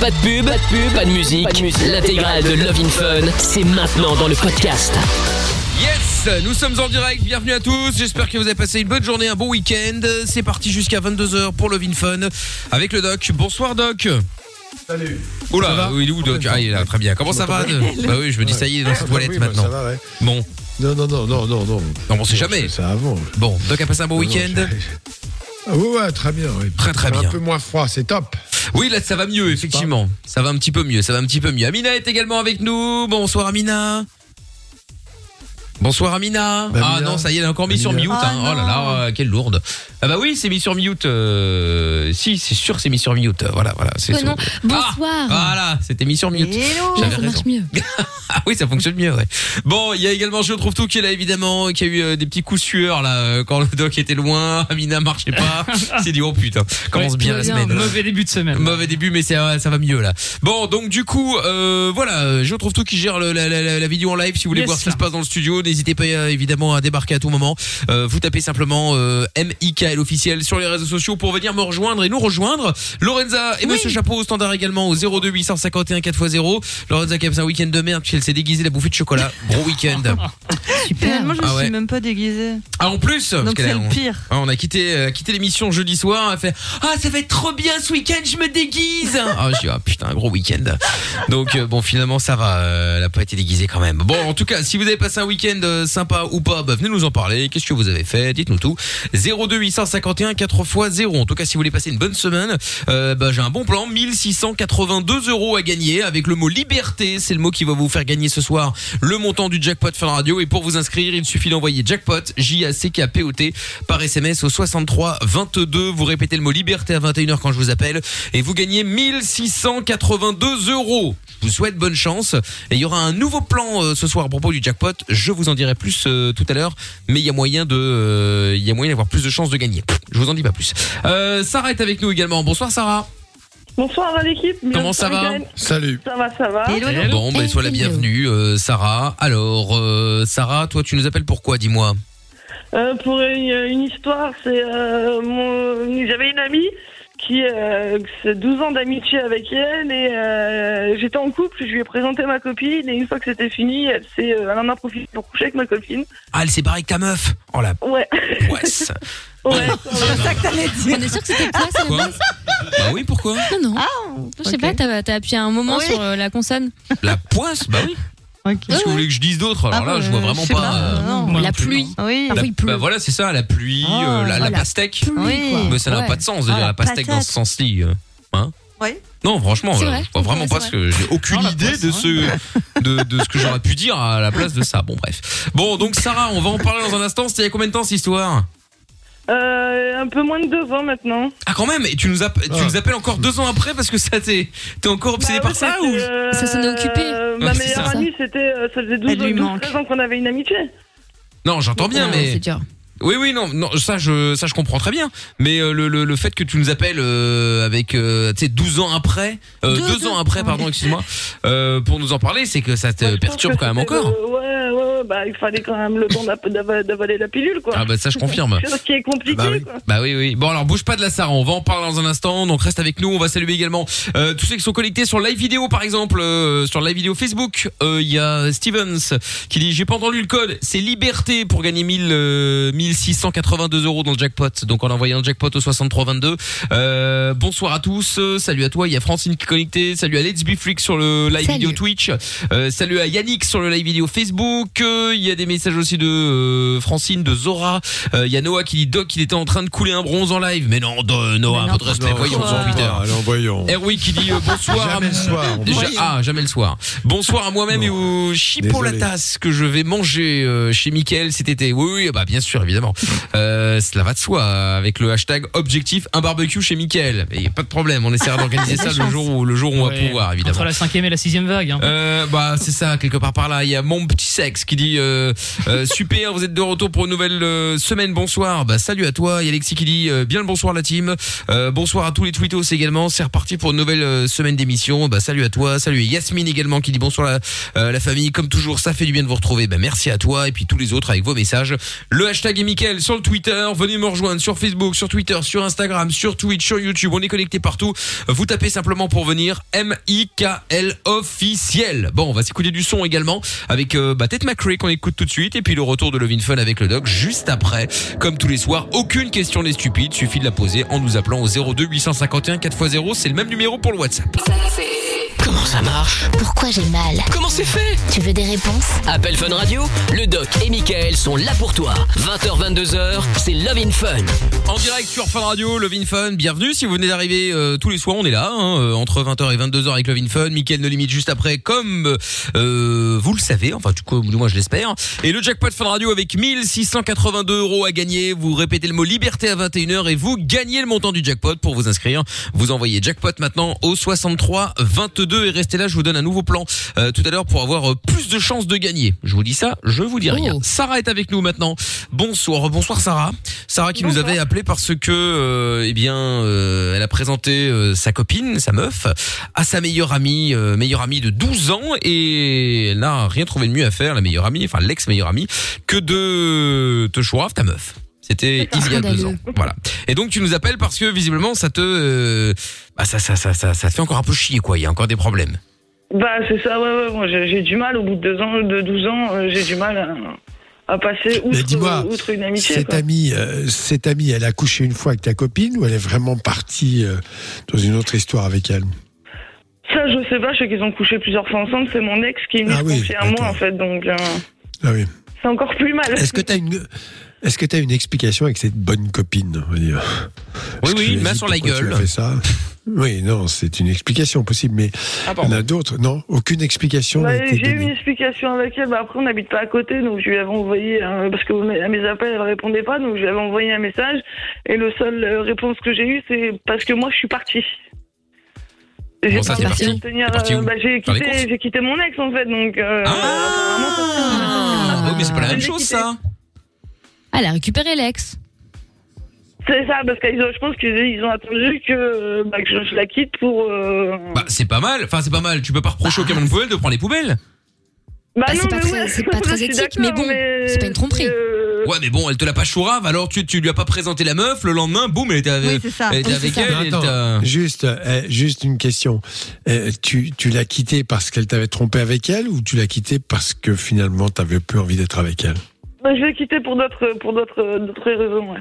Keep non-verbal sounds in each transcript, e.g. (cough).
Pas de pub, pas de pub, pas de musique. L'intégrale de Love in Fun, c'est maintenant dans le podcast. Yes, nous sommes en direct, bienvenue à tous, j'espère que vous avez passé une bonne journée, un bon week-end. C'est parti jusqu'à 22h pour Love in Fun avec le doc. Bonsoir doc. Salut. Oula, il est où doc Ah il est là, très bien. Comment ça va Bah oui, je me dis ça y est, dans sa toilette oui, bah, maintenant. ça va, ouais. Bon, Non, non, non, non, non, non. non, on sait jamais. C'est avant. Bon, doc a passé un bon week-end Ah, ouais, très bien. oui. Très, très Un bien. peu moins froid, c'est top. Oui, là ça va mieux, effectivement. Ça va un petit peu mieux, ça va un petit peu mieux. Amina est également avec nous. Bonsoir Amina. Bonsoir Amina. Bah, ah Amina. non, ça y est, elle est encore mis sur mute. Hein. Oh là là, quelle lourde. Ah bah oui, c'est mis sur mute. euh, Si, c'est sûr, c'est mis sur mute. Voilà, voilà. C'est Oh non, Ah, bonsoir. voilà, c'était mis sur mute. J'avais ça raison. marche mieux. (laughs) Ah oui, ça fonctionne mieux, ouais. Bon, il y a également Je trouve tout qui est là, évidemment, qui a eu euh, des petits coups sueurs, là, euh, quand le doc était loin, (laughs) Amina marchait pas. (laughs) Il s'est dit, oh putain, commence Ouais, bien la semaine. Mauvais début de semaine. Mauvais début, mais ça, ça va mieux là. Bon, donc du coup, euh, voilà, je trouve tout qui gère le- la, la- la- la vidéo en live. Si vous voulez Yes. voir ce qui se passe dans le studio, n'hésitez pas euh, évidemment à débarquer à tout moment. Euh, vous tapez simplement euh, MIKL officiel sur les réseaux sociaux pour venir me rejoindre et nous rejoindre. Lorenza et Monsieur Chapeau au standard également au 02 851 4x0. Lorenza qui a passé un week-end de merde puisqu'elle s'est déguisée la bouffée de chocolat. Gros week-end. (laughs) Finalement, je Ah me ouais. suis même pas déguisée. Ah en plus, Donc c'est a- le on- pire. ah, on a quitté, euh, quitté l'émission jeudi soir. Elle fait Ah, ça va être trop bien ce week-end, je me déguise. (laughs) Ah, je dis Ah, putain, un gros week-end. Donc, euh, bon, finalement, ça va. euh, elle a pas été déguisée quand même. Bon, en tout cas, si vous avez passé un week-end euh, sympa ou pas, bah, venez nous en parler. Qu'est-ce que vous avez fait? Dites-nous tout. 02 851 4 x 0. En tout cas, si vous voulez passer une bonne semaine, euh, bah, j'ai un bon plan. 1682 euros à gagner avec le mot liberté. C'est le mot qui va vous faire gagner ce soir le montant du jackpot Fun Radio. Et pour vous inscrire, il suffit d'envoyer jackpot, J-A-C-K-P-O-T, par SMS au 63 22. Vous répétez le mot liberté à 21h quand je vous appelle. Et vous gagnez 1682 euros. Je vous souhaite bonne chance. Et il y aura un nouveau plan euh, ce soir à propos du jackpot. Je vous en dirai plus euh, tout à l'heure. Mais il y a moyen de, il y a moyen d'avoir plus de chances de gagner. Je vous en dis pas plus. Euh, Sarah est avec nous également. Bonsoir Sarah. Bonsoir à l'équipe. Comment ça va. Salut. Ça va, ça va. Hello. Bon, ben sois la bienvenue, euh, Sarah. Alors, euh, Sarah, toi, tu nous appelles pourquoi Dis-moi. Euh, pour une, une histoire, c'est euh, mon... j'avais une amie qui euh, c'est 12 ans d'amitié avec elle et euh, j'étais en couple, je lui ai présenté ma copine et une fois que c'était fini, elle s'est euh, elle en a profité pour coucher avec ma copine. Ah, elle s'est barrée avec ta meuf? Oh la Ouais. (laughs) Ouais. C'est ça que t'allais dire. On est sûr que c'était toi, c'est la Quoi base Bah oui, pourquoi Non, non. je sais pas, t'as t'as appuyé un moment Oui. sur euh, la consonne. La poisse Bah oui. Qu'est-ce que vous voulez que je dise d'autre Alors Ah, là, je euh, vois vraiment je sais pas. pas. euh, Non. Moi la non plus, pluie. Oui. la- Parfois, il pleut. bah voilà, c'est ça, la pluie, Oh, euh, la, pastèque. Pluie, Oui. quoi. Mais ça n'a Ouais. pas de sens de Ah, dire la la pastèque dans patate. ce sens-ci. euh. Hein Oui. Non, franchement, C'est euh, vrai, je vois vraiment vrai, pas ce que j'ai aucune idée poisse, de ce (laughs) de, de ce que j'aurais pu dire à la place de ça. Bon bref. Bon donc Sarah, on va en parler dans un instant. C'était il y a combien de temps cette histoire? Euh, un peu moins de deux ans maintenant. Ah quand même. Et tu nous app- tu Ah. nous appelles encore deux ans après parce que ça t'es t'es encore obsédé Bah par ouais, ça ou? euh, Ça s'en est occupé. euh, Ma Ouais, c'est meilleure ça. amie, c'était, euh, ça faisait 12, Elle lui 12 manque. 13 ans qu'on avait une amitié. Non, j'entends bien, Ah, mais C'est dur. Oui, oui, non, non, ça, je, ça, je comprends très bien. Mais euh, le, le, le fait que tu nous appelles euh, avec, euh, tu sais, 12 ans après, euh, Deux, deux deux. ans après, pardon, excuse-moi, euh, pour nous en parler, c'est que ça te Moi, je pense perturbe que quand même c'était encore. le- Ouais, ouais, ouais, bah, il fallait quand même le temps d'ava- d'ava- d'avaler la pilule, quoi. Ah bah ça, je confirme. (laughs) Chose qui est compliqué, Bah oui. quoi. Bah oui, oui. Bon alors bouge pas de la Sarah, on va en parler dans un instant. Donc reste avec nous. On va saluer également euh, tous ceux qui sont connectés sur live vidéo par exemple, euh, sur live vidéo Facebook. Euh, Il y a Stevens qui dit j'ai pas entendu le code. C'est liberté pour gagner 1000 euh, 1682 euros dans le jackpot. Donc en envoyant le jackpot au 6322. Euh, bonsoir à tous. Salut à toi. Il y a Francine qui est connectée. Salut à Let's Be Freak sur le live Salut. vidéo Twitch. Euh, salut à Yannick sur le live vidéo Facebook. Euh, Il y a des messages aussi de euh, Francine, de Zora. Euh, Il y a Noah qui dit Doc, il était en train de couler un bronze en live. Mais non, de- Noah, un peu de non. respect. Non, Voyons. Alors voyons. Erwin qui dit euh, bonsoir. Jamais à- le soir. Ah, jamais le soir. Bonsoir à moi-même et au chipolatas que je vais manger euh, chez Mickaël cet été. Oui, oui, bah bien sûr, évidemment. Euh, cela va de soi avec le hashtag objectif un barbecue chez Mickaël. Et pas de problème, on essaiera d'organiser (laughs) ça le jour où le jour où on va pouvoir, évidemment. Entre la cinquième et la sixième vague. Hein. Euh, bah c'est ça quelque part par là. Il y a mon petit sexe qui dit euh, euh, (laughs) super, vous êtes de retour pour une nouvelle semaine. Bonsoir. Bah salut à toi. Il y a Alexis qui dit bien le bonsoir la team. Bonsoir à tous les tweetos également. C'est reparti pour une nouvelle semaine d'émission. Bah salut à toi. Salut Yasmine également qui dit bonsoir la, la famille. Comme toujours, ça fait du bien de vous retrouver. Bah merci à toi et puis tous les autres avec vos messages. Le hashtag Mickaël sur le Twitter. Venez me rejoindre sur Facebook, sur Twitter, sur Instagram, sur Twitch, sur YouTube. On est connecté partout. Vous tapez simplement pour venir M-I-K-L officiel. Bon, on va s'écouter du son également avec euh, bah, Ted McRae qu'on écoute tout de suite et puis le retour de Levin Fun avec le doc juste après. Comme tous les soirs, aucune question n'est stupide. Suffit de la poser en nous appelant au 02 851 4x0. C'est le même numéro pour le WhatsApp. Comment ça marche Pourquoi j'ai mal Comment c'est fait Tu veux des réponses Appel Fun Radio, le doc et Michael sont là pour toi. 20h, 22h, c'est Love in Fun. En direct sur Fun Radio, Love in Fun, bienvenue. Si vous venez d'arriver euh, tous les soirs, on est là, hein, euh, entre 20h et 22h avec Love in Fun. Mickaël ne limite juste après, comme euh, vous le savez, enfin du coup, moi je l'espère. Et le jackpot Fun Radio avec 1682 euros à gagner. Vous répétez le mot liberté à 21h et vous gagnez le montant du jackpot. Pour vous inscrire, vous envoyez jackpot maintenant au 63 22 et restez là, je vous donne un nouveau plan euh, tout à l'heure pour avoir euh, plus de chances de gagner. Je vous dis ça, je vous dis rien. Sarah est avec nous maintenant. Bonsoir, bonsoir Sarah. Sarah qui nous avait appelé parce que euh, eh bien elle a présenté sa copine, sa meuf à sa meilleure amie, meilleure amie de 12 ans et elle n'a rien trouvé de mieux à faire la meilleure amie, enfin l'ex meilleure amie que de te choisir ta meuf. C'était il y a deux ans. Voilà. Et donc tu nous appelles parce que visiblement ça te euh, bah, ça, ça ça ça ça te fait encore un peu chier quoi, il y a encore des problèmes. Bah, c'est ça, ouais, ouais. Moi, j'ai du mal, au bout de deux ans, de 12 ans, euh, j'ai du mal à, à passer Mais outre, dis-moi, outre une amitié. cette quoi. amie, euh, cette amie, elle a couché une fois avec ta copine ou elle est vraiment partie euh, dans une autre histoire avec elle? Ça, je sais pas, je sais qu'ils ont couché plusieurs fois ensemble. C'est mon ex qui est venu Ah oui, à moi, en fait. Donc, euh, Ah oui. c'est encore plus mal. Est-ce que tu as une est-ce que tu as une explication avec cette bonne copine on va dire? Oui oui, tu main sur la tu gueule. as fait ça Oui, non, c'est une explication possible, mais Ah, il y en a d'autres. Non, aucune explication Bah, n'a été j'ai eu une explication avec elle. Bah, après, on n'habite pas à côté, donc je lui avais envoyé un- parce que mes- à mes appels, elle répondait pas, donc je lui avais envoyé un message. Et le seul euh, réponse que j'ai eu, c'est parce que moi, je suis partie. J'ai partie euh, bah, quitté, quitté mon ex en fait, donc. Euh, apparemment, ça- Ah, oui, mais c'est pas la même chose quitté. ça. Elle a récupéré l'ex. C'est ça, parce que je pense qu'ils ils ont attendu que, euh, bah, que je, je la quitte pour. euh, Bah c'est pas mal. Enfin c'est pas mal. Tu peux pas reprocher au camion de poubelle de prendre les poubelles. Bah, Bah, non, c'est pas mais très- ouais, c'est pas (laughs) très je suis éthique, d'accord, mais bon, c'est pas une tromperie. euh, Ouais mais bon, elle te l'a pas chourave. Alors tu tu lui as pas présenté la meuf. Le lendemain, boum, elle était avec, Oui, c'est ça. elle était Oui, avec c'est ça. elle. Non, et elle attends, t'a- juste, euh, juste une question. Euh, tu tu l'as quittée parce qu'elle t'avait trompé avec elle ou tu l'as quittée parce que finalement t'avais plus envie d'être avec elle? bah, je l'ai quitté pour d'autres pour d'autres d'autres raisons, ouais.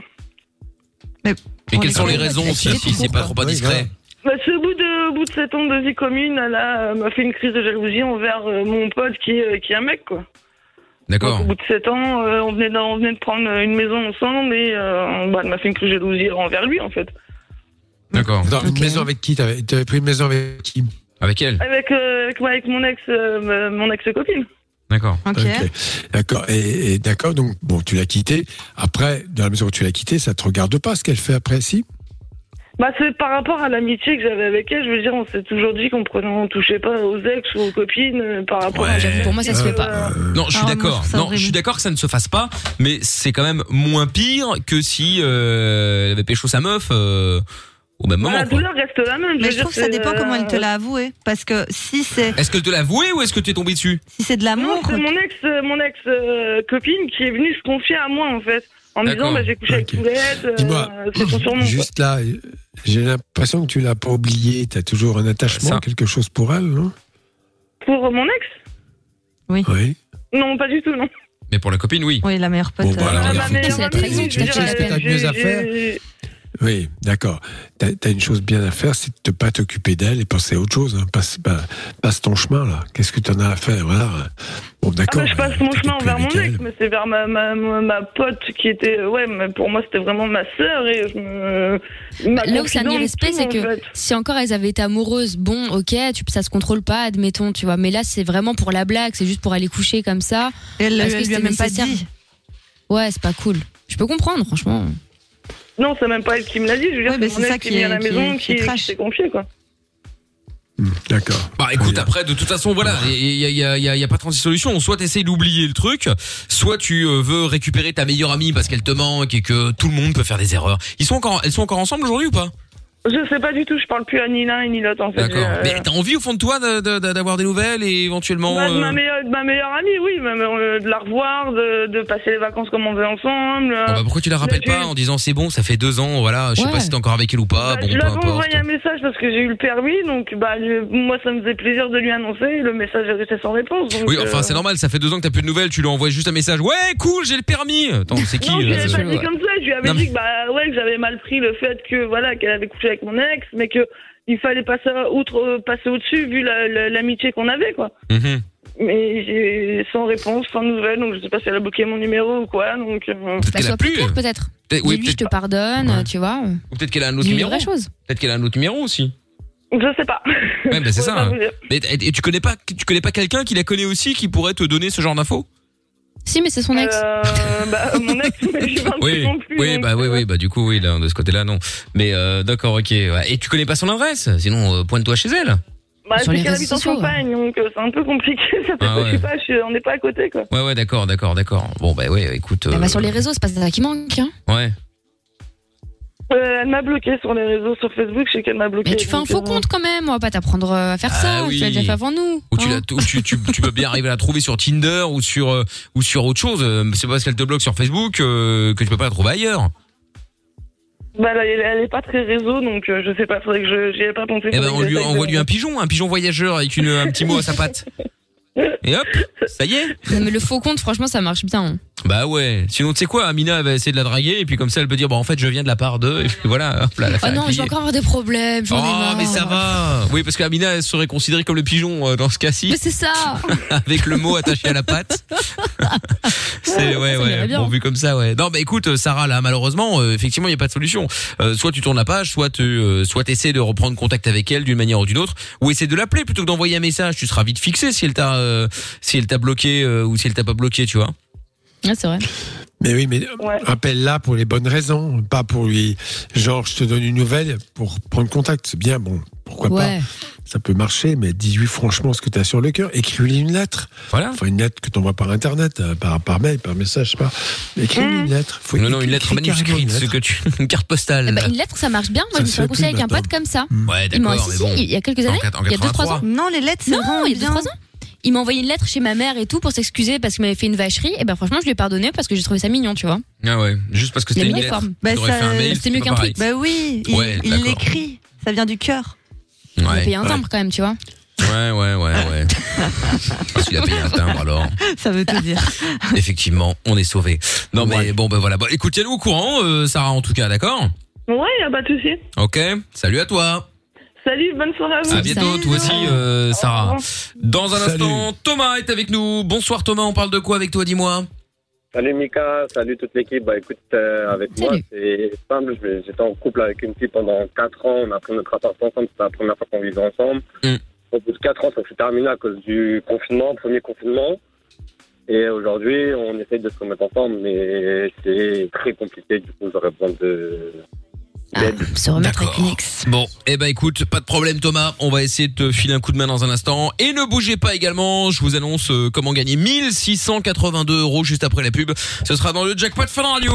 Et On quelles sont les raisons si, si c'est pas trop Oui, indiscret Bah, c'est au bout de, au bout de 7 ans de vie commune, elle a, euh, m'a fait une crise de jalousie envers euh, mon pote qui, est- qui est un mec, quoi. D'accord. Donc, au bout de 7 ans, euh, on, venait de, on venait de prendre une maison ensemble et euh, bah, elle m'a fait une crise de jalousie envers lui, en fait. D'accord. Dans une maison avec qui T'avais avais pris une maison avec qui? Avec elle. Avec, euh, avec, avec mon ex, euh, mon. D'accord. Ok. Ok. D'accord. Et, et d'accord. Donc bon, tu l'as quittée. Après, dans la mesure où tu l'as quittée, ça te regarde pas ce qu'elle fait après, si? Bah, c'est par rapport à l'amitié que j'avais avec elle. Je veux dire, on s'est toujours dit qu'on prenait, on touchait pas aux ex ou aux copines euh, par rapport à. Pour moi, ça se fait pas. Euh, Non, je suis Ah, d'accord. Non, je suis d'accord que ça ne se fasse pas, mais c'est quand même moins pire que si euh, elle avait pécho sa meuf euh, au même bah, moment. la quoi. douleur reste la même. Mais je trouve que ça dépend comment elle te euh, l'a avoué. Parce que si c'est Est-ce qu'elle te l'a avoué ou est-ce que tu es tombé dessus si c'est de l'amour, c'est mon ex, euh, mon ex euh, copine qui est venue se confier à moi en fait, en me disant bah, j'ai couché avec. Poulette, euh, Dis-moi, c'est son surnom. quoi. Juste là, j'ai l'impression que tu l'as pas oublié. Tu as toujours un attachement, Ça. quelque chose pour elle, non? Pour mon ex? Oui. Non, pas du tout, non. Mais pour la copine, oui. oui, la meilleure pote. Bon, euh, regarde, ma meilleure c'est la amie, trahison, je tu la j'ai- mieux à faire. Oui, d'accord. T'as as une chose bien à faire, c'est de ne pas t'occuper d'elle et penser à autre chose. hein. Passe, bah, passe ton chemin là. Qu'est-ce que tu en as à faire Voilà. Bon, Ah d'accord. bah, je passe euh, mon chemin envers mon ex, mais c'est vers ma, ma, ma, ma pote qui était, ouais, mais pour moi c'était vraiment ma sœur et je me. ma Là où c'est un confidente, irrespect, tout, c'est en que fait. si encore elles avaient été amoureuses, bon, ok, tu, ça se contrôle pas, admettons, tu vois. Mais là, c'est vraiment pour la blague, c'est juste pour aller coucher comme ça. Elle, elle que lui a c'est même pas dit. Ouais, c'est pas cool. Je peux comprendre, franchement. Non, c'est même pas elle qui me l'a dit, je veux dire, Ouais, mais c'est c'est ça qui qui est à la maison, qui est qui, s'est confié, quoi. Hmm, D'accord. Bah écoute, après, de toute façon, voilà, il y a, y, a, y, a, y a pas 36 solutions. Soit t'essayes d'oublier le truc, soit tu euh, veux récupérer ta meilleure amie parce qu'elle te manque et que tout le monde peut faire des erreurs. Ils sont encore, elles sont encore ensemble aujourd'hui ou pas? Je sais pas du tout, je parle plus à ni l'un ni l'autre en fait. D'accord. Euh, Mais t'as envie au fond de toi de- de- de- d'avoir des nouvelles et éventuellement. bah, de euh, ma, meilleure, de ma meilleure amie, oui, même, euh, de la revoir, de, de passer les vacances comme on veut ensemble. Bon, bah, pourquoi tu la rappelles pas en disant c'est bon, ça fait deux ans, voilà, je sais Ouais. pas si t'es encore avec elle ou pas, Bah, bon, je peu lui avais envoyé un message parce que j'ai eu le permis, donc bah, je- moi ça me faisait plaisir de lui annoncer. Le message est resté sans réponse. Donc, Oui, enfin euh, c'est normal, ça fait deux ans que t'as plus de nouvelles, tu lui envoies juste un message, ouais, cool, j'ai le permis. Attends, c'est qui Non, je lui avais pas dit comme ça. Je lui avais Non, dit que bah ouais, que j'avais mal pris le fait que voilà qu'elle avait couché avec mon ex, mais que il fallait passer outre, passer au-dessus vu la- la- l'amitié qu'on avait quoi. Mhm. Mais j'ai sans réponse, sans nouvelles, donc je sais pas si elle a bloqué mon numéro ou quoi. Donc euh, Peut-être Bah, qu'elle a sois plus clair, peut-être. Dis Oui, lui, je te pardonne, Ouais. tu vois. ou peut-être qu'elle a un autre numéro. Peut-être qu'elle a un autre numéro aussi. je sais pas. Ouais, bah c'est (laughs) ça. pas hein. et, et tu connais pas, tu connais pas quelqu'un qui la connaît aussi qui pourrait te donner ce genre d'infos? Si, mais c'est son ex. Euh, bah, mon ex, (laughs) mais j'ai pas Oui, non plus. oui, donc, bah oui, euh, oui, bah du coup oui, là, de ce côté-là non. Mais euh, d'accord, ok. ouais. Et tu connais pas son adresse? Sinon, euh, pointe-toi chez elle. Bah, Sur c'est les qu'elle réseaux habite en sociaux, campagne, donc euh, c'est un peu compliqué. Ça fait Ah pas, ouais. je sais pas, je suis- on n'est pas à côté, quoi. Ouais, ouais, d'accord, d'accord, d'accord. Bon, bah ouais, écoute. Eh euh, bah, sur les réseaux, c'est pas ça qui manque. Hein. Ouais. Euh, elle m'a bloqué sur les réseaux, sur Facebook, je sais qu'elle m'a bloqué. Mais tu fais un faux euh, compte quand même. On va pas t'apprendre euh, à faire Ah ça. oui. Tu l'as déjà fait avant nous. Ou tu, hein. ou tu, tu, tu peux bien arriver à la trouver sur Tinder ou sur euh, ou sur autre chose. C'est pas parce qu'elle te bloque sur Facebook euh, que tu peux pas la trouver ailleurs. Bah, elle, elle, elle est pas très réseau, donc euh, je sais pas, faudrait que je, j'y ai pas pensé. Eh ben, on lui envoie lui un pigeon, un pigeon voyageur avec une, un petit mot à sa patte. (laughs) Et hop, ça y est. Non, mais le faux compte, franchement, ça marche bien. hein. Bah ouais. Sinon, tu sais quoi, Amina elle va essayer de la draguer et puis comme ça, elle peut dire, bon, en fait, je viens de la part de. Et puis voilà, hop là, la Oh non, je vais encore avoir des problèmes. J'en ai Oh, marre. mais ça va. Oui, parce qu'Amina, elle serait considérée comme le pigeon euh, dans ce cas-ci, Mais c'est ça. (laughs) avec le mot attaché à la patte. (laughs) C'est ouais, ouais. bien. Bon, vu comme ça, ouais. Non, bah écoute, euh, Sarah, là, malheureusement, euh, effectivement, il y a pas de solution. Euh, soit tu tournes la page, soit tu, euh, soit t'essaies de reprendre contact avec elle d'une manière ou d'une autre, ou essaie de l'appeler plutôt que d'envoyer un message. Tu seras vite fixé si elle t'a, euh, si elle t'a bloqué euh, ou si elle t'a pas bloqué, tu vois. C'est vrai. Mais oui, mais Ouais. appelle-la pour les bonnes raisons, pas pour lui. Genre, je te donne une nouvelle pour prendre contact. C'est bien, bon, pourquoi Ouais. pas. Ça peut marcher, mais dis-lui franchement ce que tu as sur le cœur. Écris-lui une lettre. Voilà. Enfin, une lettre que tu envoies par Internet, euh, par, par mail, par message, je sais pas. Écris-lui une lettre. Faut Non, non, une lettre manuscrite, une ce lettre. que tu, (laughs) une carte postale. Eh ben, une lettre, ça marche bien. Moi, Ça je me suis couché avec un pote comme ça. Ouais, d'accord, mais bon. il y a quelques En années. en Il y a 2-3 83. ans. Non, les lettres, c'est Non, il y a bien. 2-3 ans. Il m'a envoyé une lettre chez ma mère et tout pour s'excuser parce qu'il m'avait fait une vacherie. Et ben franchement, je lui ai pardonné parce que j'ai trouvé ça mignon, tu vois. Ah ouais, juste parce que Il a c'était mis une lettre. Bah, c'était mieux qu'un pareil. Bah oui, il Ouais, l'écrit. Ça vient du cœur. Il a payé un timbre quand même, tu vois. ouais, ouais, ouais, ouais. (laughs) Ah, S'il a payé un timbre, alors, Ça veut tout dire. effectivement, on est sauvé. Non, mais bon, ben voilà. Bon, écoute, tiens-nous au courant, euh, Sarah, en tout cas, d'accord? Ouais, y a pas de souci. Ok, salut à toi. Salut, bonne soirée à vous. À bientôt, toi aussi, euh, Sarah. Dans un Salut. instant, Thomas est avec nous. Bonsoir Thomas, on parle de quoi avec toi, dis-moi Salut Mika, salut toute l'équipe. Bah écoute, euh, avec moi, c'est simple. J'étais en couple avec une fille pendant 4 ans. On a pris notre appart ensemble. C'était la première fois qu'on vivait ensemble. Mm. Au bout de 4 ans, ça s'est terminé à cause du confinement, premier confinement. Et aujourd'hui, on essaye de se remettre ensemble, mais c'est très compliqué. Du coup, j'aurais besoin de. Se remettre avec une ex. Bon, eh ben écoute, pas de problème Thomas, on va essayer de te filer un coup de main dans un instant. Et ne bougez pas également, je vous annonce euh, comment gagner 1682 euros juste après la pub. Ce sera dans le jackpot Fun Radio.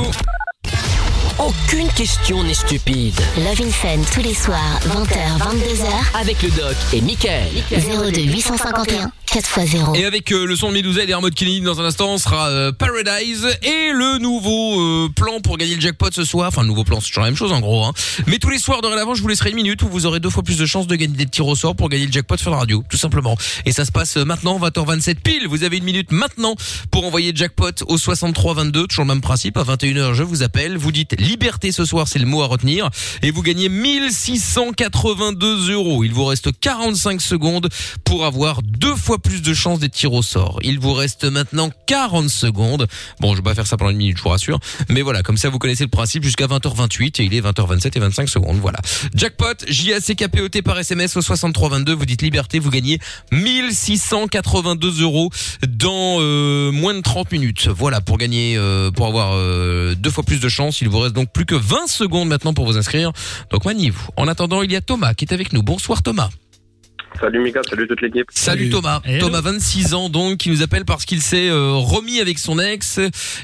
Aucune question n'est stupide. Love in Fun tous les soirs, 20h, 22h, Avec le doc et Michael. 02 851 4x0. Et avec euh, le son de Medouza et Hermod Kennedy dans un instant, on sera euh, Paradise et le nouveau euh, plan pour gagner le jackpot ce soir. Enfin, le nouveau plan, c'est toujours la même chose en gros. Hein. Mais tous les soirs dorénavant, je vous laisserai une minute où vous aurez deux fois plus de chances de gagner des petits ressorts pour gagner le jackpot Fun Radio, tout simplement. Et ça se passe maintenant, 20h27 pile. Vous avez une minute maintenant pour envoyer jackpot au 6322, toujours le même principe. À 21h, je vous appelle. Vous dites liberté ce soir, c'est le mot à retenir. Et vous gagnez 1682 euros. Il vous reste 45 secondes pour avoir deux fois plus de chances des tirs au sort. Il vous reste maintenant 40 secondes. Bon, je vais pas faire ça pendant une minute, je vous rassure. Mais voilà, comme ça vous connaissez le principe jusqu'à 20h28 et il est 20h27 et 25 secondes. Voilà. Jackpot, J-A-C-K-P-O-T par SMS au 6322. Vous dites liberté, vous gagnez 1682 euros dans euh, moins de 30 minutes. Voilà, pour gagner, euh, pour avoir euh, deux fois plus de chances. Il vous reste donc plus que 20 secondes maintenant pour vous inscrire. Donc maniez-vous. En attendant, il y a Thomas qui est avec nous. Bonsoir Thomas. Salut Mika, salut toute l'équipe. Salut, Salut. Thomas. Hello. Thomas, 26 ans donc, qui nous appelle parce qu'il s'est euh, remis avec son ex.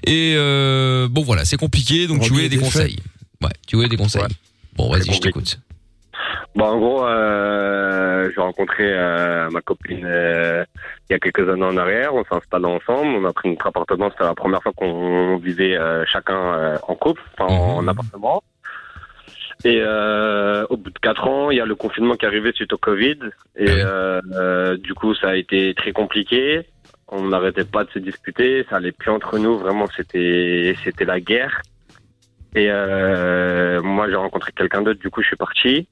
Et euh, bon voilà, c'est compliqué, donc tu voulais des conseils. Ouais, tu voulais des conseils. Ouais. Bon, vas-y, je t'écoute. Bon, en gros, euh, j'ai rencontré euh, ma copine euh, il y a quelques années en arrière. On s'est installé ensemble. On a pris notre appartement. C'était la première fois qu'on vivait euh, chacun euh, en couple, enfin en appartement. Et euh, au bout de quatre ans, il y a le confinement qui est arrivé suite au Covid. Et euh, euh, du coup, ça a été très compliqué. On n'arrêtait pas de se disputer. Ça allait plus entre nous. Vraiment, c'était c'était la guerre. Et euh, moi, j'ai rencontré quelqu'un d'autre. Du coup, je suis parti.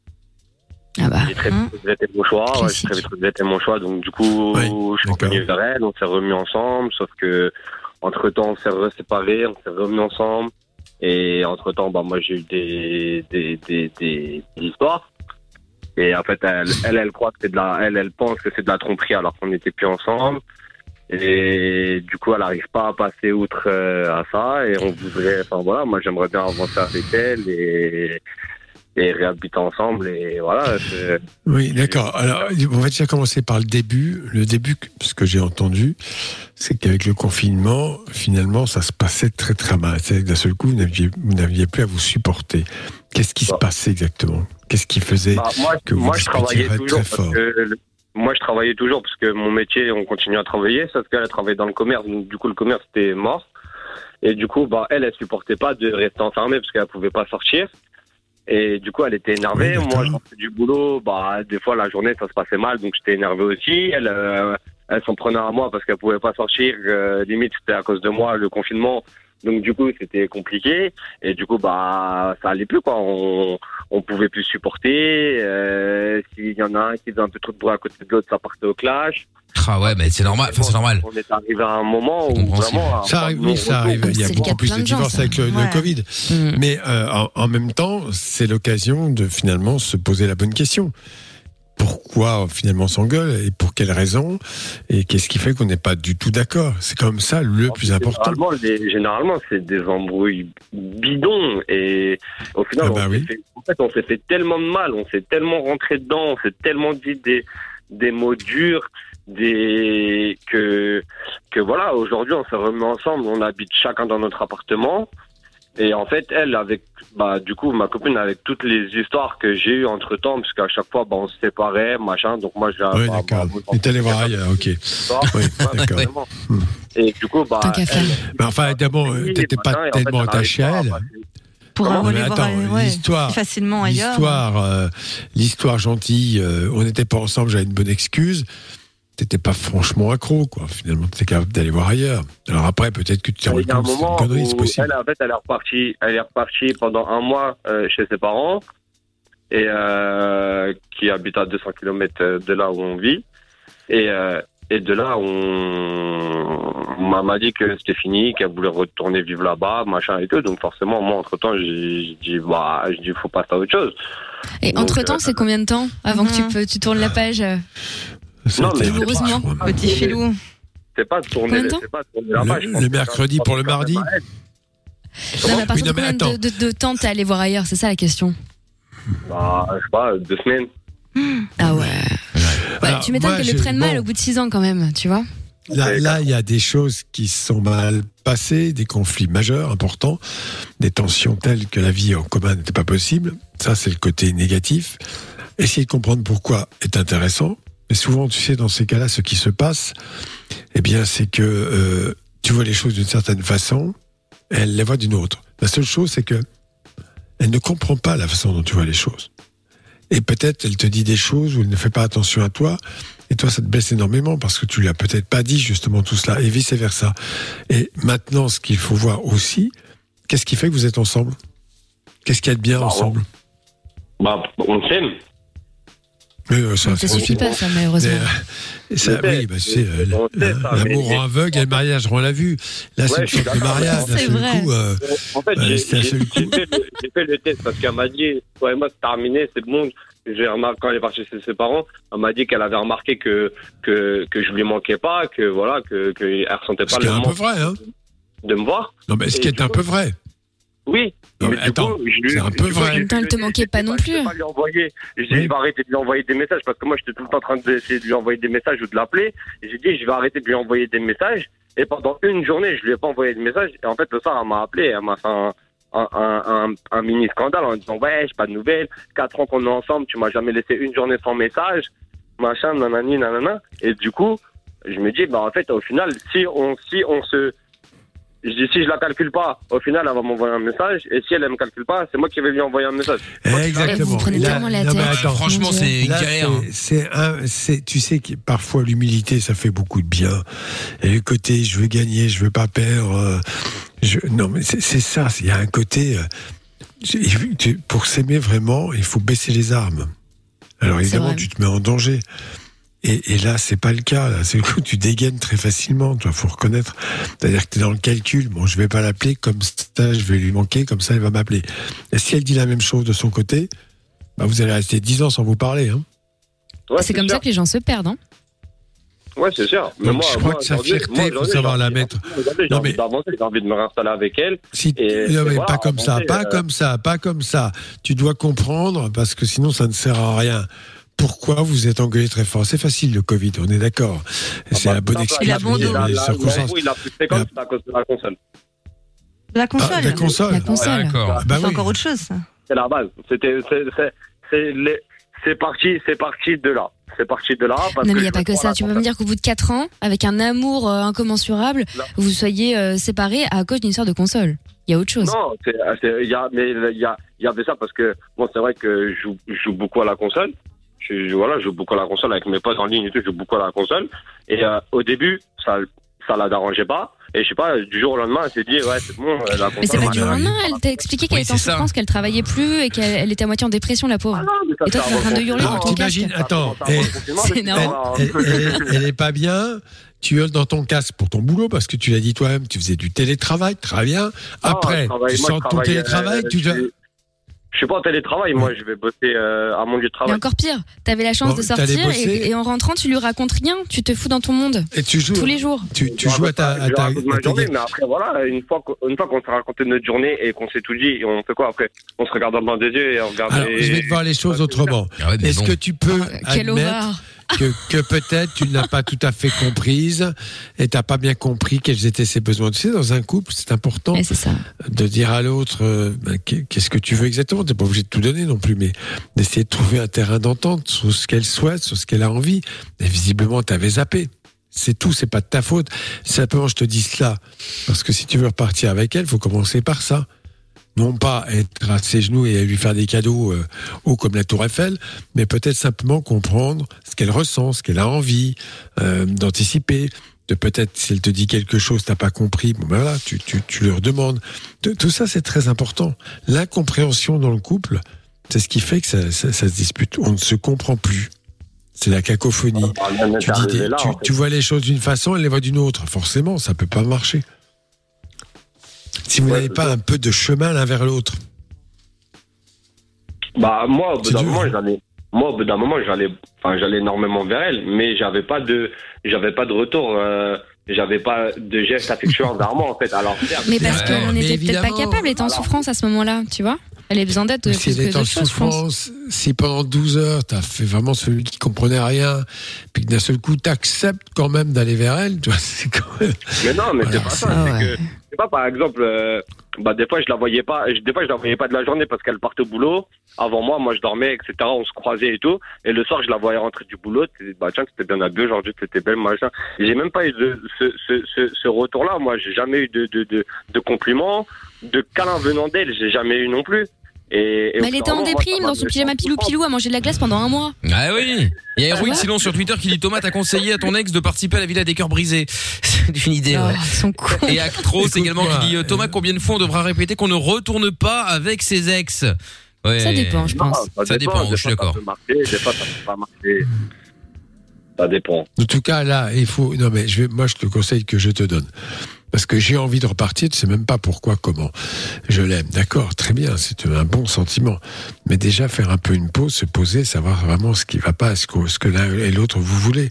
Ah bah. J'ai très vite regretté mon choix. Ouais, j'ai très vite regretté mon choix. Donc, du coup, je suis revenu vers elle. On s'est remis ensemble. Sauf que, entre temps, on s'est séparés. On s'est remis ensemble. Et entre temps, bah, moi, j'ai eu des, des, des, des, des histoires. Et en fait, elle, (laughs) elle, elle croit que c'est de la, elle, elle pense que c'est de la tromperie alors qu'on n'était plus ensemble. Et du coup, elle n'arrive pas à passer outre euh, à ça. Et on voudrait, enfin voilà, moi, j'aimerais bien avancer avec elle et, et réhabiter ensemble. Et voilà. Oui, d'accord. Alors, on va déjà commencer par le début. Le début, ce que j'ai entendu, c'est qu'avec le confinement, finalement, ça se passait très très mal. C'est que d'un seul coup, vous n'aviez, plus à vous supporter. Qu'est-ce qui se passait exactement? Qu'est-ce qui faisait Bah, moi, que vous moi je travaillais toujours très fort? moi je travaillais toujours parce que mon métier on continue à travailler sauf qu'elle a travaillé dans le commerce donc du coup le commerce était mort et du coup bah elle elle supportait pas de rester enfermée parce qu'elle pouvait pas sortir et du coup elle était énervée. Moi je rentrais du boulot bah des fois la journée ça se passait mal donc j'étais énervé aussi. Elle euh, elle s'en prenait à moi parce qu'elle pouvait pas sortir. Euh, limite c'était à cause de moi le confinement donc du coup c'était compliqué et du coup bah ça allait plus quoi on on pouvait plus supporter euh, s'il y en a un qui faisait un peu trop de bruit à côté de l'autre ça partait au clash Ah ouais, mais c'est normal. Enfin, c'est normal. on est arrivé à un moment où vraiment Ça arrive, oui, ça arrive. Il y a beaucoup plus de divorces avec le, le Covid. Mais euh, en, en même temps, c'est l'occasion de finalement se poser la bonne question. Pourquoi finalement on s'engueule et pour quelles raisons et qu'est-ce qui fait qu'on n'est pas du tout d'accord? C'est comme ça le plus important. Généralement, c'est des embrouilles bidons et au final, Ah bah on s'est fait, en fait, on s'est fait tellement de mal, on s'est tellement rentré dedans, on s'est tellement dit des, des mots durs, des que que voilà. Aujourd'hui, on s'est remis ensemble, on habite chacun dans notre appartement. Et en fait, elle, avec, bah, du coup, ma copine, avec toutes les histoires que j'ai eues entre temps, parce qu'à chaque fois, bah, on se séparait, machin, donc moi, j'ai, Oui, bah, d'accord. bah, Et t'allais voir ailleurs, ok. Oui, d'accord. vraiment. Et du coup, bah, elle- Mais enfin, d'abord, t'étais pas matin, et en fait, tellement elle attaché à elle. pas à Pour Non, aller mais voir, attends, ouais, l'histoire, plus facilement ailleurs. l'histoire, euh, l'histoire gentille. euh, on n'était pas ensemble, j'avais une bonne excuse. T'étais pas franchement accro, quoi. Finalement, t'étais capable d'aller voir ailleurs. Alors après, peut-être que tu t'es rendu Il y a un compte que c'est une moment connerie, c'est où possible. elle, en fait, elle est repartie, elle est repartie pendant un mois euh, chez ses parents et euh, qui habitent à 200 km de là où on vit. Et, euh, et de là, on, on m'a dit que c'était fini, qu'elle voulait retourner vivre là-bas, machin et tout. Donc forcément, moi, entre temps, j'ai dit, bah, je dis, faut passer à autre chose. Et Donc, entre temps, euh, c'est combien de temps avant que tu, peux, tu tournes la page euh, Non, mais pas- Petit filou. C'est pas de tourner, c'est pas de tourner la page. je Le, mercredi pour le mardi Non, mais à partir Oui, de non, mais combien de, de- de temps t'es allé voir ailleurs C'est ça la question. Bah, je sais pas, deux semaines. Ah ouais. Ouais, Alors, tu m'étonnes moi, qu'elle le prenne mal bon. au bout de 6 ans quand même, tu vois Là, là, il y a des choses qui se sont mal passées, des conflits majeurs, importants, des tensions telles que la vie en commun n'était pas possible. Ça, c'est le côté négatif. Essayer de comprendre pourquoi est intéressant. Mais souvent, tu sais, dans ces cas-là, ce qui se passe, eh bien, c'est que euh, tu vois les choses d'une certaine façon, et elle les voit d'une autre. La seule chose, c'est que elle ne comprend pas la façon dont tu vois les choses. Et peut-être elle te dit des choses où elle ne fait pas attention à toi, et toi ça te blesse énormément parce que tu lui as peut-être pas dit justement tout cela, et vice versa. Et maintenant, ce qu'il faut voir aussi, qu'est-ce qui fait que vous êtes ensemble? Qu'est-ce qu'il y a de bien ensemble? Bah, on s'aime. Oui, euh, ça, Ça c'est suffit pas, ça, malheureusement. Mais, euh, ça, oui, bah, tu sais, euh, l'amour rend aveugle et le mariage rend la vue. Là, c'est Ouais, une sorte de mariage. D'un C'est seul vrai. coup, euh, En fait, j'ai fait, le- j'ai fait le test parce qu'elle m'a dit, toi et moi, c'est terminé, c'est bon. J'ai remarqué, quand elle est partie chez ses parents, elle m'a dit qu'elle avait remarqué que, que, que je lui manquais pas, que voilà, que, que elle ressentait ce pas qui est le un peu manque vrai, hein de me voir. Non, mais ce qui est un peu vrai. Oui. Non, mais attends, coup, je lui- c'est un peu vrai. En même temps, elle te manquait pas non plus. Je vais lui envoyer. J'ai dit, je vais arrêter de lui envoyer des messages parce que moi, j'étais tout le temps en train d'essayer de lui envoyer des messages ou de l'appeler. Et j'ai dit, je vais arrêter de lui envoyer des messages. Et pendant une journée, je lui ai pas envoyé de message. Et en fait, le soir, elle m'a appelé. Elle m'a fait un, un, un, un, un mini scandale en disant ouais, j'ai pas de nouvelles, quatre ans qu'on est ensemble, tu m'as jamais laissé une journée sans message, machin, nanani, nanana. Et du coup, je me dis bah en fait au final, si on si on se je dis si je la calcule pas, au final elle va m'envoyer un message et si elle, elle me calcule pas, c'est moi qui vais lui envoyer un message. Exactement. vous prenez Là- tellement la non, mais tête. attends. Franchement, c'est une Là, galère. hein. c'est- C'est un, c'est, tu sais que parfois l'humilité, ça fait beaucoup de bien. Et le côté, je veux gagner, je veux pas perdre. euh, je, non, mais c'est, c'est ça. Il y a un côté. euh, j'ai- tu- pour s'aimer vraiment, il faut baisser les armes. Alors C'est évidemment, vrai. tu te mets en danger. Et, et là, c'est pas le cas. C'est le coup, tu dégaines très facilement. Tu faut reconnaître. C'est-à-dire que tu es dans le calcul. Bon, je vais pas l'appeler comme ça, je vais lui manquer, comme ça, il va m'appeler. Et si elle dit la même chose de son côté, bah, vous allez rester dix ans sans vous parler. Hein. Ouais, C'est comme sûr. ça que les gens se perdent. Hein. Ouais, c'est sûr. Mais Donc, moi, je crois moi, que sa fierté, il faut savoir la mettre. Non, mais- d'avancer, j'ai envie de me réinstaller avec elle. Si, Et- non, et mais voilà, pas comme ça, pas euh, comme ça, pas comme ça. Tu dois comprendre parce que sinon ça ne sert à rien. Pourquoi vous êtes engueulé très fort? C'est facile le Covid, on est d'accord. C'est Ah bah, la bonne excuse. La- les la- circonstances. la- la plus fréquente, c'est à cause de la console. La console. Ah, la console. La console. D'accord. Bah c'est oui. encore autre chose. C'est la base. C'était, c'est, c'est, c'est, les- c'est parti, c'est parti de là. C'est parti de là. Parce Non, mais il n'y a pas que ça. Tu peux me dire qu'au bout de 4 ans, avec un amour euh, incommensurable, Non. vous soyez euh, séparés à cause d'une histoire de console. Il y a autre chose. Non, c'est, c'est- il y a, mais il y a, il y avait ça parce que bon, c'est vrai que je joue, je joue beaucoup à la console. Je, je- voilà, je joue beaucoup à la console avec mes potes en ligne et tout. Je joue beaucoup à la console. Et euh, au début, ça, ça la dérangeait pas. Et je sais pas, du jour au lendemain, elle s'est dit ouais, c'est bon, la console. Mais c'est pas du lendemain. Elle t'a expliqué qu'elle Oui, était en souffrance, qu'elle travaillait plus et qu'elle elle était à moitié en dépression, la pauvre. Ah non, Et toi, tu es en train de hurler dans ton t'imagines, casque. attends, confinement, c'est énorme. elle, elle- elle- est pas bien. Tu hurles dans ton casque pour ton boulot parce que tu l'as dit toi-même, tu faisais du télétravail, très bien. Ah, Après, tu sors je ton télétravail, euh, tu dois. Je suis pas en télétravail, moi, je vais bosser euh, à mon lieu de Et travail. encore pire, t'avais la chance Bon, de t'allais sortir bosser. et, et en rentrant, tu lui racontes rien. Tu te fous dans ton monde Et tu joues. tous les jours. Tu, tu joues à ta. Je à lui ta- raconte ma à ta- journée, mais après, voilà, une fois qu'on une fois qu'on s'est raconté notre journée et qu'on s'est tout dit, on fait quoi après? On se regarde dans le blanc des yeux et on regarde. Alors, les- je vais te voir les choses autrement. Ah ouais, mais Est-ce bon. que tu peux Quelle admettre horreur. Que, que peut-être tu ne l'as pas tout à fait comprise et t'as pas bien compris quels étaient ses besoins. Tu sais, dans un couple, c'est important ça. de dire à l'autre euh, ben, qu'est- qu'est-ce que tu veux exactement? T'es pas obligé de tout donner non plus, mais d'essayer de trouver un terrain d'entente sur ce qu'elle souhaite, sur ce qu'elle a envie. Et visiblement, t'avais zappé. C'est tout, c'est pas de ta faute. Simplement, je te dis cela parce que si tu veux repartir avec elle, faut commencer par ça. Non pas être à ses genoux et lui faire des cadeaux euh, hauts comme la Tour Eiffel, mais peut-être simplement comprendre ce qu'elle ressent, ce qu'elle a envie, euh, d'anticiper, de peut-être si elle te dit quelque chose, t'as pas compris, bon ben voilà, tu, tu, tu leur demandes. Tout- ça c'est très important. L'incompréhension dans le couple, c'est ce qui fait que ça, ça, ça se dispute. On ne se comprend plus. C'est la cacophonie. Ah, est Tu, dis arrivé des- là, tu, en fait. tu vois les choses d'une façon, elle les voit d'une autre. Forcément, ça peut pas marcher. Si vous Ouais, n'avez pas ça. un peu de chemin l'un vers l'autre. Bah moi au bout d'un moment j'allais moi au bout d'un moment j'allais enfin j'allais énormément vers elle mais j'avais pas de j'avais pas de retour euh, j'avais pas de geste affectueux envers moi en fait alors certes, Mais parce qu'on n'était peut-être pas capable, elle était en Alors. souffrance à ce moment-là, tu vois Elle avait besoin d'aide si elle est en souffrance, si pendant 12 heures, tu as fait vraiment celui qui comprenait rien, puis que d'un seul coup, tu acceptes quand même d'aller vers elle, tu vois, (laughs) c'est quand même. mais non mais Voilà. c'est pas ça Ah c'est ouais. C'est pas par exemple euh, bah des fois je la voyais pas des fois je la voyais pas de la journée parce qu'elle partait au boulot. Avant moi moi je dormais etc on se croisait et tout. Et le soir je la voyais rentrer du boulot bah tiens t'étais bien habillée aujourd'hui t'étais belle machin. J'ai même pas eu de ce ce ce, ce retour là moi. J'ai jamais eu de de de, de compliments de câlins venant d'elle. J'ai jamais eu non plus et, et Mais au elle était en déprime dans m'a son pyjama pilou souffrance. pilou à manger de la glace pendant un mois. Ah oui. Il y a Héroïne ouais. sinon sur Twitter qui dit Thomas t'as conseillé à ton ex de participer à la Villa des cœurs brisés. (laughs) C'est une idée. Oh, ouais. cons. Et Actros également qui dit euh, Thomas combien de fois on devra répéter qu'on ne retourne pas avec ses ex. Ouais. Ça dépend, je Non, pense. Ça dépend, je suis d'accord. Ça dépend En tout cas, là, il faut. Non, mais je vais, moi, je te conseille que je te donne. Parce que j'ai envie de repartir, tu sais même pas pourquoi, comment. Je l'aime, d'accord, très bien, c'est un bon sentiment. Mais déjà, faire un peu une pause, se poser, savoir vraiment ce qui va pas, ce que, ce que l'un et l'autre vous voulez.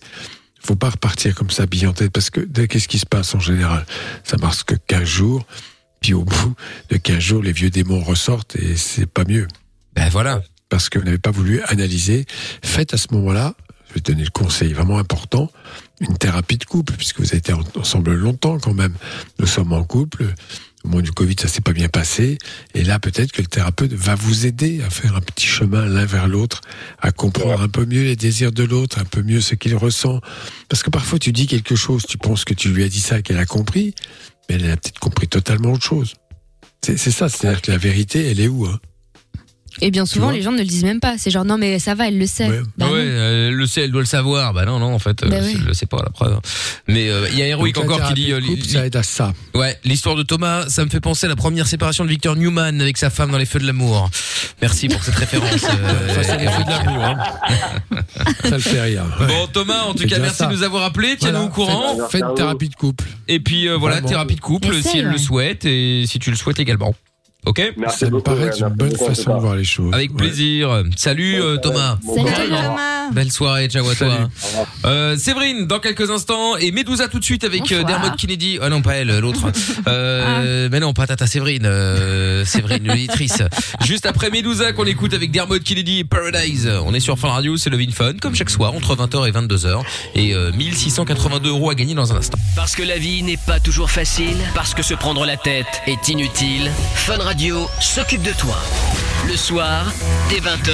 Faut pas repartir comme ça, bille en tête, parce que qu'est-ce qui se passe en général? Ça marche que 15 jours, puis au bout de 15 jours, les vieux démons ressortent et c'est pas mieux Ben voilà. parce que vous n'avez pas voulu analyser. Faites à ce moment-là, je vais te donner le conseil vraiment important, une thérapie de couple, puisque vous avez été en- ensemble longtemps quand même. Nous sommes en couple, Au moment du Covid, ça s'est pas bien passé. Et là, peut-être que le thérapeute va vous aider à faire un petit chemin l'un vers l'autre, à comprendre un peu mieux les désirs de l'autre, un peu mieux ce qu'il ressent. Parce que parfois, tu dis quelque chose, tu penses que tu lui as dit ça, qu'elle a compris, mais elle a peut-être compris totalement autre chose. C'est c'est ça, c'est-à-dire que la vérité, elle est où hein? Et bien souvent, les gens ne le disent même pas. C'est genre, non, mais ça va, elle le sait. Ouais. Bah ouais, euh, elle le sait, elle doit le savoir. Bah non, non, en fait, euh, Bah oui. elle le sait pas, la preuve. Mais euh, il y a Héroïque Donc, encore qui dit. euh, de couple, ça aide à ça. Ouais, l'histoire de Thomas, ça me fait penser à la première séparation de Victor Newman avec sa femme dans les feux de l'amour. Merci pour cette référence. (laughs) euh, Face à les feux de l'amour, hein. (laughs) ça le fait rire. Ouais. Bon Thomas, en tout cas, merci ça. de nous avoir appelés. Tiens-nous Voilà, au courant. Faites, thérapie de couple. Et puis euh, voilà, Vraiment. thérapie de couple si elle le souhaite et si tu le souhaites également. Ok Merci Ça me beaucoup, paraît une merci bonne façon de voir les choses. Avec Ouais. plaisir. Salut euh, Thomas. Salut, Thomas. Belle soirée, ciao à toi. Euh, Séverine, dans quelques instants, et Medusa tout de suite avec euh, Bonsoir. Dermot Kennedy. Ah non, pas elle, l'autre. (laughs) Euh, Mais non, pas Tata Séverine. Euh, Séverine, l'auditrice. (laughs) Juste après Medusa qu'on écoute avec Dermot Kennedy et Paradise. On est sur Fun Radio, c'est Love in Fun, comme chaque soir, entre 20h et 22h. Et euh, 1682 euros à gagner dans un instant. Parce que la vie n'est pas toujours facile, parce que se prendre la tête est inutile, Fun Radio s'occupe de toi. Le soir, dès 20h,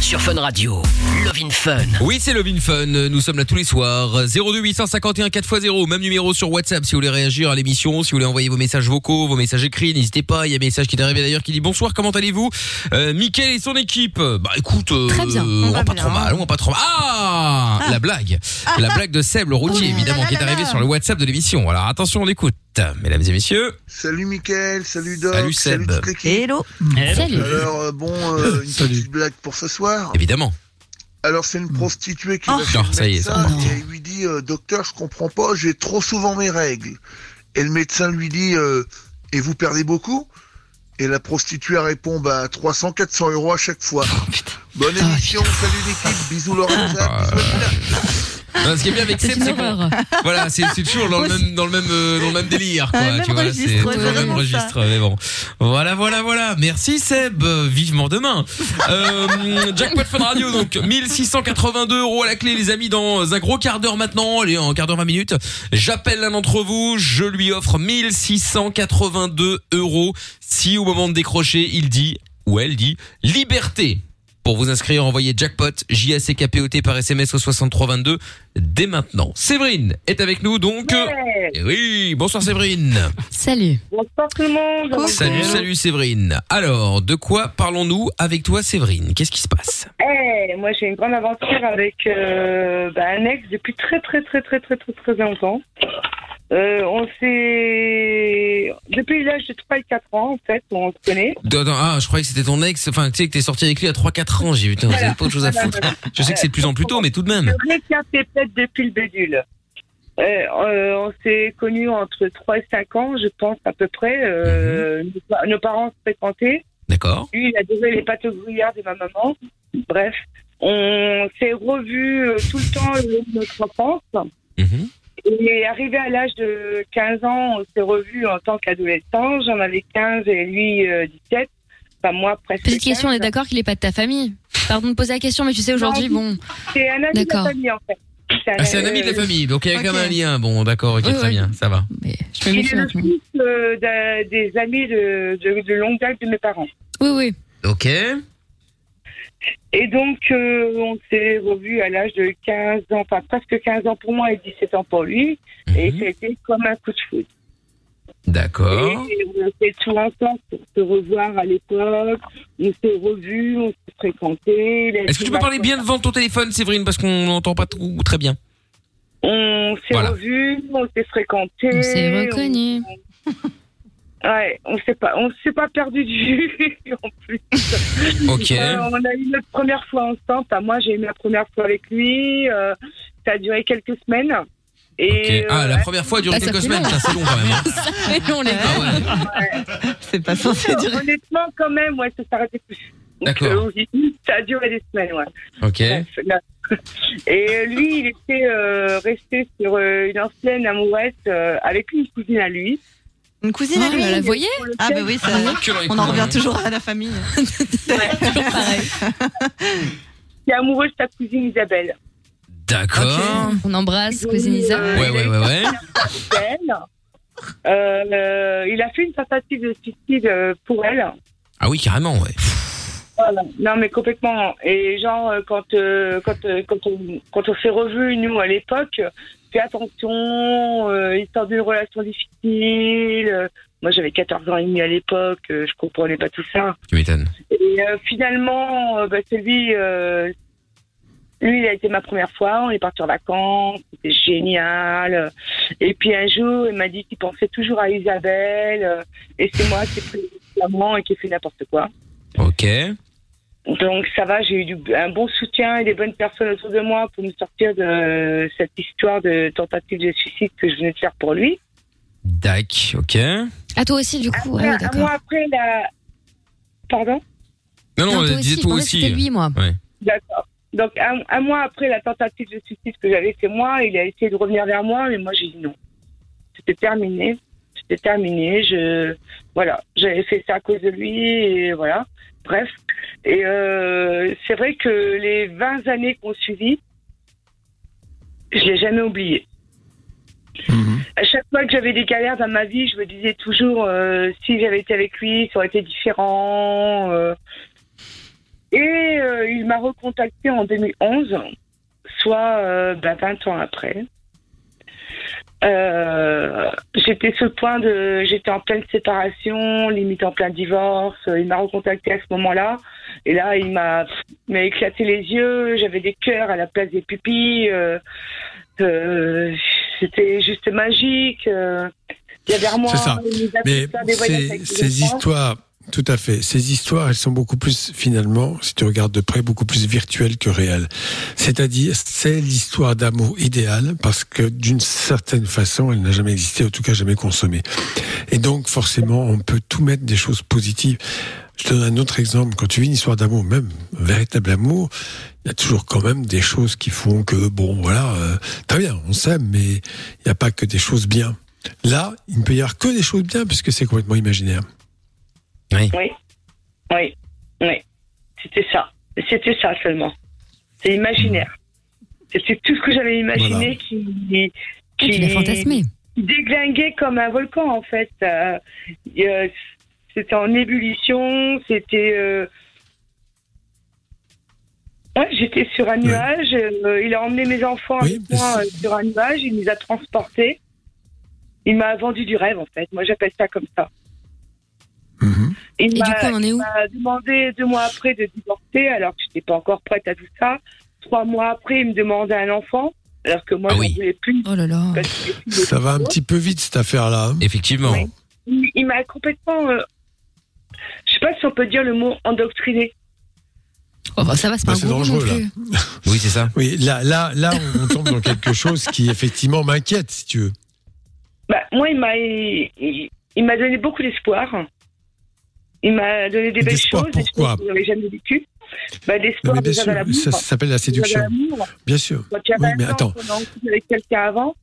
sur Fun Radio. Love in Fun. Oui, c'est Love in Fun. Nous sommes là tous les soirs. 02 851 4x0. Même numéro sur WhatsApp si vous voulez réagir à l'émission, si vous voulez envoyer vos messages vocaux, vos messages écrits. N'hésitez pas. Il y a un message qui est arrivé d'ailleurs qui dit bonsoir, comment allez-vous? Euh, Mickaël et son équipe. Bah, écoute, euh, Très bien. on On va pas bien. trop mal, on va pas trop mal. Ah! La blague. La blague de Seb, le routier, Oh, évidemment, là, qui est là, arrivé là. sur le WhatsApp de l'émission. Alors, attention, on écoute. Mesdames et messieurs. Salut Mickaël, salut Doc, Salut Seb. toute l'équipe. Hello. Salut. Alors euh, bon, euh, (laughs) une Salut. petite blague pour ce soir. Évidemment. Alors c'est une prostituée qui Oh. va Non, ça y est, ça. Oh et elle lui dit euh, docteur, je comprends pas, j'ai trop souvent mes règles. Et le médecin lui dit euh, et vous perdez beaucoup? Et la prostituée répond bah 300 400 euros à chaque fois. Bonne Ah, émission, salut l'équipe, bisous Amina. (laughs) Non, ce qui est bien avec Seb, c'est qu'on voilà, c'est c'est toujours dans le même dans le même euh, dans le même délire quoi, le tu vois, registre, c'est ouais, dans le même vraiment registre mais bon. Voilà voilà voilà. Merci Seb, Euh, vivement demain. Euh, (laughs) Jackpot Fun Radio donc 1682 euros à la clé les amis dans un gros quart d'heure maintenant, allez en quart d'heure 20 minutes. J'appelle l'un d'entre vous, je lui offre 1682 euros si au moment de décrocher, il dit ou elle dit liberté. Pour vous inscrire, envoyez jackpot J-A-C-K-P-O-T par SMS au 6322 dès maintenant. Séverine est avec nous donc. Eh oui, bonsoir Séverine. Salut. Bonsoir tout le monde. Salut, salut Séverine. Alors, de quoi parlons-nous avec toi Séverine? Qu'est-ce qui se passe? Eh, moi j'ai une grande aventure avec euh, bah, un ex depuis très très très très très très très longtemps. Euh, on s'est depuis l'âge de 3 et 4 ans en fait, on se connaît. Attends, Ah, je croyais que c'était ton ex. Enfin, tu sais que t'es sorti avec lui à 3-4 ans. J'ai vu, putain, vous avez pas autre chose à foutre. Je sais que c'est de plus en plus tôt, mais tout de même. Le mec a fait peut-être depuis le bédule. Euh, euh, on s'est connus entre 3 et 5 ans, je pense à peu près. Euh, nos, nos parents se fréquentaient. D'accord. Lui, il a déjà les pâtes de ma maman. Bref, on s'est revus euh, tout le temps de notre enfance. Mhm. Et arrivé à l'âge de 15 ans, on s'est revus en tant qu'adolescent. J'en avais 15 et lui euh, 17. Enfin, moi, presque. Petite question, on 15. est d'accord qu'il est pas de ta famille? Pardon de poser la question, mais tu sais, aujourd'hui, bon. C'est un ami de la famille, en fait. Ah, c'est un ami de la euh, famille, donc il y a quand même un lien. Bon, d'accord, ok, Ouais, très bien, ça va. Mais je Il est le maintenant. fils euh, des amis de, de, de longue date de mes parents. Oui, oui. Ok. Et donc, euh, on s'est revus à l'âge de 15 ans, enfin presque 15 ans pour moi et 17 ans pour lui. Et Mhm. c'était comme un coup de foudre. D'accord. Et on fait tout ensemble pour se revoir à l'époque. On s'est revus, on s'est fréquentés. A Est-ce que été tu peux parler bien devant ton téléphone, Séverine, parce qu'on n'entend pas tout très bien? On s'est Voilà. revus, on s'est fréquentés. On s'est reconnus. Ouais, on s'est pas, on s'est pas perdu de vue (laughs) en plus. Ok. Euh, on a eu notre première fois ensemble. Enfin, moi, j'ai eu ma première fois avec lui. euh, ça a duré quelques semaines. Et Ok. Ah, la euh, première fois a duré Ah, ça quelques semaines, long. ça c'est long quand même. hein. (laughs) Mais on les Ah ouais. (laughs) C'est pas censé durer. honnêtement, quand même, ouais, ça s'arrêtait plus. D'accord. euh, oui, ça a duré des semaines, ouais. Ok. Bref. Et lui, il était euh, resté sur euh, une ancienne amourette euh, avec une cousine à lui. Une cousine à lui vous voyez pour lequel- Ah bah oui, ça, les on en revient toujours à la famille. (laughs) qui (laughs) est amoureux de sa cousine Isabelle. D'accord. On embrasse, cousine Isa. Euh, Ouais, ouais, ouais, ouais. Euh, il a fait une tentative de suicide euh, pour elle. Ah oui, carrément, ouais. Voilà. Non, mais complètement. Et genre, euh, quand, euh, quand, euh, quand on, quand on s'est revus, nous, à l'époque, fais attention, euh, histoire d'une relation difficile. Moi, j'avais 14 ans et demi à l'époque, euh, je comprenais pas tout ça. Tu m'étonnes. Et euh, finalement, euh, bah, c'est lui, lui, il a été ma première fois. On est parti en vacances, c'était génial. Et puis un jour, il m'a dit qu'il pensait toujours à Isabelle. Et c'est moi qui ai pris le et qui ai fait n'importe quoi. Ok. Donc ça va, j'ai eu du- un bon soutien et des bonnes personnes autour de moi pour me sortir de cette histoire de tentative de suicide que je venais de faire pour lui. Dac, ok. Ah, toi aussi, du coup. Après, ouais, un mois après la... Pardon? Non, non, Non, aussi, disais toi que aussi. c'était lui, moi. Ouais. D'accord. Donc un, un mois après la tentative de suicide que j'avais fait moi, il a essayé de revenir vers moi, mais moi j'ai dit non. C'était terminé. C'était terminé. Je voilà, j'avais fait ça à cause de lui et voilà. Bref. Et euh, c'est vrai que les 20 années qu'on suivi, je l'ai jamais oublié. À chaque fois que j'avais des galères dans ma vie, je me disais toujours euh, si j'avais été avec lui, ça aurait été différent. euh. Et il m'a recontacté en 2011, soit euh, ben, 20 ans après. Euh, j'étais sur le point de, j'étais en pleine séparation, limite en plein divorce. Il m'a recontacté à ce moment-là, et là il m'a, m'a éclaté les yeux. J'avais des cœurs à la place des pupilles. euh, euh, c'était juste magique. euh, il y avait moi. C'est ça. Mais ces, histoires, tout à fait, ces histoires, elles sont beaucoup plus, finalement, si tu regardes de près, beaucoup plus virtuelles que réelles. C'est-à-dire, c'est l'histoire d'amour idéale parce que d'une certaine façon, elle n'a jamais existé, en tout cas jamais consommée. Et donc, forcément, on peut tout mettre des choses positives. Je te donne un autre exemple. Quand tu vis une histoire d'amour, même un véritable amour, il y a toujours quand même des choses qui font que, bon, voilà, euh, très bien, on s'aime, mais il n'y a pas que des choses bien. Là, il ne peut y avoir que des choses bien puisque c'est complètement imaginaire. Oui. Oui, oui, oui. C'était ça. C'était ça seulement. C'est imaginaire. C'était tout ce que j'avais imaginé Voilà. qui, fantasmé. qui déglinguait comme un volcan en fait. Euh, euh, c'était en ébullition. C'était. euh, Ouais, j'étais sur un nuage. il a emmené mes enfants Oui, avec moi sur un nuage. Il nous a transportés. Il m'a vendu du rêve en fait. Moi, j'appelle ça comme ça. Il Et du m'a- coup, on en est où il m'a demandé deux mois après de divorcer, alors que je n'étais pas encore prête à tout ça. Trois mois après, il me demandait un enfant, alors que moi, Ah je oui. n'en voulais plus. Oh là là. Ça va un petit peu vite cette affaire-là. hein. Effectivement. Oui. Il, il m'a complètement. euh, je sais pas si on peut dire le mot endoctriné. Oh, bah, ça va, c'est Bah, pas un dangereux, là. (laughs) Oui, c'est ça. Oui, là, là, là, on tombe dans quelque chose qui effectivement m'inquiète, si tu veux. Bah, moi, il m'a, il, il- il m'a donné beaucoup d'espoir. Il m'a donné des belles choses, des pourquoi choses que j'avais jamais vécues. Bah, l'espoir bien sûr, ça, ça s'appelle la séduction. Bien sûr. Quand tu as Oui, 20 mais attends. avec quelqu'un avant,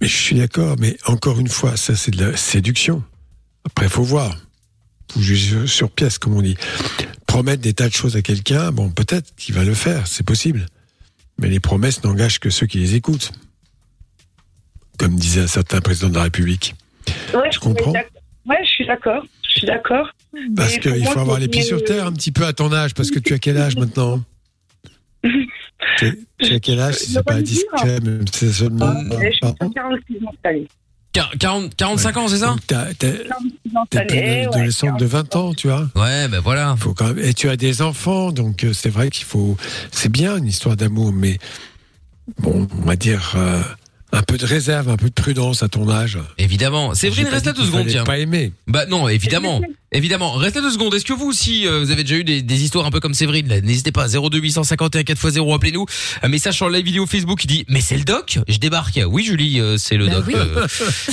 Mais je suis d'accord, mais encore une fois, ça c'est de la séduction. Après, faut voir. Faut juger sur pièce, comme on dit. Promettre des tas de choses à quelqu'un, bon, peut-être qu'il va le faire, c'est possible. Mais les promesses n'engagent que ceux qui les écoutent. Comme disait un certain président de la République. ouais, Je comprends. Ouais, je suis d'accord. Je suis d'accord. Parce qu'il faut avoir les pieds sur terre un petit peu à ton âge, parce que tu as quel âge maintenant (laughs) tu, as- quel âge si Je c'est pas même si c'est seulement. Euh, Je suis Pardon 46 ans cette année. Quar- 40, 45 ans, c'est ça Donc, t'as- t'as- 46 ans T'es pas une adolescente de 20 ans, tu vois. Ouais, ben voilà. Faut quand même... Et tu as des enfants, donc euh, c'est vrai qu'il faut. C'est bien une histoire d'amour, mais bon, on va dire euh, un peu de réserve, un peu de prudence à ton âge. Évidemment. Séverine, J'ai pas reste là deux secondes, tiens. Pas aimer. Bah non, évidemment. (laughs) Évidemment. Reste là deux secondes. Est-ce que vous aussi, euh, vous avez déjà eu des, des histoires un peu comme Séverine là N'hésitez pas. 02 851 4x0, appelez-nous. Un message sur la vidéo Facebook qui dit Mais c'est le doc Je débarque. Oui, Julie, euh, c'est le Bah doc. oui. euh,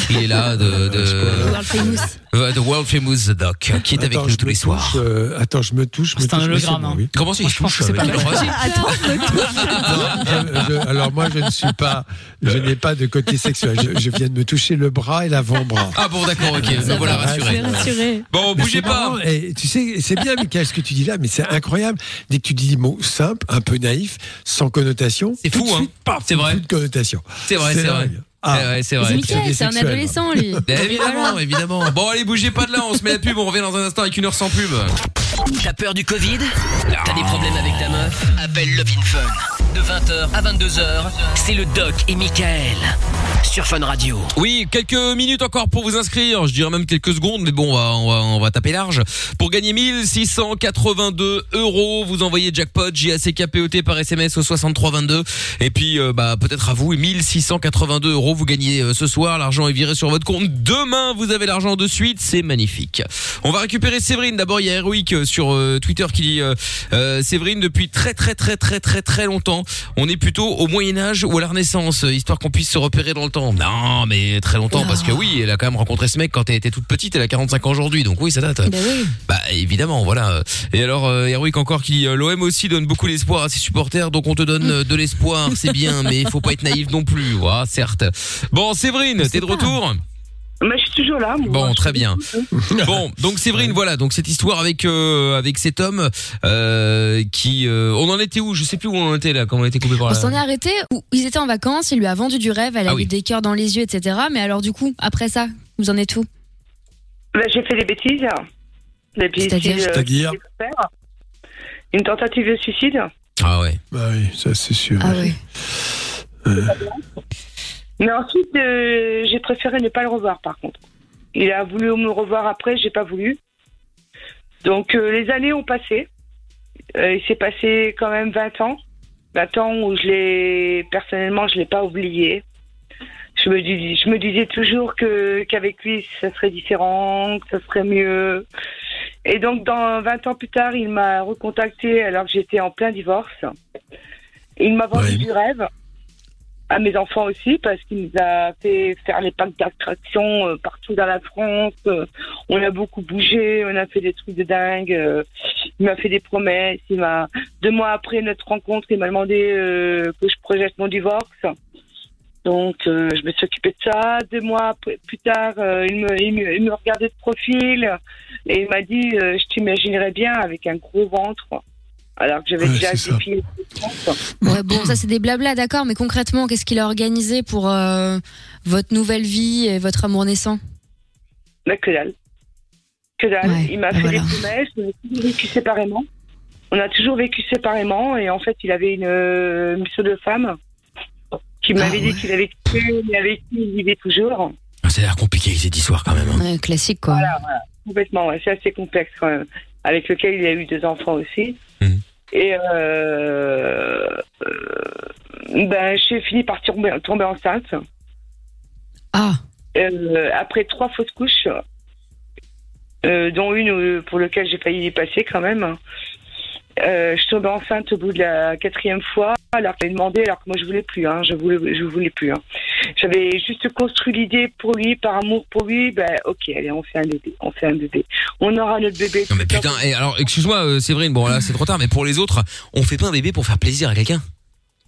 il est là de, (laughs) de, World famous. euh, de World Famous Doc, qui est avec Attends, nous tous les touche, soirs. euh, attends, je me touche. C'est un touche, hologramme, hein. oui. Comment ça, il se Moi, je pense touche que c'est avec pas vas-y. Non, je- je- alors moi, je ne suis pas. Je n'ai pas de côté sexuel. Je, je viens de me toucher le bras et l'avant-bras. Ah bon, d'accord, ok. Ça Me voilà rassuré. je vais rassuré. Bon, bougez pas. et tu sais, c'est bien, Michael, ce que tu dis là, mais c'est incroyable. Dès que tu dis des mots simples, un peu naïfs, sans connotation, C'est fou, hein. C'est vrai. Plus de connotation. C'est vrai, c'est vrai. Ah, ouais, c'est vrai. C'est un sexuel. adolescent, lui. (laughs) Eh, Évidemment, évidemment. (laughs) Bon, allez, bougez pas de là, on se met la pub, on revient dans un instant avec une heure sans pub. T'as peur du Covid T'as des problèmes avec ta meuf Appelle Love in Fun. De 20h à 22h, c'est le Doc et Michael sur Fun Radio. Oui, quelques minutes encore pour vous inscrire. Je dirais même quelques secondes, mais bon, on va, taper large. Pour gagner 1682 euros, vous envoyez jackpot J-A-C-K-P-O-T par SMS au 6322. Et puis, euh, bah, peut-être à vous, 1682 euros, vous gagnez euh, ce soir. L'argent est viré sur votre compte. Demain, vous avez l'argent de suite. C'est magnifique. On va récupérer Séverine. D'abord, il y a Heroic euh, sur euh, Twitter qui dit, euh, euh, Séverine, depuis très, très, très, très, très, très longtemps, on est plutôt au Moyen-Âge ou à la Renaissance, histoire qu'on puisse se repérer dans le temps. Non, mais très longtemps, parce que oui, elle a quand même rencontré ce mec quand elle était toute petite, elle a 45 ans aujourd'hui, donc oui, ça date. Bah oui. Bah évidemment, voilà. Et alors euh, Heroic encore qui l'OM aussi donne beaucoup d'espoir à ses supporters, donc on te donne de l'espoir, c'est bien, mais il faut pas être naïf non plus, voilà, certes. Bon, Séverine, t'es de retour? Mais je suis toujours là. moi. Bon, très bien. (laughs) Bon, donc Séverine, voilà, donc cette histoire avec euh, avec cet homme euh, qui, euh, on en était où? Je sais plus où on en était là, quand on a été coupé par On là. s'en est arrêté où ils étaient en vacances, il lui a vendu du rêve, elle Ah a oui. eu des cœurs dans les yeux, etc. Mais alors du coup, après ça, vous en êtes où? Bah, j'ai fait des bêtises. Des bêtises. C'est-à-dire? euh. Une tentative de suicide. Ah ouais. Bah oui, ça c'est sûr. Ah oui. Mais ensuite, euh, j'ai préféré ne pas le revoir, par contre. Il a voulu me revoir après, j'ai pas voulu. Donc, euh, les années ont passé. Euh, il s'est passé quand même 20 ans. 20 ans où je l'ai, personnellement, je l'ai pas oublié. Je me, dis, je me disais toujours que qu'avec lui, ça serait différent, que ça serait mieux. Et donc, dans 20 ans plus tard, il m'a recontacté alors que j'étais en plein divorce. Il m'a vendu Ouais. du rêve à mes enfants aussi parce qu'il nous a fait faire les parcs d'attractions euh, partout dans la France. Euh, on a beaucoup bougé, on a fait des trucs de dingue. euh, il m'a fait des promesses. Il m'a deux mois après notre rencontre, il m'a demandé que je projette mon divorce. Donc euh, je me suis occupée de ça. Deux mois plus tard, euh, il, me, il, me, il me regardait de profil et il m'a dit euh, je t'imaginerais bien avec un gros ventre. Alors que j'avais Ouais, déjà ça. défié. Ouais, bon, ça c'est des blablas, d'accord, mais concrètement, qu'est-ce qu'il a organisé pour euh, votre nouvelle vie et votre amour naissant? Mais que dalle. Que dalle. Ouais, il m'a ben fait voilà. des promesses, on a toujours vécu séparément. On a toujours vécu séparément et en fait, il avait une, euh, une pseudo-femme qui m'avait Ah dit ouais. qu'il avait quitté, mais avec qui il vivait toujours. Ah, Ça a l'air compliqué cette histoire quand même. hein. Ouais, Classique, quoi. Complètement, ouais, c'est assez complexe quand même. Avec lequel il a eu deux enfants aussi. Mhm. Et ben, j'ai fini par tomber, tomber enceinte. Ah, Euh, après trois fausses couches, euh, dont une pour laquelle j'ai failli y passer quand même. Euh, je tombée enceinte au bout de la quatrième fois, alors qu'elle demandé, alors que moi je voulais plus, hein, je voulais, je voulais plus. Hein. J'avais juste construit l'idée pour lui, par amour pour lui. Ben ok, allez, on fait un bébé, on fait un bébé, on aura notre bébé. Non mais putain, et alors excuse-moi euh, Séverine, bon là c'est trop tard, mais pour les autres, on fait pas un bébé pour faire plaisir à quelqu'un?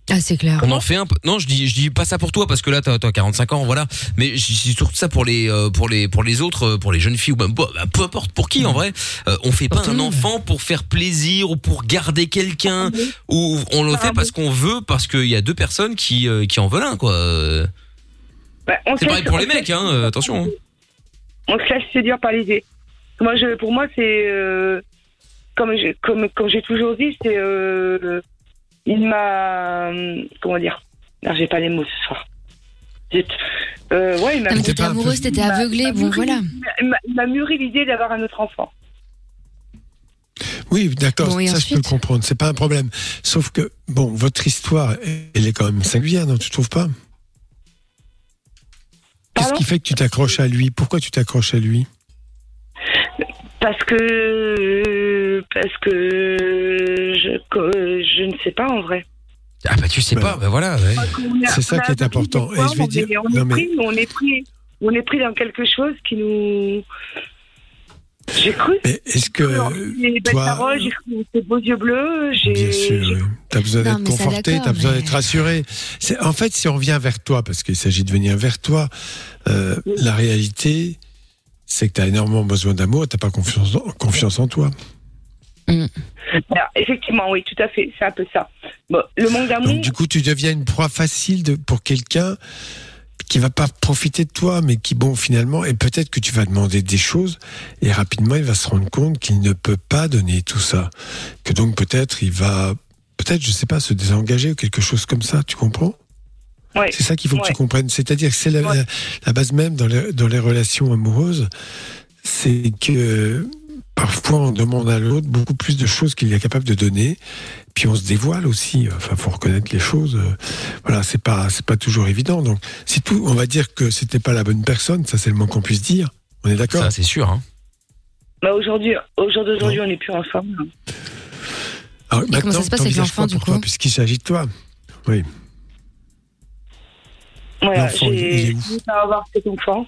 Ah c'est clair. On en fait un peu. Non, je dis je dis pas ça pour toi parce que là t'as t'as 45 ans, voilà. Mais je dis surtout ça pour les euh, pour les pour les autres, euh, pour les jeunes filles ou même bah, bah, peu importe pour qui en vrai. Euh, on fait pas un enfant pour faire plaisir ou pour garder quelqu'un ou on le fait parce qu'on veut parce qu'il y a deux personnes qui euh, qui en veulent un quoi. On C'est pareil pour les mecs, hein. euh, Attention. hein. on se laisse séduire par l'idée. Moi, je, pour moi, c'est euh, comme j'ai comme, comme j'ai toujours dit, c'est euh, il m'a euh, comment dire. Non, j'ai pas les mots ce soir. Euh, ouais, il m'a mais t'étais amoureuse, t'étais aveuglée, bon voilà. il m'a- mûri l'idée d'avoir un autre enfant. Oui, d'accord, Bon, ça je peux le comprendre, c'est pas un problème. Sauf que, bon, votre histoire, elle est quand même singulière, non, tu trouves pas? Qu'est-ce qui fait que tu t'accroches à lui? Pourquoi tu t'accroches à lui? Parce que parce que je que je ne sais pas en vrai. Ah bah tu sais Ouais. pas, bah voilà. ouais. C'est ça qui est important. Et je vais on dire- est- on non, est mais- pris, on est pris, on est pris dans quelque chose qui nous. J'ai cru. Est-ce que, J'ai belles toi- paroles, j'ai cru ses beaux yeux bleus, j'ai. bien sûr, t'as besoin d'être conforté, t'as besoin mais- d'être rassuré. C'est en fait, si on revient vers toi, parce qu'il s'agit de venir vers toi, euh, Oui. la réalité, c'est que t'as énormément besoin d'amour, t'as pas confiance en toi. Alors, effectivement, oui, tout à fait, c'est un peu ça. Bon, le manque d'amour. Du coup, tu deviens une proie facile de, pour quelqu'un qui va pas profiter de toi, mais qui, bon, finalement, et peut-être que tu vas demander des choses, et rapidement, il va se rendre compte qu'il ne peut pas donner tout ça. Que donc, peut-être, il va, peut-être, je sais pas, se désengager ou quelque chose comme ça, tu comprends? Ouais. C'est ça qu'il faut que tu comprennes. C'est-à-dire que c'est la, la- la base même dans les, dans les relations amoureuses, c'est que parfois on demande à l'autre beaucoup plus de choses qu'il est capable de donner, puis on se dévoile aussi. Enfin, faut reconnaître les choses. Voilà, c'est pas c'est pas toujours évident. Donc, si tout, on va dire que c'était pas la bonne personne, ça c'est le moins qu'on puisse dire. On est d'accord? Ça, c'est sûr. Hein. Bah, aujourd'hui, au jour d'aujourd'hui, on n'est plus ensemble. Alors, Et comment ça se passe avec l'enfant, du coup? puisqu'il s'agit de toi. Oui. Voilà, L'enfant, il- il est j'ai où? voulu avoir cet enfant.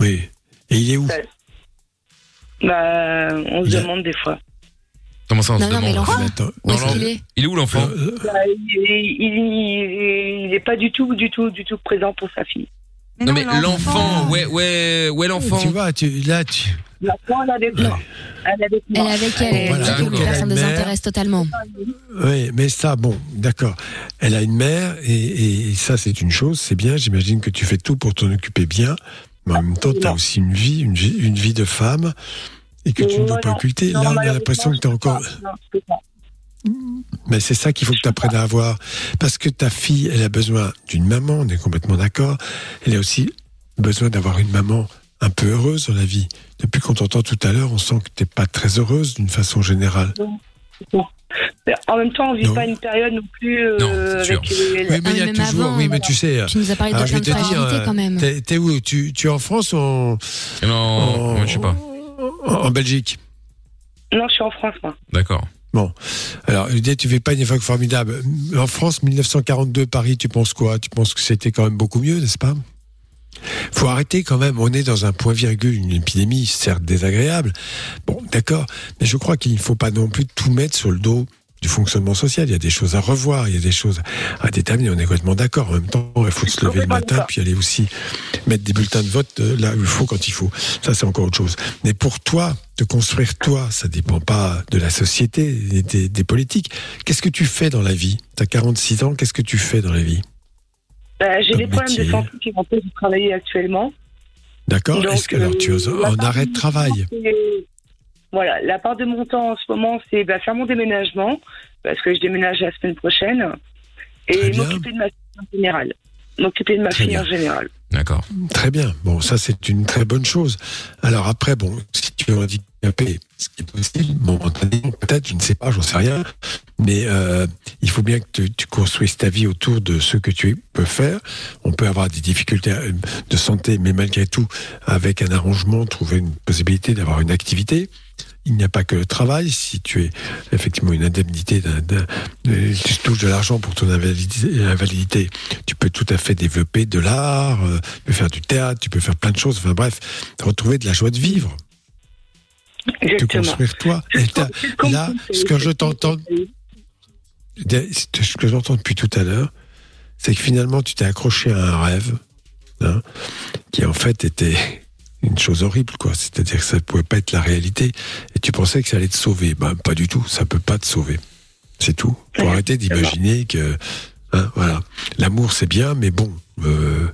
Oui. Et il est où? Bah, on se Il a- demande des fois. Comment ça, on Non, se non, mais demande l'enfant, Attends, où est-ce Non, qu'il non. est Il est où l'enfant euh, Bah, il, il, il est pas du tout, du tout, du tout présent pour sa fille. Non, mais l'enfant, ouais, ouais, ouais, l'enfant. Tu vois, tu, là, tu. L'enfant, elle est avec moi. Elle est avec Elle moi. est avec elle, elle Voilà, dit que donc le elle a père s'en une mère. désintéresse totalement. Oui, mais ça, bon, d'accord. Elle a une mère et, et ça, c'est une chose, c'est bien. J'imagine que tu fais tout pour t'en occuper bien. Mais en même temps, tu as aussi une vie, une vie, une vie de femme et que tu ne dois pas occulter. Là, on a l'impression que tu es encore. Mais c'est ça qu'il faut que tu apprennes à avoir. Parce que ta fille, elle a besoin d'une maman, on est complètement d'accord. Elle a aussi besoin d'avoir une maman un peu heureuse dans la vie. Depuis qu'on t'entend tout à l'heure, on sent que tu pas très heureuse d'une façon générale. Mais En même temps, on vit Non. pas une période non plus euh, Non, avec les- Oui, mais il y a Ah, même toujours. avant, oui, mais tu sais. Tu nous as parlé de plein de te dire, fragilité quand même. T'es où? Tu, tu es en France ou en, Non, en- je sais pas. en, Belgique? Non, je suis en France, moi. D'accord. Bon, alors l'idée, tu fais pas une époque formidable. En France, 1942, Paris, tu penses quoi? Tu penses que c'était quand même beaucoup mieux, n'est-ce pas? Faut arrêter quand même, on est dans un point virgule, une épidémie, certes désagréable. Bon, d'accord, mais je crois qu'il ne faut pas non plus tout mettre sur le dos du fonctionnement social. Il y a des choses à revoir, il y a des choses à déterminer. On est complètement d'accord. En même temps, il faut se lever le matin, puis aller aussi mettre des bulletins de vote euh, là où il faut, quand il faut. Ça, c'est encore autre chose. Mais pour toi, de construire toi, ça dépend pas de la société et des, des politiques. Qu'est-ce que tu fais dans la vie? Tu as 46 ans, qu'est-ce que tu fais dans la vie? Bah, J'ai des problèmes métier. de santé qui m'empêchent de travailler actuellement. D'accord Est-ce que alors tu es en arrêt de travail Voilà, la part de mon temps en ce moment, c'est bah, faire mon déménagement, parce que je déménage la semaine prochaine, et m'occuper de ma fille en général. M'occuper de ma Très fille bien. en général. D'accord. Très bien. Bon, ça c'est une très bonne chose. Alors après, bon, si tu es handicapé, ce qui est possible, momentanément, peut-être, je ne sais pas, j'en sais rien. Mais euh, il faut bien que tu, tu construises ta vie autour de ce que tu peux faire. On peut avoir des difficultés euh, de santé, mais malgré tout, avec un arrangement, trouver une possibilité d'avoir une activité. Il n'y a pas que le travail. Si tu es effectivement une indemnité, d'un- d'un- euh, tu touches de l'argent pour ton invalidité, tu peux tout à fait développer de l'art, euh, tu peux faire du théâtre, tu peux faire plein de choses. Enfin bref, retrouver de la joie de vivre, te Exactement. construire toi. Et là, ce que je t'entends, ce que j'entends depuis tout à l'heure, c'est que finalement tu t'es accroché à un rêve, hein, qui en fait était une chose horrible, quoi. C'est-à-dire que ça ne pouvait pas être la réalité, et tu pensais que ça allait te sauver. Ben, pas du tout. Ça peut pas te sauver. C'est tout. Faut arrêter d'imaginer que, hein, voilà, l'amour c'est bien, mais bon, euh,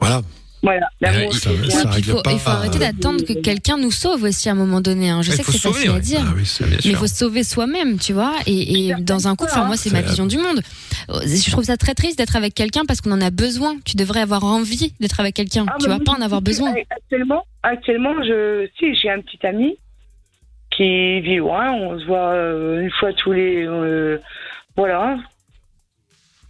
voilà. Voilà, l'amour, ça- c'est puis il faut, pas, il faut arrêter euh, d'attendre que quelqu'un nous sauve aussi à un moment donné. hein. Je sais que c'est facile à dire. Ah Mais il faut se sauver soi-même, tu vois. Et, et dans un couple, enfin, moi, c'est ma vision du monde. Euh, Je trouve ça très triste d'être avec quelqu'un parce qu'on en a besoin. Tu devrais avoir envie d'être avec quelqu'un. Ah, tu mais vas pas en avoir besoin. Actuellement, actuellement, je, si, j'ai un petit ami qui vit loin. On se voit euh, une fois tous les, euh, voilà.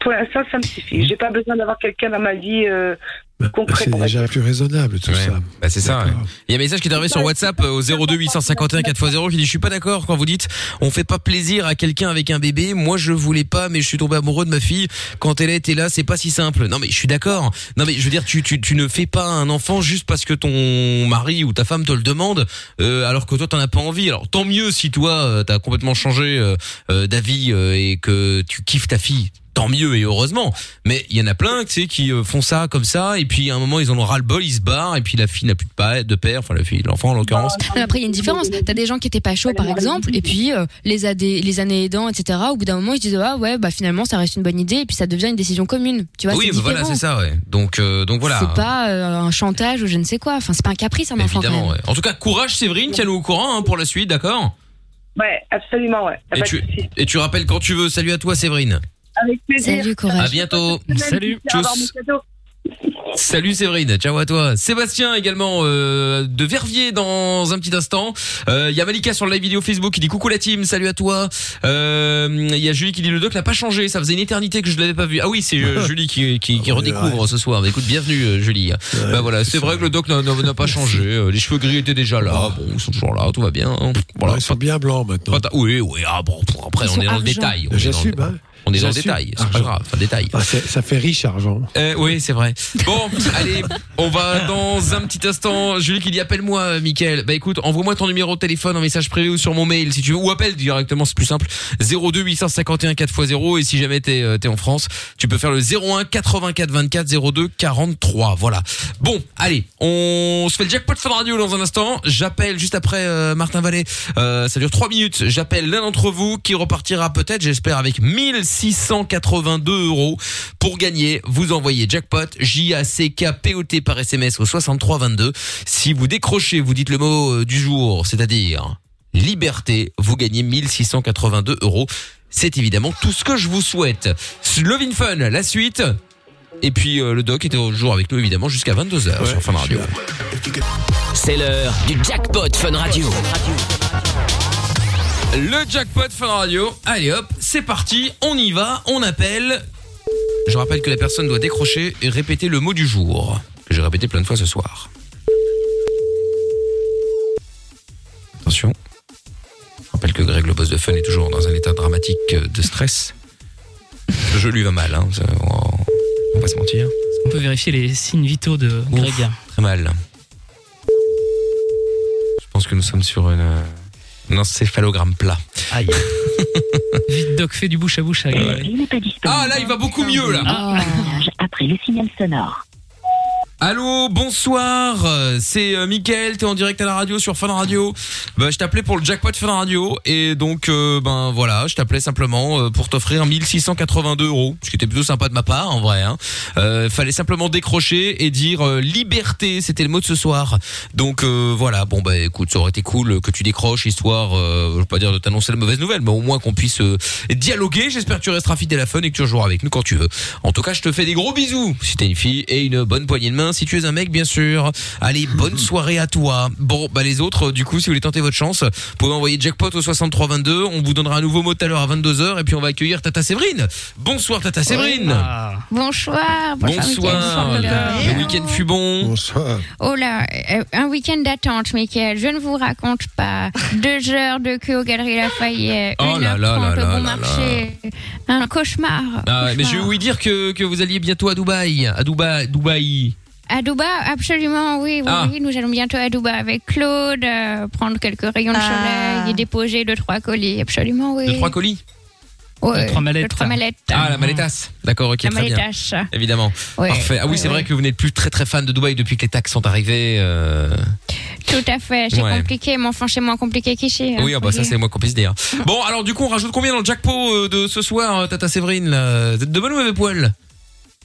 Pour l'instant, ça me suffit. J'ai pas besoin d'avoir quelqu'un dans ma vie. euh, Bah, c'est déjà plus raisonnable tout Ouais. ça. Bah c'est ça. ouais. Il y a un message qui est arrivé sur WhatsApp euh, au 02 851 4x0 qui dit je suis pas d'accord quand vous dites on fait pas plaisir à quelqu'un avec un bébé. Moi je voulais pas mais je suis tombé amoureux de ma fille quand elle était là. C'est pas si simple. Non mais je suis d'accord. Non mais je veux dire tu tu tu ne fais pas un enfant juste parce que ton mari ou ta femme te le demande euh, alors que toi t'en as pas envie. Alors tant mieux si toi euh, t'as complètement changé euh, euh, d'avis euh, et que tu kiffes ta fille. Tant mieux et heureusement. Mais il y en a plein, tu sais, qui euh, font ça comme ça, et puis à un moment ils en ont ras le bol, ils se barrent, et puis la fille n'a plus de père, de père, enfin la fille, l'enfant en l'occurrence. Mais Après, il y a une différence. T'as des gens qui étaient pas chauds, par exemple, et puis euh, les, adé- les années aidant, etc. Au bout d'un moment, ils se disent ah ouais, bah finalement, ça reste une bonne idée, et puis ça devient une décision commune. Tu vois, oui, c'est bah voilà, c'est ça, ouais. Donc, euh, donc voilà. C'est pas euh, un chantage ou je ne sais quoi. Enfin, c'est pas un caprice, un enfant. Évidemment, ouais. En tout cas, courage Séverine, tiens-nous au courant hein, pour la suite, d'accord? Ouais, absolument, ouais. Et tu, et tu rappelles quand tu veux. Salut à toi Séverine. Avec plaisir. Salut, courage. À bientôt. Salut. Tchuss. Salut Séverine, ciao à toi. Sébastien également euh, de Verviers dans un petit instant. Euh, Il y a Malika sur le live vidéo Facebook qui dit coucou la team, salut à toi. Euh, Il y a Julie qui dit le doc n'a pas changé, ça faisait une éternité que je l'avais pas vu. Ah oui, c'est euh, (laughs) Julie qui, qui, qui redécouvre ce soir. Bah, écoute, bienvenue euh, Julie. bah voilà, c'est vrai que le doc n'a- pas changé. (laughs) Euh, Les cheveux gris étaient déjà là. Bon, ils sont toujours là, tout va bien. hein. Voilà, ils sont bien blancs maintenant. Oui, oui. Ah bon, après Ils on est dans le détail. On dans J'assume, hein. On est dans le détail, c'est pas grave, enfin détail. Ah, ça fait riche argent. Euh, oui, c'est vrai. Bon, (laughs) allez, on va dans un petit instant. Julie qui dit appelle-moi, euh, Mickaël. Bah écoute, envoie-moi ton numéro de téléphone en message privé ou sur mon mail si tu veux, ou appelle directement, c'est plus simple. 02 851 4x0 et si jamais t'es euh, t'es en France, tu peux faire le 01 84 24 02 43. Voilà. Bon, allez, on se fait le jackpot Fun Radio dans un instant. J'appelle juste après euh, Martin Vallée. Ça dure 3 minutes. J'appelle l'un d'entre vous qui repartira peut-être, j'espère, avec 1682 euros pour gagner. Vous envoyez jackpot J A C K P O T par SMS au 63 22. Si vous décrochez, vous dites le mot euh, du jour, c'est-à-dire liberté, vous gagnez 1682 euros. C'est évidemment tout ce que je vous souhaite. Lovin Fun, la suite. Et puis euh, le doc était toujours avec nous évidemment jusqu'à 22h sur Fun Radio. C'est l'heure du jackpot Fun Radio. Le jackpot Fun Radio. Allez hop, c'est parti, on y va, on appelle. Je rappelle que la personne doit décrocher et répéter le mot du jour. Que j'ai répété plein de fois ce soir. Attention. Je rappelle que Greg, le boss de Fun, est toujours dans un état dramatique de stress. Le jeu lui va mal, hein. ça, on on va pas se mentir. On peut vérifier les signes vitaux de Greg. Très mal. Je pense que nous sommes sur une, euh, encéphalogramme plat. Aïe. (laughs) Vite, Doc, fais du bouche à bouche. à. Ah là, il va beaucoup mieux là. Après le signal sonore. Allô, bonsoir, c'est euh, Mickaël, t'es en direct à la radio sur Fun Radio. Bah, je t'appelais pour le jackpot Fun Radio et donc euh, ben voilà, je t'appelais simplement euh, pour t'offrir 1682 euros, ce qui était plutôt sympa de ma part en vrai. Hein. Euh, fallait simplement décrocher et dire euh, liberté, c'était le mot de ce soir. Donc voilà, bon bah écoute, ça aurait été cool que tu décroches histoire, je veux pas dire de t'annoncer la mauvaise nouvelle, mais au moins qu'on puisse dialoguer. J'espère que tu resteras fidèle à Fun et que tu joueras avec nous quand tu veux. En tout cas, je te fais des gros bisous si t'es une fille et une bonne poignée de main si tu es un mec, bien sûr. Allez, bonne (laughs) soirée à toi. Bon, bah les autres, du coup, si vous voulez tenter votre chance, vous pouvez envoyer jackpot au 6322. On vous donnera un nouveau mot tout à l'heure à 22h et puis on va accueillir Tata Séverine. Bonsoir Tata Séverine. Bonsoir. Bonsoir. Mickaël. Le week-end fut bon. Bonsoir. Oh là, euh, un week-end d'attente, Mickaël. Je ne vous raconte pas. Deux heures de queue aux Galeries Lafayette. Oh une là heure là trente là au là bon là marché. Un cauchemar. Ah ouais, mais je vais vous dire que, que vous alliez bientôt à Dubaï. À Dubaï. Dubaï. À Dubaï, absolument, oui, oui, Ah. oui. Nous allons bientôt à Dubaï avec Claude, euh, prendre quelques rayons de Ah. soleil et déposer deux, trois colis. Absolument, oui. De trois colis. Ouais, De trois mallettes. de trois mallettes. Ah, la maletasse. D'accord, ok, La très bien. Évidemment. Ouais, Parfait. Ah oui, ouais, c'est ouais. vrai que vous n'êtes plus très très fan de Dubaï depuis que les taxes sont arrivées. euh. Tout à fait. C'est Ouais. compliqué, mais enfin, c'est moins compliqué qu'ici. hein, Oui, ah bah ça c'est moi qu'on puisse dire. (laughs) Bon, alors du coup, on rajoute combien dans le jackpot euh, de ce soir, Tata Séverine là? Vous êtes de bonne ou mauvais poil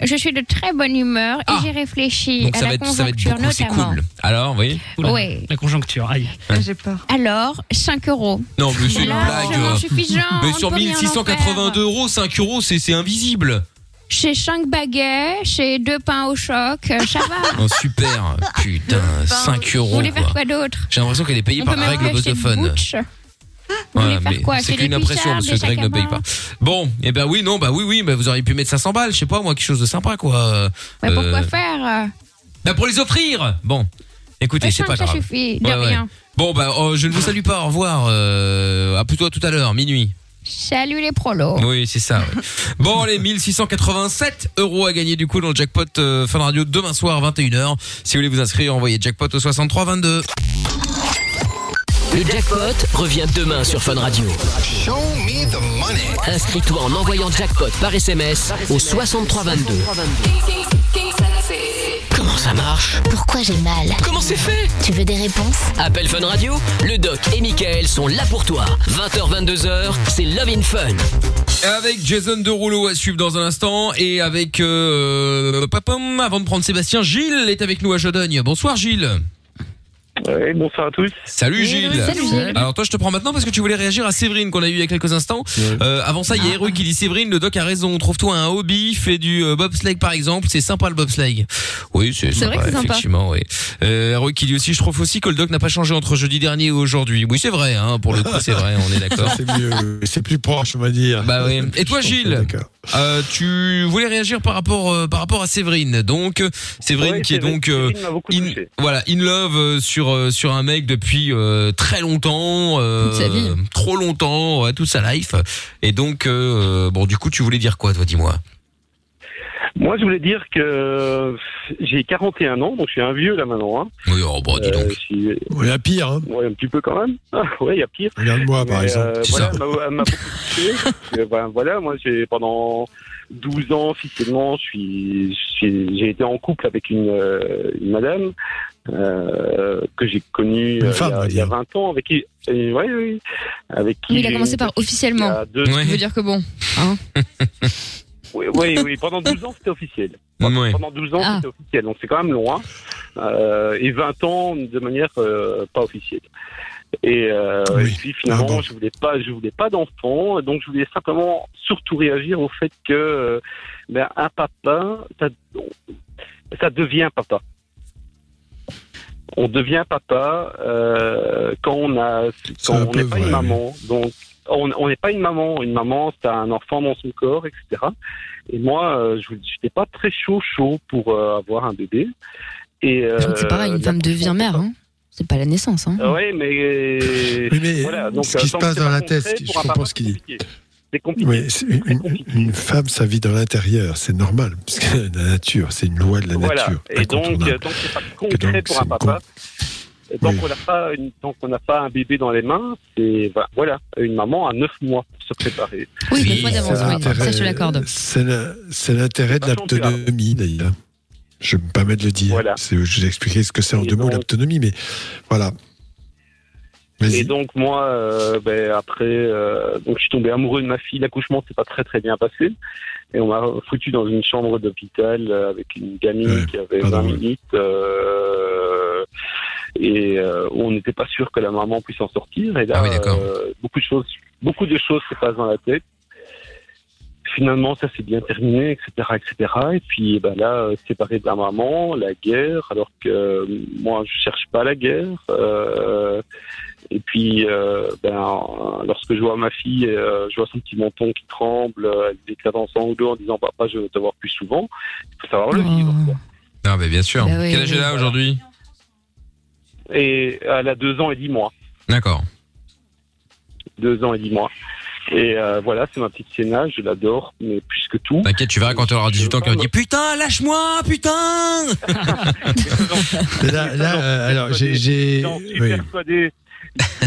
Je suis de très bonne humeur et j'ai réfléchi Ah. Donc à ça la va être ça va être conjoncture beaucoup, c'est notamment. cool. Alors, oui. Oula, Oui. La conjoncture, aïe. J'ai peur. Alors, 5 euros. Non, mais c'est une Largement blague. (laughs) suffisant, Mais on sur ne peut rien en 1682 euros, 5 euros, c'est c'est invisible. Chez 5 baguettes, chez deux pains au choc, euh, ça va. (laughs) Oh super, putain, 5 Vous euros. voulez faire quoi. quoi d'autre J'ai l'impression qu'elle est payée On par peut même Greg le boss acheter. Butch. Vous voulez faire quoi c'est qu'une impression que Greg ne paye pas. Bon, eh ben oui, non, bah oui, oui, bah vous auriez pu mettre 500 balles, je sais pas moi, quelque chose de sympa quoi. Mais pourquoi Euh, faire? Bah pour les offrir. Bon, écoutez, c'est pas cinq, ça grave. suffit, de Ouais, ouais. rien. Bon bah oh, je ne vous salue pas, au revoir. Euh, à plutôt à tout à l'heure, minuit. Salut les prolos. Oui, c'est ça. ouais. (laughs) bon, les 1687 euros à gagner du coup dans le jackpot euh, Fun Radio demain soir 21h. Si vous voulez vous inscrire, envoyez jackpot au 63 22. Le jackpot revient demain sur Fun Radio. Inscris-toi en envoyant jackpot par SMS au 6322. Comment ça marche? Pourquoi j'ai mal? Comment c'est fait? Tu veux des réponses? Appel Fun Radio, le doc et Michael sont là pour toi. 20h 22h, c'est Love in Fun. Avec Jason Derulo à suivre dans un instant et avec euh, papam, avant de prendre Sébastien, Gilles est avec nous à Jodogne. Bonsoir Gilles. Ouais, bonsoir à tous. Salut Gilles. Salut, Gilles. Alors toi je te prends maintenant parce que tu voulais réagir à Séverine qu'on a eu il y a quelques instants. Euh, avant ça il y a Héroï qui dit Séverine le doc a raison. Trouve-toi un hobby, fais du euh, bobsleigh par exemple. C'est sympa le bobsleigh. Oui c'est C'est vrai sympa, que c'est sympa. effectivement. Oui. Euh, qui dit aussi je trouve aussi que le doc n'a pas changé entre jeudi dernier et aujourd'hui. Oui c'est vrai hein, pour le coup c'est vrai on est d'accord. (laughs) C'est mieux, c'est plus proche, on va dire. Bah oui. Et toi Gilles, euh, tu voulais réagir par rapport euh, par rapport à Séverine. Donc Séverine Ouais, qui est donc euh, in, voilà in love euh, sur euh, sur un mec depuis euh, très longtemps, euh, Toute sa vie. trop longtemps, ouais, toute sa life. Et donc euh, bon du coup tu voulais dire quoi toi dis-moi? Moi, je voulais dire que j'ai 41 ans, donc je suis un vieux là maintenant. Hein. Oui, oh, bah, dis donc. Il y a pire, hein Ouais, un petit peu quand même. Ah, ouais, il y a pire. Regarde-moi, par exemple. euh, voilà, ça. elle m'a- beaucoup touché. ben, voilà, moi, j'ai pendant 12 ans officiellement, je suis, je suis- j'ai été en couple avec une, euh, une madame euh, que j'ai connue Une euh, il, y a, il y a dire. 20 ans, avec qui, euh, ouais, oui, avec qui Oui, il a commencé par officiellement. il deux- Ça veut dire que bon. Hein (laughs) Oui, oui, oui, pendant 12 ans, c'était officiel. (laughs) Ouais. Pendant 12 ans, Ah. c'était officiel, donc c'est quand même loin. Euh, et 20 ans de manière euh, pas officielle. Et, euh, et puis finalement, Ah bon. je voulais pas, je voulais pas d'enfant, donc je voulais simplement surtout réagir au fait que euh, ben, un papa, ça, ça devient papa. On devient papa euh, quand on a, quand on n'est pas vrai, une maman. Donc on n'est pas une maman. Une maman, c'est un enfant dans son corps, etc. Et moi, euh, je n'étais pas très chaud chaud pour euh, avoir un bébé. Et Je crois que c'est pareil, une femme devient mère. Hein. C'est pas la naissance. Hein. oui, mais, Oui, mais voilà, donc, ce qui euh, se passe c'est dans la tête, je comprends ce qu'il dit. c'est compliqué. Oui, une, une femme, ça vit dans l'intérieur, c'est normal, parce que la nature, c'est une loi de la Voilà. nature. Et donc, incontournable. euh, c'est pas concret donc, pour un papa, tant qu'on n'a pas, une- n'a pas un bébé dans les mains, c'est bah, voilà, une maman a neuf mois pour se préparer. Oui, neuf mois c'est d'avance, Ça, je l'accorde. C'est la- c'est l'intérêt de l'autonomie, d'ailleurs. Je me permets de le dire. C'est- Je vous expliquerai ce que c'est en deux mots, l'autonomie, mais voilà. Et donc moi, euh, ben, après, euh, donc je suis tombé amoureux de ma fille. L'accouchement s'est pas très très bien passé, et on m'a foutu dans une chambre d'hôpital euh, avec une gamine qui avait 20 minutes, euh, et euh, on n'était pas sûr que la maman puisse en sortir. Et là, euh, beaucoup de choses, beaucoup de choses se passent dans la tête. Finalement, ça s'est bien terminé, etc., etc. Et puis, ben là, euh, séparé de la maman, la guerre, alors que euh, moi, je cherche pas la guerre. Euh, et puis, euh, ben, lorsque je vois ma fille, euh, je vois son petit menton qui tremble, elle éclate en sanglots en disant Papa, je veux te voir plus souvent. Il faut savoir le vivre. quoi. Ah bah bien sûr. Bah oui, Quel âge oui. elle a aujourd'hui? Et elle a deux ans et dix mois. D'accord. Deux ans et dix mois. Et euh, voilà, c'est ma petite Sienna, je l'adore, mais plus que tout. T'inquiète, tu verras quand elle aura 18 ans qu'elle va dire putain lâche-moi putain. (laughs) Là, là, euh, alors, j'ai. J'en suis oui. persuadé.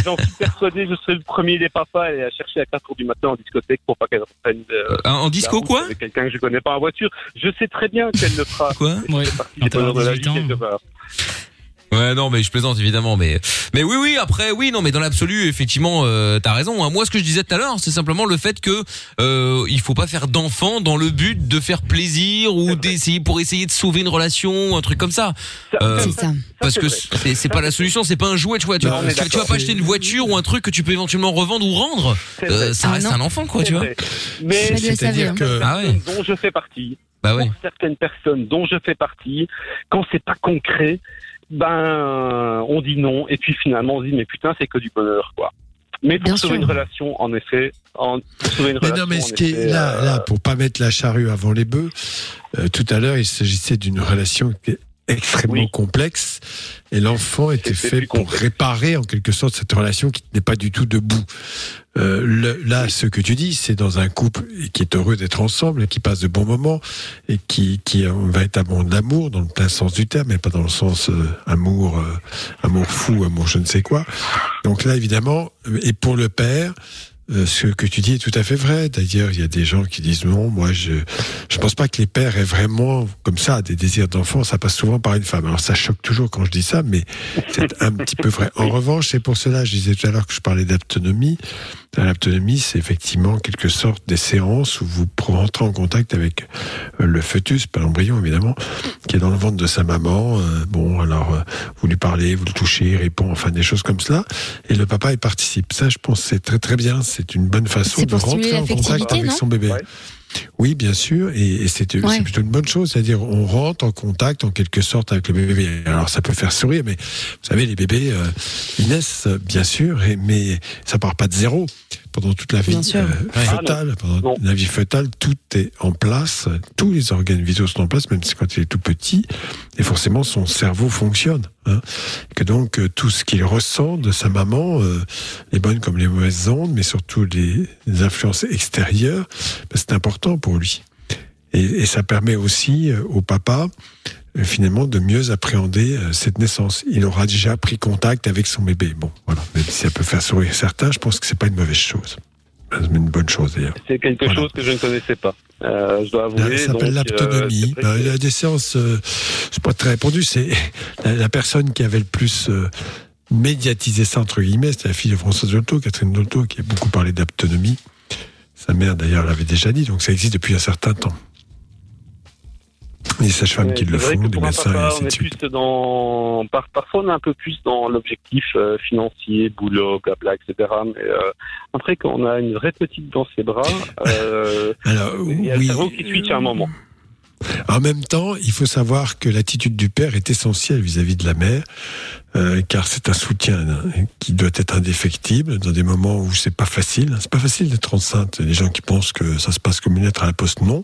J'en suis persuadé, je serai le premier des papas à aller la chercher à 4 heures du matin en discothèque pour pas qu'elle reprenne. euh, en- en disco, la route quoi quelqu'un que je connais pas en voiture. Je sais très bien qu'elle le fera. Quoi Ouais. Elle aura 18 ans. quelque part. Ouais non mais je plaisante évidemment mais mais oui oui après oui non mais dans l'absolu effectivement euh, t'as raison hein. moi ce que je disais tout à l'heure c'est simplement le fait que euh, il faut pas faire d'enfant dans le but de faire plaisir ou d'essayer pour essayer de sauver une relation ou un truc comme ça Euh, C'est ça. parce que c'est c'est pas la solution c'est pas un jouet tu vois tu, Non, tu- tu vas pas acheter une voiture ou un truc que tu peux éventuellement revendre ou rendre C'est Euh, ça Ah, reste non. un enfant quoi tu vois. Mais C'est-à-dire que. Ah ouais. dont je fais partie, bah ouais pour certaines personnes dont je fais partie, quand c'est pas concret, ben on dit non et puis finalement on se dit mais putain c'est que du bonheur quoi. Mais pour Bien sauver sûr. une relation, en effet, en, pour sauver une Mais relation, non, mais en ce qui effet, est là, euh, là, pour pas mettre la charrue avant les bœufs, euh, tout à l'heure, il s'agissait d'une relation extrêmement complexe et l'enfant était fait pour complexe. réparer en quelque sorte cette relation qui n'est pas du tout debout. euh, le- là, ce que tu dis, c'est dans un couple qui est heureux d'être ensemble, qui passe de bons moments et qui, qui a un véritable amour d'amour dans le plein sens du terme, mais pas dans le sens euh, amour, euh, amour fou, amour je ne sais quoi. Donc là, évidemment, euh, et pour le père. Euh, ce que tu dis est tout à fait vrai. D'ailleurs, il y a des gens qui disent non, moi je je pense pas que les pères aient vraiment comme ça des désirs d'enfant. Ça passe souvent par une femme. Alors ça choque toujours quand je dis ça, mais c'est un petit peu vrai. En revanche, c'est pour cela, je disais tout à l'heure que je parlais d'autonomie. L'autonomie, c'est effectivement en quelque sorte des séances où vous rentrez en contact avec euh, le fœtus, pas l'embryon évidemment, qui est dans le ventre de sa maman. Euh, bon, alors vous lui parlez, vous le touchez, il répond, enfin des choses comme cela. Et le papa, il participe. Ça, je pense, c'est très très bien. C'est une bonne façon de rentrer en contact avec son bébé. Oui, bien sûr, et, et c'est Ouais. plutôt une bonne chose, c'est-à-dire on rentre en contact en quelque sorte avec le bébé. Alors ça peut faire sourire, mais vous savez, les bébés, euh, ils naissent bien sûr, et, mais ça part pas de zéro. Pendant toute la vie euh, fœtale, pendant la vie fœtale, tout est en place, tous les organes vitaux sont en place, même si quand il est tout petit, et forcément son cerveau fonctionne. Hein, que donc euh, tout ce qu'il ressent de sa maman, euh, les bonnes comme les mauvaises ondes, mais surtout les, les influences extérieures, ben, c'est important pour lui. Et, et ça permet aussi euh, au papa, finalement, de mieux appréhender euh, cette naissance. Il aura déjà pris contact avec son bébé. Bon, voilà. Même si ça peut faire sourire certains, je pense que c'est pas une mauvaise chose. C'est une bonne chose d'ailleurs. C'est quelque chose que je ne connaissais pas. Euh, je dois avouer. Ça s'appelle donc, euh, c'est Ben, il y a des séances, euh, c'est pas très répandu. C'est (laughs) la, la personne qui avait le plus euh, médiatisé ça entre guillemets, c'était la fille de François Dolto, Catherine Dolto, qui a beaucoup parlé d'autonomie. Sa mère d'ailleurs l'avait déjà dit, donc ça existe depuis un certain temps. Les sages-femmes qui le font, des et ainsi de suite. plus dans, par- parfois on est un peu plus dans l'objectif euh, financier, boulot, blabla, etc. Mais euh, après, quand on a une vraie petite dans ses bras, (laughs) euh, Alors, il y a oui. le cerveau qui switch à un moment. En même temps, il faut savoir que l'attitude du père est essentielle vis-à-vis de la mère, euh, car c'est un soutien hein, qui doit être indéfectible dans des moments où c'est pas facile. C'est pas facile d'être enceinte. Les gens qui pensent que ça se passe comme une lettre à la poste, non.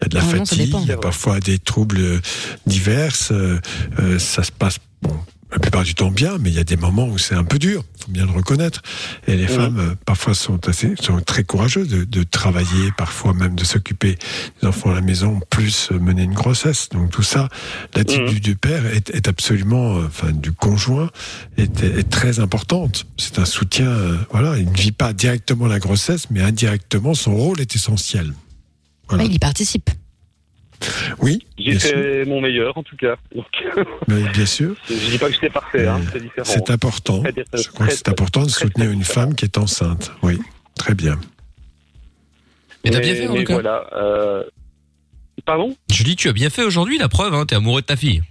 Il y a de la Ah non, fatigue, il y a parfois des troubles euh, divers. euh, euh, ça se passe bon. La plupart du temps bien, mais il y a des moments où c'est un peu dur, faut bien le reconnaître. Et les femmes, euh, parfois, sont, assez, sont très courageuses de, de travailler, parfois même de s'occuper des enfants à la maison, plus euh, mener une grossesse. Donc tout ça, l'attitude du père est, est absolument, euh, enfin du conjoint, est, est très importante. C'est un soutien, euh, voilà, il ne vit pas directement la grossesse, mais indirectement, son rôle est essentiel. Voilà. Il y participe. Oui, J'ai sûr. fait mon meilleur, en tout cas. Donc, (laughs) Mais bien sûr. je dis pas que j'étais parfait, hein, c'est différent. C'est important. Très, très, Je crois que c'est important de soutenir une femme qui est enceinte. Oui, très bien. Mais t'as bien fait, en tout cas. voilà. euh, Pardon? Dis, tu as bien fait aujourd'hui, la preuve, hein, t'es amoureux de ta fille.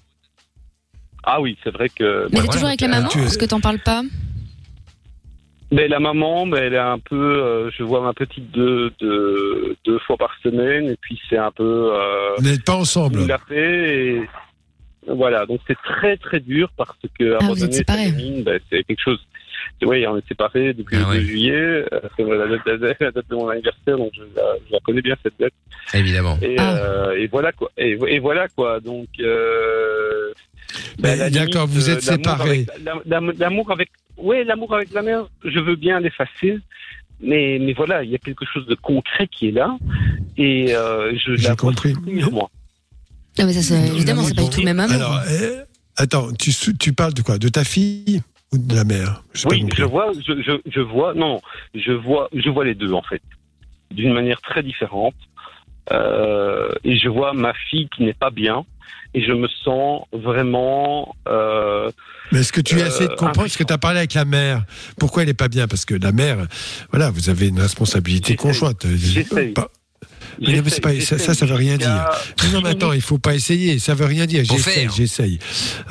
Ah oui, c'est vrai que. Mais bah, t'es toujours avec la maman Parce que t'en parles pas? Mais la maman, mais elle est un peu. euh, je vois ma petite deux, deux, deux fois par semaine, et puis c'est un peu. Euh, Vous n'êtes pas ensemble. il l'a fait, et voilà. Donc c'est très très dur parce que Ah, abandonner sa gamine, ben, c'est quelque chose. Oui, on est séparés depuis Ah le 2 juillet. euh, C'est la date, la date- la date de mon anniversaire, donc je la, je la connais bien cette date. Évidemment. Et, Ah. euh, et voilà quoi. Et, et voilà quoi. Donc. Ben, d'accord, limite, vous euh, êtes séparés. L'amour avec, ouais, l'amour avec la mère, je veux bien l'effacer, mais mais voilà, il y a quelque chose de concret qui est là, et euh, je J'ai la compris. moi. Non, mais ça, c'est- évidemment, c'est pas du tout le même amour. Alors, euh, attends, tu, tu parles de quoi? De ta fille ou de la mère? J'ai pas Oui, compris. je vois, je, je, je vois, non, je vois, je vois les deux en fait, d'une manière très différente, euh, et je vois ma fille qui n'est pas bien, et je me sens vraiment. Euh, Mais est-ce que tu as essayé de euh, comprendre ce que tu as parlé avec la mère? Pourquoi elle est pas bien? Parce que la mère, voilà, vous avez une responsabilité conjointe. Mais non, mais c'est pas- ça, ça, ça veut rien dire. Non, non, mais attends, il faut pas essayer. Ça veut rien dire. J'essaye, j'essaye.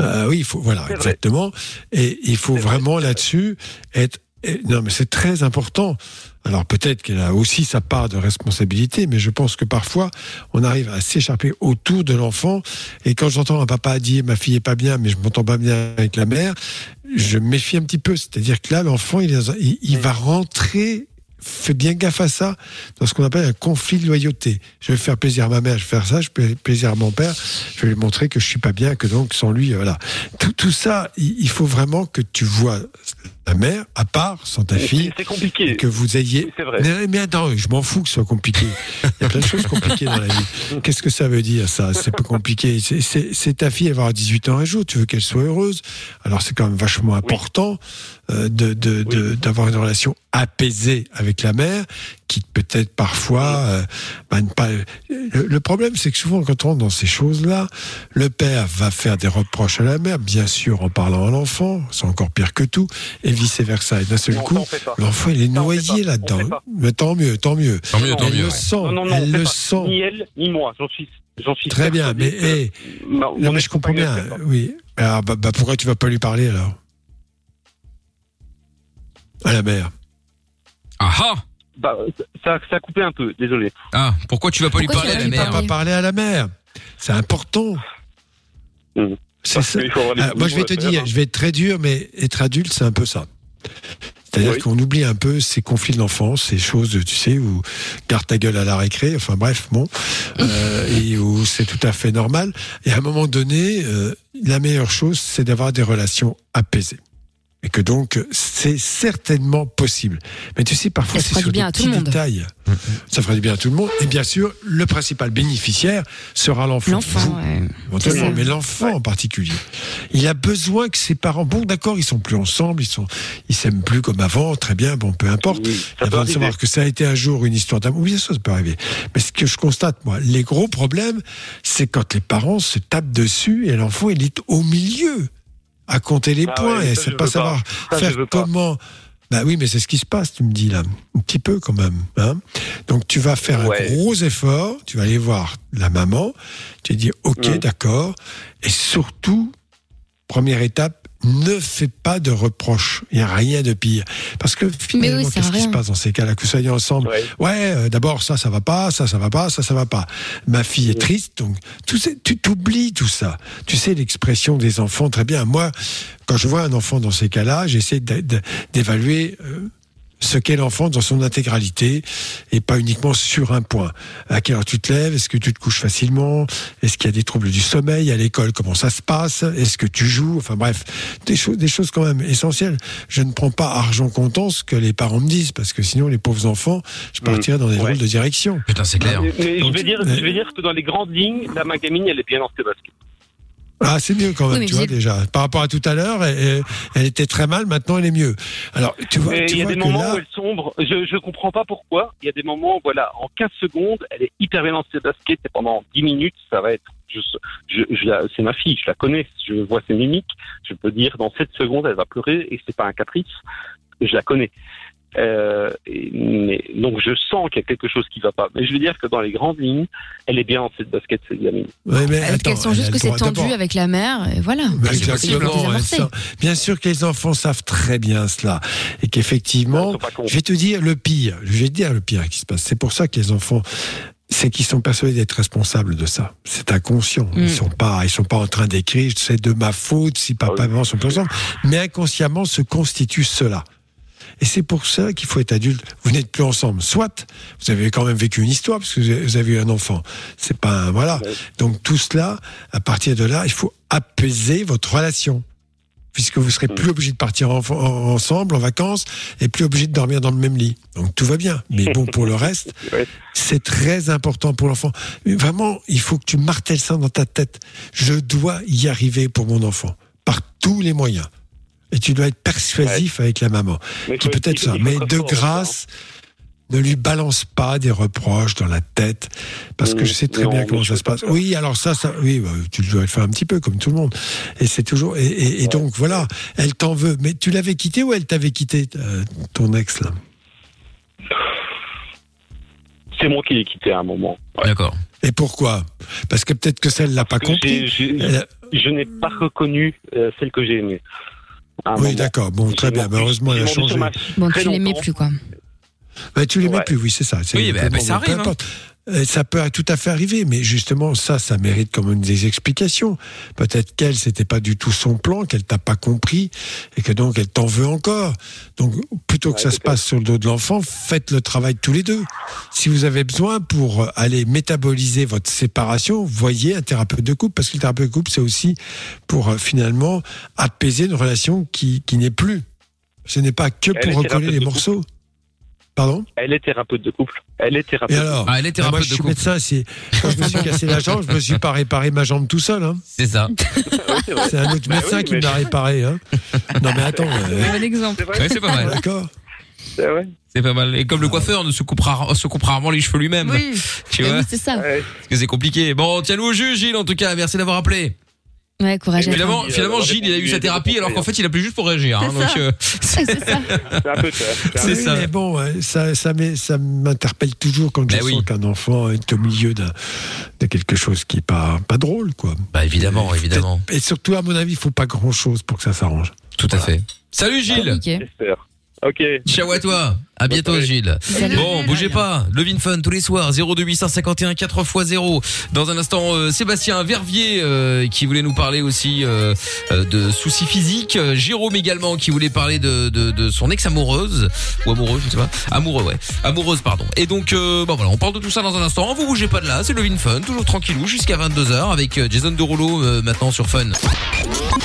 Euh, oui, il faut, voilà, exactement. Et il faut vraiment là-dessus être. et- non, mais c'est très important. Alors peut-être qu'elle a aussi sa part de responsabilité, mais je pense que parfois on arrive à s'écharper autour de l'enfant. Et quand j'entends un papa dire ma fille est pas bien, mais je m'entends pas bien avec la mère, je méfie un petit peu. C'est-à-dire que là, l'enfant, il, va rentrer fais bien gaffe à ça dans ce qu'on appelle un conflit de loyauté. Je vais faire plaisir à ma mère, je vais faire ça, je vais faire plaisir à mon père, je vais lui montrer que je suis pas bien, que donc sans lui, euh, voilà. Tout, tout ça, il faut vraiment que tu vois la mère à part, sans ta fille, C'est compliqué. que vous ayez. Oui, c'est vrai. Mais, mais attends, je m'en fous que ce soit compliqué. Il y a plein de choses compliquées dans la vie. (laughs) Qu'est-ce que ça veut dire, ça? C'est pas compliqué. C'est- ta fille, elle va avoir 18 ans un jour, tu veux qu'elle soit heureuse? Alors c'est quand même vachement important euh, de de- de- d'avoir une relation apaisée avec la mère, qui peut-être parfois. euh, bah, ne pas... le, le problème, c'est que souvent, quand on rentre dans ces choses-là, le père va faire des reproches à la mère, bien sûr en parlant à l'enfant, c'est encore pire que tout, et vice-versa. Et d'un seul Non, coup, l'enfant, il est noyé là-dedans. Mais tant mieux, tant mieux. Tant mieux, tant elle mieux. le sent, Non, non, non, elle le pas. sent. Ni elle, ni moi. J'en suis, j'en suis Très bien, mais que ma- non mais je comprends bien, oui. Alors, bah, bah, pourquoi tu vas pas lui parler alors? À la mère. Ah ah. Bah, ça, ça a coupé un peu, désolé. Ah, pourquoi tu vas pas lui parler à la lui mère On va parler à la mère. C'est important. Hmm. C'est Parce ça. qu'il faut avoir les Ah, moi, je vais te à dire, hein. je vais être très dur, mais être adulte, c'est un peu ça. C'est-à-dire Oui. qu'on oublie un peu ces conflits de l'enfance, ces choses, tu sais, où garde ta gueule à la récré, enfin bref, bon, (laughs) euh, et où c'est tout à fait normal. Et à un moment donné, euh, la meilleure chose, c'est d'avoir des relations apaisées. Et que donc, c'est certainement possible. Mais tu sais, parfois, Ça c'est fera sur du bien des à tout le petits monde. détails. Ça ferait du bien à tout le monde. Et bien sûr, le principal bénéficiaire sera l'enfant. L'enfant, ouais. mais l'enfant en particulier. Il a besoin que ses parents, bon d'accord, ils sont plus ensemble, ils sont, ils s'aiment plus comme avant, très bien, bon peu importe. Oui, Il a besoin de savoir que ça a été un jour une histoire d'amour. Oui, ça, ça peut arriver. Mais ce que je constate, moi, les gros problèmes, c'est quand les parents se tapent dessus et l'enfant, il est au milieu à compter les Ah points ouais, et ne pas savoir Ça, faire pas. comment. Bah oui, mais c'est ce qui se passe, tu me dis là, un petit peu quand même. Hein Donc tu vas faire Ouais. un gros effort, tu vas aller voir la maman, tu dire ok, Mm. d'accord, et surtout, première étape, ne fais pas de reproches. Il n'y a rien de pire. Parce que finalement, ça sert qu'est-ce qui se passe dans ces cas-là? Que vous soyez ensemble, Ouais. ouais, euh, d'abord ça, ça va pas, ça, ça va pas, ça, ça va pas. Ma fille est triste, donc tout ça, tu t'oublies tout ça. Tu sais l'expression des enfants très bien. Moi, quand je vois un enfant dans ces cas-là, j'essaie d'évaluer euh, ce qu'est l'enfant dans son intégralité et pas uniquement sur un point. À quelle heure tu te lèves? Est-ce que tu te couches facilement? Est-ce qu'il y a des troubles du sommeil à l'école? Comment ça se passe? Est-ce que tu joues? Enfin bref, des choses, des choses quand même essentielles. Je ne prends pas argent comptant ce que les parents me disent parce que sinon les pauvres enfants, je partirais dans des Ouais. drôles de direction. Putain, c'est clair. Mais, mais je, vais dire, je vais dire que dans les grandes lignes, la ma gamine, elle est bien dans ses baskets. Ah, c'est mieux quand même, Oui, tu vois déjà. Par rapport à tout à l'heure, elle, était très mal, maintenant elle est mieux. Alors, tu vois, il y a des moments là, où elle sombre. Je je comprends pas pourquoi. Il y a des moments, voilà, en 15 secondes, elle est hyper bien dans ses baskets et pendant 10 minutes, ça va être. Je, je, je la- c'est ma fille, je la connais. Je vois ses mimiques. Je peux dire dans 7 secondes, elle va pleurer et c'est pas un caprice. Je la connais. Euh, mais, donc je sens qu'il y a quelque chose qui va pas. Mais je veux dire que dans les grandes lignes, elle est bien dans cette basket, cette gamine. Ouais, mais Peut-être qu'elles sont elle juste que c'est tendu avec la mère, et voilà. C'est exactement, Bien sûr que les enfants savent très bien cela. Et qu'effectivement, je vais te dire le pire. Je vais te dire le pire qui se passe. C'est pour ça que les enfants, c'est qu'ils sont persuadés d'être responsables de ça. C'est inconscient. Mm. Ils sont pas, ils sont pas en train d'écrire, c'est de ma faute si papa Ah et maman sont ensemble. Mais inconsciemment se constitue cela. Et c'est pour ça qu'il faut être adulte. Vous n'êtes plus ensemble. Soit vous avez quand même vécu une histoire parce que vous avez- eu un enfant. C'est pas un, voilà. Ouais. Donc tout cela, à partir de là, il faut apaiser votre relation. Puisque vous serez plus obligé de partir en- en- ensemble en vacances et plus obligé de dormir dans le même lit. Donc tout va bien. Mais bon, pour le reste, (laughs) c'est très important pour l'enfant. Vraiment, il faut que tu martèles ça dans ta tête. Je dois y arriver pour mon enfant. Par tous les moyens. Et tu dois être persuasif avec la maman. Mais Qui peut être ça. Mais de grâce, ne lui balance pas des reproches dans la tête. Parce que je sais très non, bien comment ça se pas passe. Oui, alors ça, ça oui, bah, tu dois le faire un petit peu comme tout le monde. Et c'est toujours. Et, et- et donc voilà, elle t'en veut. Mais tu l'avais quitté ou elle t'avait quitté, euh, ton ex là? C'est moi qui l'ai quitté à un moment. D'accord. Et pourquoi? Parce que peut-être que celle l'a pas compris. Je n'ai pas reconnu euh, celle que j'ai aimée. Un Oui, d'accord. Bon, très bien. Mais heureusement, elle a changé. Bon, tu l'aimais plus, quoi. Bah, tu l'aimais Ouais. plus, oui, c'est ça. Oui, bah, bah, ça peu arrive, hein. importe. Ça peut tout à fait arriver, mais justement, ça, ça mérite quand même des explications. Peut-être qu'elle, c'était pas du tout son plan, qu'elle t'a pas compris, et que donc elle t'en veut encore. Donc, plutôt que ça se passe sur le dos de l'enfant, faites le travail tous les deux. Si vous avez besoin pour euh, aller métaboliser votre séparation, voyez un thérapeute de couple, parce que le thérapeute de couple, c'est aussi pour euh, finalement apaiser une relation qui, qui n'est plus. Ce n'est pas que pour recoller les morceaux. Pardon Elle est thérapeute de couple. Elle est et thérapeute. alors Ah, elle est Ah, thérapeute Moi, de je suis couple. médecin. C'est quand je me suis cassé la jambe, je me suis pas réparé ma jambe tout seul. Hein. C'est ça. (laughs) C'est un autre Bah médecin oui, qui mais- me l'a réparé. Hein. Non mais attends. euh, Bon exemple. Ouais, c'est pas mal. D'accord. C'est vrai. C'est pas mal. Et comme le coiffeur ne se coupe, rare- se coupe rarement les cheveux lui-même. Oui. Tu Eh vois oui, c'est ça. Ouais. Parce que c'est compliqué. Bon, tiens-nous au jus, Gilles, en tout cas. Merci d'avoir appelé. Ouais, courage. Finalement, a finalement Gilles, il a eu sa a thérapie, alors qu'en fait, il appelé juste pour réagir. hein. C'est euh, Ouais, (laughs) c'est ça. C'est un peu ça. (laughs) C'est ça. Mais bon, ça, m'interpelle toujours quand Ben je oui. sens qu'un enfant est au milieu de quelque chose qui est pas pas drôle, quoi. Bah, évidemment, Et évidemment. Et surtout, à mon avis, il faut pas grand chose pour que ça s'arrange. Tout à fait. Salut Gilles. Ok. J'espère. Ok. Ciao à toi. À bientôt. Gilles. Salut. Bon, bougez pas. Levin Fun tous les soirs 02851 4x0. Dans un instant euh, Sébastien Vervier euh, qui voulait nous parler aussi euh, de soucis physiques, Jérôme également qui voulait parler de, de, de son ex amoureuse ou amoureux, je sais pas. Amoureux ouais. Amoureuse pardon. Et donc euh, bon voilà, on parle de tout ça dans un instant. Vous bougez pas de là, c'est Levin Fun, toujours tranquillou jusqu'à 22h avec Jason Derulo euh, maintenant sur Fun.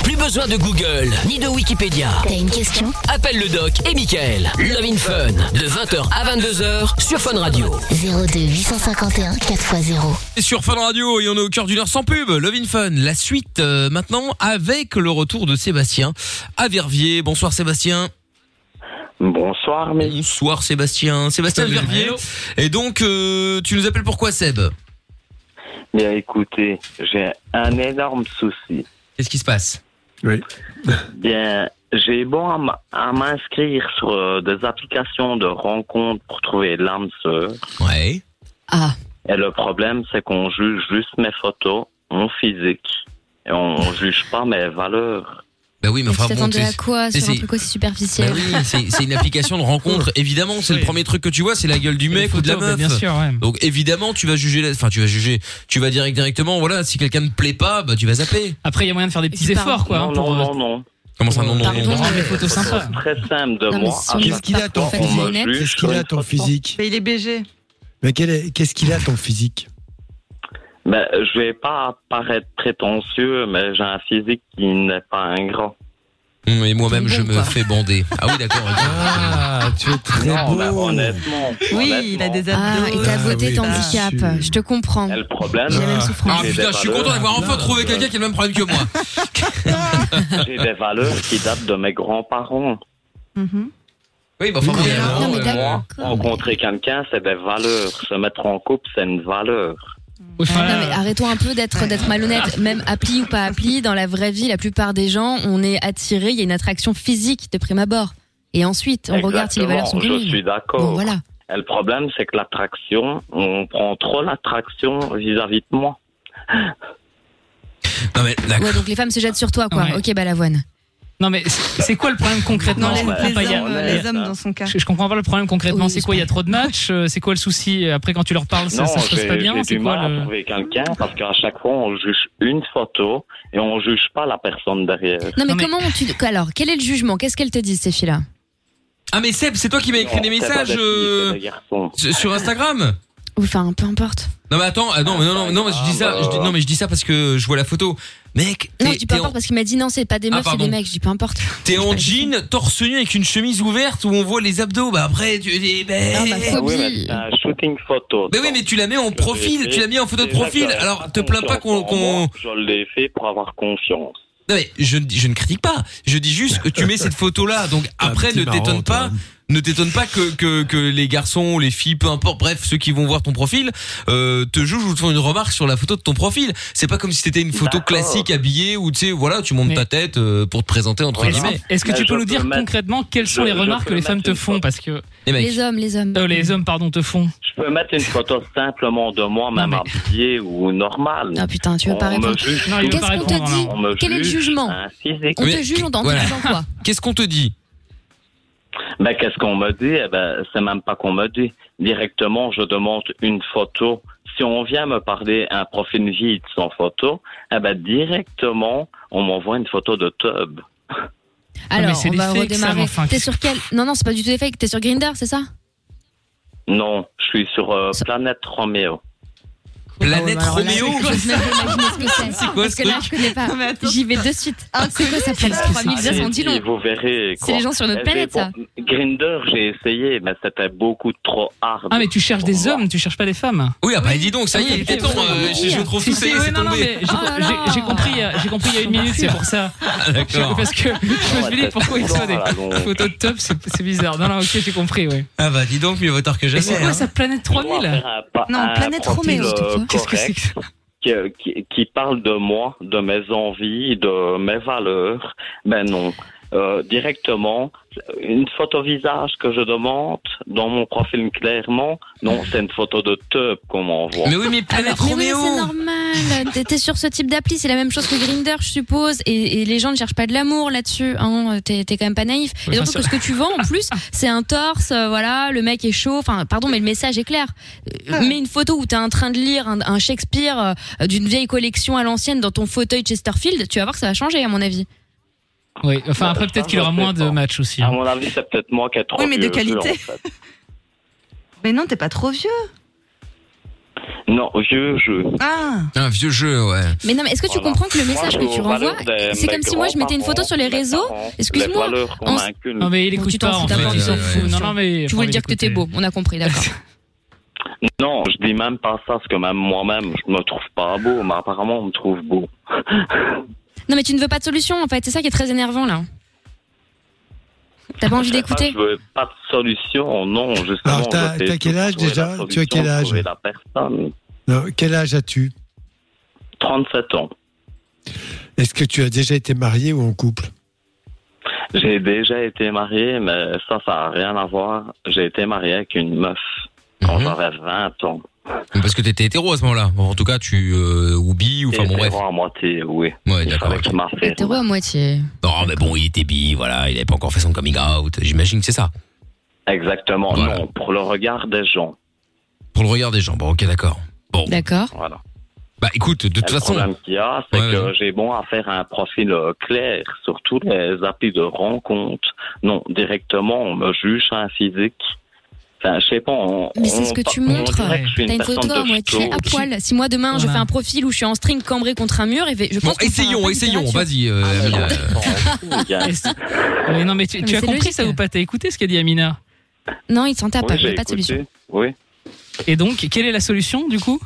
Plus besoin de Google, ni de Wikipédia. T'as une question? Appelle le doc et Michael. Love in Fun, de 20h à 22h sur Fun Radio. 02 851 4x0. Et sur Fun Radio et on est au cœur d'une heure sans pub. Love in Fun, la suite euh, maintenant avec le retour de Sébastien à Verviers. Bonsoir Sébastien. Bonsoir, mais Bonsoir Sébastien. Sébastien Salut. Verviers. Et donc euh, tu nous appelles pourquoi Seb? Bien écoutez, j'ai un énorme souci. Qu'est-ce qui se passe? Oui. Bien, j'ai bon à m'inscrire sur euh, des applications de rencontres pour trouver l'âme sœur. Ouais. Ah, Et le problème, c'est qu'on juge juste mes photos, mon physique. Et on juge pas mes valeurs. Bah oui, mais tu enfin bon, t'attendais à quoi c'est- sur un c'est- truc aussi Bah superficiel oui, c'est une application de rencontre. (laughs) Évidemment, c'est le premier truc que tu vois, c'est la gueule du mec ou de la bah, meuf. Bien sûr, ouais. Donc évidemment, tu vas juger, la- enfin tu vas juger, tu vas direct directement. Voilà, si quelqu'un ne plaît pas, bah tu vas zapper. Après, il y a moyen de faire des petits tu efforts, quoi. non, hein, pour, non, euh, non, non. Comment ça, non, non, Pardon, non, non. les photos sympas. très simple de Non, mais moi. Qu'est-ce qu'il a ton physique Qu'est-ce qu'il a une ton physique Mais il est BG. Mais qu'est-ce qu'il a ton physique Ben, je vais pas paraître prétentieux, mais j'ai un physique qui n'est pas ingrat. Hum, Et moi-même, Bon, je me quoi. fais bander. Ah oui, d'accord. Ah, tu es très beau. honnêtement. Oui, il a des Ah, abdos. et ta Ah, beauté bien sûr. Je te comprends. Et le problème, J'ai même Ah. souffrance. Ah putain, je suis content d'avoir enfin trouvé quelqu'un qui a le même problème que moi. (laughs) j'ai des valeurs qui datent de mes grands-parents. Mhm. Oui, bah enfin, euh, Euh, moi, rencontrer quelqu'un, c'est des valeurs. Se mettre en couple, c'est une valeur. Enfin, Non, mais arrêtons un peu d'être d'être malhonnête. (laughs) Même appli ou pas appli, dans la vraie vie, la plupart des gens, on est attiré. Il y a une attraction physique de prime abord. Et ensuite, on regarde si les valeurs sont Exactement, Je communes. suis d'accord. Bon, voilà. Et le problème, c'est que l'attraction, on prend trop l'attraction vis-à-vis de moi. Non mais. Ouais, donc les femmes se jettent sur toi, quoi. Ouais. Ok, bah l'avoine. Non, mais c'est quoi le problème concrètement? Non, les, les Enfin, il y a- hommes, les hommes dans son cas. je, je comprends pas le problème concrètement. Oui, c'est quoi Il y a trop de matchs? Euh, C'est quoi le souci? Après, quand tu leur parles, ça, non, ça se passe pas bien? j'ai C'est du quoi mal à le... trouver quelqu'un parce qu'à chaque fois, on juge une photo et on juge pas la personne derrière. Non, mais, Non, mais- comment tu. Alors, quel est le jugement? Qu'est-ce qu'elles te disent, ces filles-là? Ah mais Seb, c'est toi qui m'as écrit des messages filles, euh, des sur Instagram? Enfin, peu importe. Non mais attends, ah, non mais non non je dis ça, je dis- non mais je dis ça parce que je vois la photo. Mec, Non, t'es je dis peu t'es en, importe parce qu'il m'a dit non, c'est pas des Ah, meufs, c'est des mecs. Je dis peu importe. t'es en (laughs) jean, torse nu avec une chemise ouverte où on voit les abdos. Bah après tu dis ben. Ah, bah, Ah oui, un shooting photo. Mais oui, mais tu la mets en profil, tu l'as mis en photo de profil. Alors te plains pas qu'on moi, Je l'ai fait pour avoir confiance. Non mais je je ne critique pas. Je dis juste que tu mets cette photo là. Donc après ne t'étonne toi. pas. Ne t'étonne pas que, que, que les garçons, les filles, peu importe, bref, ceux qui vont voir ton profil, euh, te jugent ou te font une remarque sur la photo de ton profil. C'est pas comme si c'était une photo classique habillée où tu sais, voilà, tu montes Mais- ta tête euh, pour te présenter entre Voilà. guillemets. Est-ce que tu peux nous dire mettre- concrètement quelles sont je- les remarques que les femmes te font. Parce que Les mecs, Les hommes, les hommes. euh, les hommes, pardon, te font. Je peux mettre une photo simplement de moi, même mais- habillée ou normale. Ah putain, tu veux pas répondre. Qu'est-ce pas qu'on te dit Quel est le juge jugement. On te juge, on t'en quoi qu'est-ce qu'on te dit Ben, qu'est-ce qu'on me dit? Eh ben, c'est même pas qu'on me dit. Directement, je demande une photo. Si on vient me parler un profil vide sans photo, eh ben, directement, on m'envoie une photo de tub. Alors, c'est on va redémarrer. enfin, T'es sur quel Non, non, c'est pas du tout des fakes. T'es sur Grinder, c'est ça? Non, je suis sur euh, Planète Roméo. Planète là, Roméo c'est. Quoi Parce ce que là, truc je connais pas. J'y vais de suite. c'est quoi ça Planète 3000 ça en dit Et long. vous verrez. C'est les gens sur notre planète, j'ai- ça. Grinder, j'ai essayé, mais c'était beaucoup trop hard. Ah, mais tu cherches des hommes, tu cherches pas des femmes. Oui, ah bah dis donc, ça y est, euh, je, trouve tout c'est tombé. j'ai- j'ai compris, euh, j'ai compris il y a une minute, c'est pour ça. Ah, d'accord. Parce que je me suis dit pourquoi il soit des photos de top, c'est bizarre. Non, non, ok, j'ai compris, ouais. Ah bah dis donc, mieux vaut tard que jamais. c'est quoi hein. sa planète 3000 Non, Planète Roméo, ça qui, parle de moi, de mes envies, de mes valeurs. Ben non. Euh, directement, une photo visage que je demande dans mon profil clairement, non, c'est une photo de tub qu'on m'envoie. Mais oui, mais Planète Mais oui, c'est normal. T'es- sur ce type d'appli, c'est la même chose que Grinder, je suppose. Et, et les gens ne cherchent pas de l'amour là-dessus. Hein. T'es t'es quand même pas naïf. Oui, et surtout que ce que tu vends, en plus, (laughs) c'est un torse. euh, voilà, le mec est chaud. Enfin, pardon, mais le message est clair. Euh, Mets une photo où t'es en train de lire un, un Shakespeare euh, d'une vieille collection à l'ancienne dans ton fauteuil Chesterfield. Tu vas voir que ça va changer, à mon avis. Oui, enfin après peut-être qu'il aura moins de matchs aussi. À hein. mon avis, c'est peut-être moi qui ai trop Oui, mais de vieux jeu, qualité. en fait. Mais non, t'es pas trop vieux. Non, vieux jeu. Ah Un vieux jeu, ouais. Mais non, mais est-ce que tu Voilà. comprends que le Moi, message je que tu renvoies, de c'est mes comme si moi je mettais une photo sur les réseaux. Excuse-moi. En-. Non mais il Bon, écoute tu t'en pas fous, en fait. il s'en fout. Non, non mais. Tu voulais dire que t'es beau, on a compris, d'accord. (laughs) Non, je dis même pas ça, parce que même moi-même, je me trouve pas beau, mais apparemment, on me trouve beau. (laughs) Non, mais tu ne veux pas de solution en fait, c'est ça qui est très énervant là. T'as pas envie Je sais d'écouter pas, Je veux pas de solution, non, justement. Alors, t'as- je sais t'as quel âge déjà Tu as quel âge la personne. Non, quel âge as-tu 37 ans. Est-ce que tu as déjà été marié ou en couple J'ai déjà été marié, mais ça, ça n'a rien à voir. J'ai été marié avec une meuf quand Mhm. j'avais 20 ans. Parce que t'étais hétéro à ce moment-là. Bon, en tout cas, tu euh, ou bi ou enfin bon bref. Hétéro à moitié, oui. Ouais, d'accord. m'affirme. Hétéro à moitié. Non, mais bon, il était bi, voilà, il avait pas encore fait son coming out. J'imagine que c'est ça. Exactement, Voilà. non, pour le regard des gens. Pour le regard des gens. Bon, ok, d'accord. Bon. D'accord. Voilà. Bah écoute, de toute le façon. problème qu'il y a, c'est Ouais, que vas-y. j'ai bon à faire un profil euh, clair sur tous les applis de rencontre. Non, directement, on me juge un physique. Enfin, je sais pas. On, Mais c'est ce que tu on montres. T'as une photo à moitié à poil. Si moi demain je fais un profil où je suis en string cambré contre un mur, et je pense Bon, qu'on fera un essayons, essayons. Vas-y, euh, Ah, (laughs) mais non, mais tu, Mais tu as compris logique. ça ou pas T'as écouté ce qu'a dit Amina Non, il s'en tape pas, Oui, il n'y j'ai a pas de solution. Oui. Et donc, quelle est la solution du coup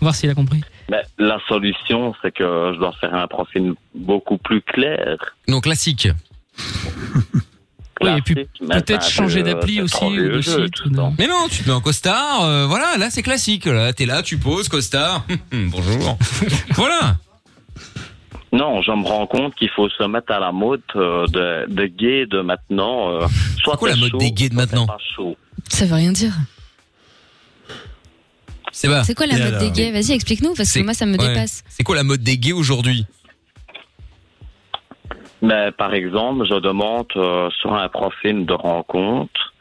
Voir s'il a compris. Mais la solution, c'est que je dois faire un profil beaucoup plus clair. Non, classique. (laughs) Oui, et puis mais peut-être changer d'appli aussi ou de jeu, site. Mais non, tu te mets en costard, euh, voilà, là c'est classique. Là, t'es là, tu poses, costard. (laughs) Bonjour. (laughs) voilà. Non, je me rends compte qu'il faut se mettre à la mode euh, de, de gay de maintenant. euh, soit quoi la mode chaud, des gays de maintenant. Ça veut rien dire. C'est quoi la Et mode alors des gays Vas-y, explique-nous, parce que C'est- moi ça me ouais. dépasse. C'est quoi la mode des gays aujourd'hui? Mais par exemple, je demande euh, sur un profil de rencontre,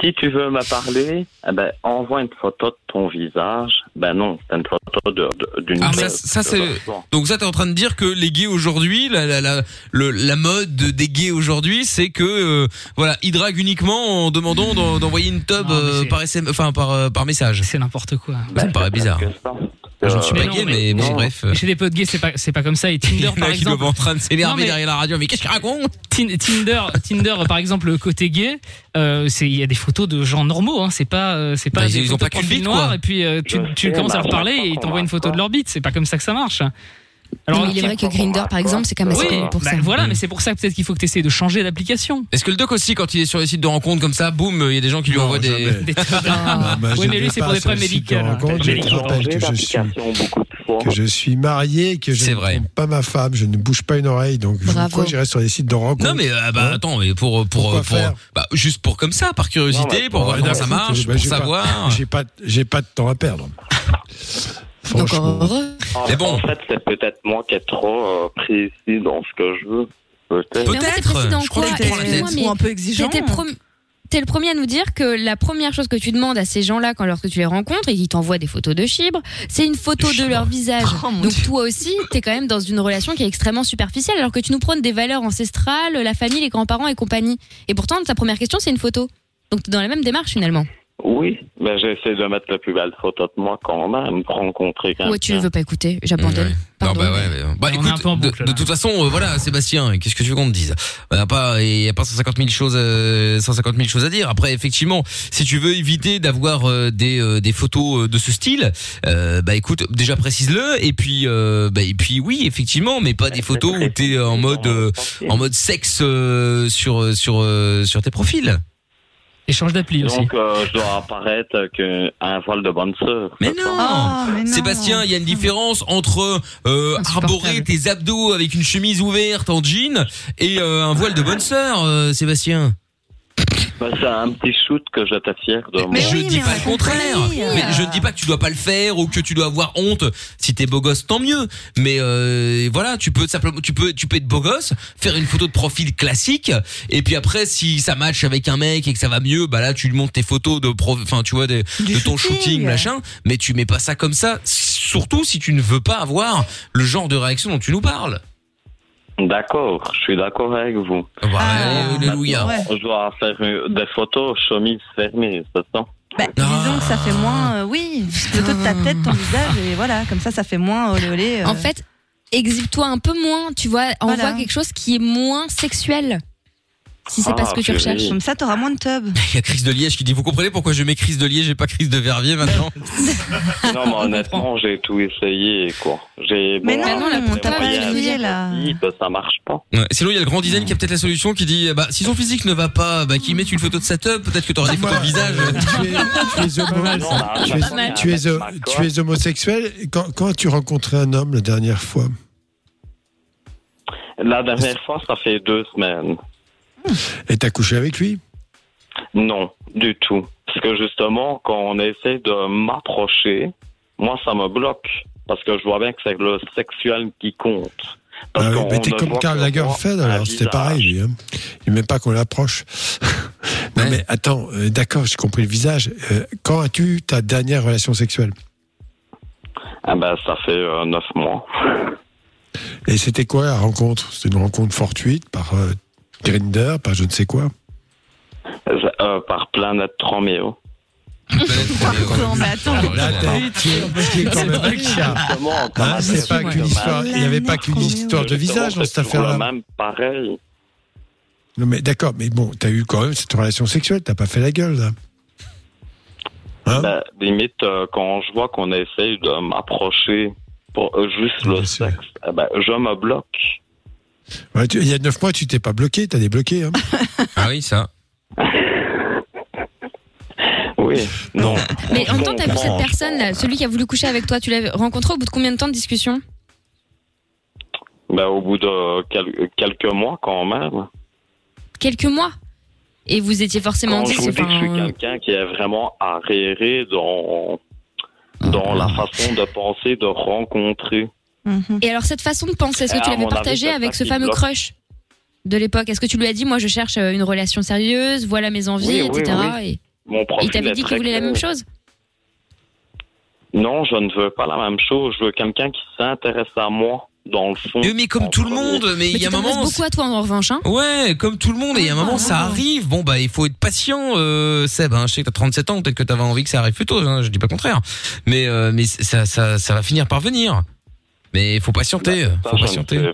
si tu veux me parler, eh ben, envoie une photo de ton visage. Ben non, c'est une photo de- de- d'une Ah, ça, ça c'est. Donc ça, t'es en train de dire que les gays aujourd'hui, la, la, la, le- la mode des gays aujourd'hui, c'est que euh, voilà, ils draguent uniquement en demandant d'en- d'envoyer une tub Non, euh, par SM, enfin par euh, par message. C'est n'importe quoi. Ça me paraît bizarre. Ça. Je ne suis Euh, pas non, gay, mais- mais bon, non. bref. euh, Chez les potes gays, c'est pas, c'est pas comme ça. Et (laughs) Tinder, Il y en par a qui exemple. en train de Non, s'énerver mais- derrière la radio. Mais qu'est-ce qu'il raconte Tin- Tinder, Tinder, par exemple, le côté gay, euh, c'est il y a des photos de gens normaux. Hein, c'est pas, euh, c'est pas Bah, des ils ont pas de qu'une profil bite, noir quoi. et puis euh, tu, tu sais, commences à bah, leur parler et ils t'envoient une photo de leur bite. C'est pas comme ça que ça marche. Alors, il est vrai que Grinder, par exemple, c'est quand même assez Oui, connu pour bah, ça. voilà, mais c'est pour ça que peut-être qu'il faut que tu essaies de changer d'application. Est-ce que le doc aussi, quand il est sur les sites de rencontres comme ça, boum, il y a des gens qui lui Non, envoient des. jamais. Des- (laughs) Ah. Bah, oui, mais lui, c'est pour des problèmes médicaux. J'ai Je te rappelle que je suis, que je suis marié, que je ne vrai. trompe pas ma femme, je ne bouge pas une oreille, donc je- Bravo. pourquoi j'irai sur les sites de rencontre? Non mais euh, bah Hein? attends mais pour pour pour, bah juste pour comme ça par curiosité Non, pour voir comment ça marche pour savoir J'ai pas, j'ai pas de temps à perdre. Franchement. En, Mais bon. en fait, c'est peut-être moi qui est trop euh, précis dans ce que je veux. Peut-être. En fait, Peut-être, je crois que tu Ou un peu exigeant. Promu- t'es le premier à nous dire que la première chose que tu demandes à ces gens-là quand lorsque tu les rencontres et qu'ils t'envoient des photos de chibre, c'est une photo de leur visage. Oh, Donc Dieu. toi aussi, t'es quand même dans une relation qui est extrêmement superficielle, alors que tu nous prônes des valeurs ancestrales, la famille, les grands-parents et compagnie. Et pourtant, ta première question, c'est une photo. Donc t'es dans la même démarche finalement. Oui, mais j'essaie de mettre la plus belle photo de moi quand même pour rencontrer quelqu'un. Ouais, tu ne veux pas écouter, j'abandonne. Non, bah ouais, mais- bah On écoute, de, boucle, de là. toute façon, euh, voilà, Sébastien, qu'est-ce que tu veux qu'on te dise? Il n'y a pas, il y a pas 150 000 choses, euh, 150 000 choses à dire. Après, effectivement, si tu veux éviter d'avoir euh, des euh, des photos euh, de ce style, euh, bah écoute, déjà précise-le. Et puis, euh, bah et puis oui, effectivement, mais pas des photos où t'es en mode euh, en mode sexe euh, sur sur euh, sur tes profils. Échange d'appli aussi. Donc, euh, je dois apparaître qu'un voile de bonne sœur. Mais non, Oh, mais non. Sébastien, il y a une différence entre euh, arborer tes abdos avec une chemise ouverte en jean et euh, un voile de bonne sœur, euh, Sébastien. Bah, c'est un petit shoot que j'étais fier de moi. Mais je dis pas le contraire. Mais je ne dis pas que tu dois pas le faire ou que tu dois avoir honte. Si t'es beau gosse, tant mieux. Mais euh, voilà, tu peux simplement, tu peux, tu peux être beau gosse, faire une photo de profil classique, et puis après, si ça match avec un mec et que ça va mieux, bah là, tu lui montres tes photos de, pro- enfin, tu vois, de, de ton shooting, machin. Mais tu mets pas ça comme ça. Surtout si tu ne veux pas avoir le genre de réaction dont tu nous parles. D'accord, je suis d'accord avec vous. Bah, alléluia. Je dois faire euh, des photos chemise fermée, c'est ça? Bah, disons que ça fait moins, euh, oui, de ta tête, ton visage, et voilà, comme ça, ça fait moins olé olé. euh. En fait, exhibe-toi un peu moins, tu vois, envoie Voilà. quelque chose qui est moins sexuel. Si c'est Ah, pas ce que tu recherches. Comme ça, t'auras moins de tub. (laughs) Il y a Chris de Liège qui dit, vous comprenez pourquoi je mets Chris de Liège et pas Chris de Verviers maintenant (laughs) Non, mais honnêtement, j'ai tout essayé, quoi. J'ai Mais bon, non, j'ai on t'a pas moyen essayé, de là. bah, ça marche pas. Ouais, Sinon, il y a le grand design qui a peut-être la solution qui dit, bah, si son physique ne va pas, bah, qu'il mette une photo de sa tub, peut-être que t'auras des photos de visage. (laughs) Tu es, tu es- tu es- tu es homosexuel. Quand, quand tu rencontrais un homme la dernière fois? La dernière fois, ça fait deux semaines. Et t'as couché avec lui? Non, du tout. Parce que justement, quand on essaie de m'approcher, moi, ça me bloque. Parce que je vois bien que c'est le sexuel qui compte. Parce Ah oui, mais t'es comme Karl Lagerfeld, alors c'était visage. pareil, lui. Hein. Il n'aimait pas qu'on l'approche. (laughs) non, mais attends, euh, d'accord, j'ai compris le visage. Euh, quand as-tu ta dernière relation sexuelle? Ah ben, ça fait euh, neuf mois. Et c'était quoi la rencontre? C'était une rencontre fortuite par euh, Grinder, par je ne sais quoi Euh, par Planète Roméo. Non, mais attends. Là. Hein, c'est pas qu'une histoire- Il n'y avait pas qu'une histoire de visage dans cette affaire-là. même pareil. Non, mais d'accord, mais bon, t'as eu quand même cette relation sexuelle, t'as pas fait la gueule, là. Hein Ben, limite, euh, quand je vois qu'on essaye de m'approcher pour euh, juste le sexe, eh ben, je me bloque. Ouais, tu- il y a neuf mois, tu t'es pas bloqué, t'as débloqué. Hein. (laughs) ah oui, ça. Oui, non. Mais en même temps, t'as vu cette personne là, celui qui a voulu coucher avec toi, tu l'as rencontré au bout de combien de temps de discussion? Ben, au bout de quel- quelques mois, quand même. Quelques mois? Et vous étiez forcément Quand dit, je vous dis que je suis enfin, quelqu'un qui est vraiment arriéré dans, dans la façon de penser, de rencontrer. Et alors cette façon de penser, est-ce que tu l'avais mon avis, partagé c'est avec ce fameux crush de l'époque? Est-ce que tu lui as dit, moi je cherche euh, une relation sérieuse, voilà mes envies, Oui, etc. oui. Et Mon il t'avait dit qu'il voulait la même chose? Non, je ne veux pas la même chose. Je veux quelqu'un qui s'intéresse à moi, dans le fond. mais comme tout le monde, mais il y a un moment. beaucoup à toi en revanche, hein Ouais, comme tout le monde, et il y a un moment, ça arrive. Bon, bah, il faut être patient, euh, Seb. Hein. Je sais que t'as 37 ans, peut-être que t'avais envie que ça arrive plus tôt. Hein, je dis pas le contraire. Mais, euh, mais ça, ça, ça va finir par venir. Mais il faut patienter, Ça, faut patienter.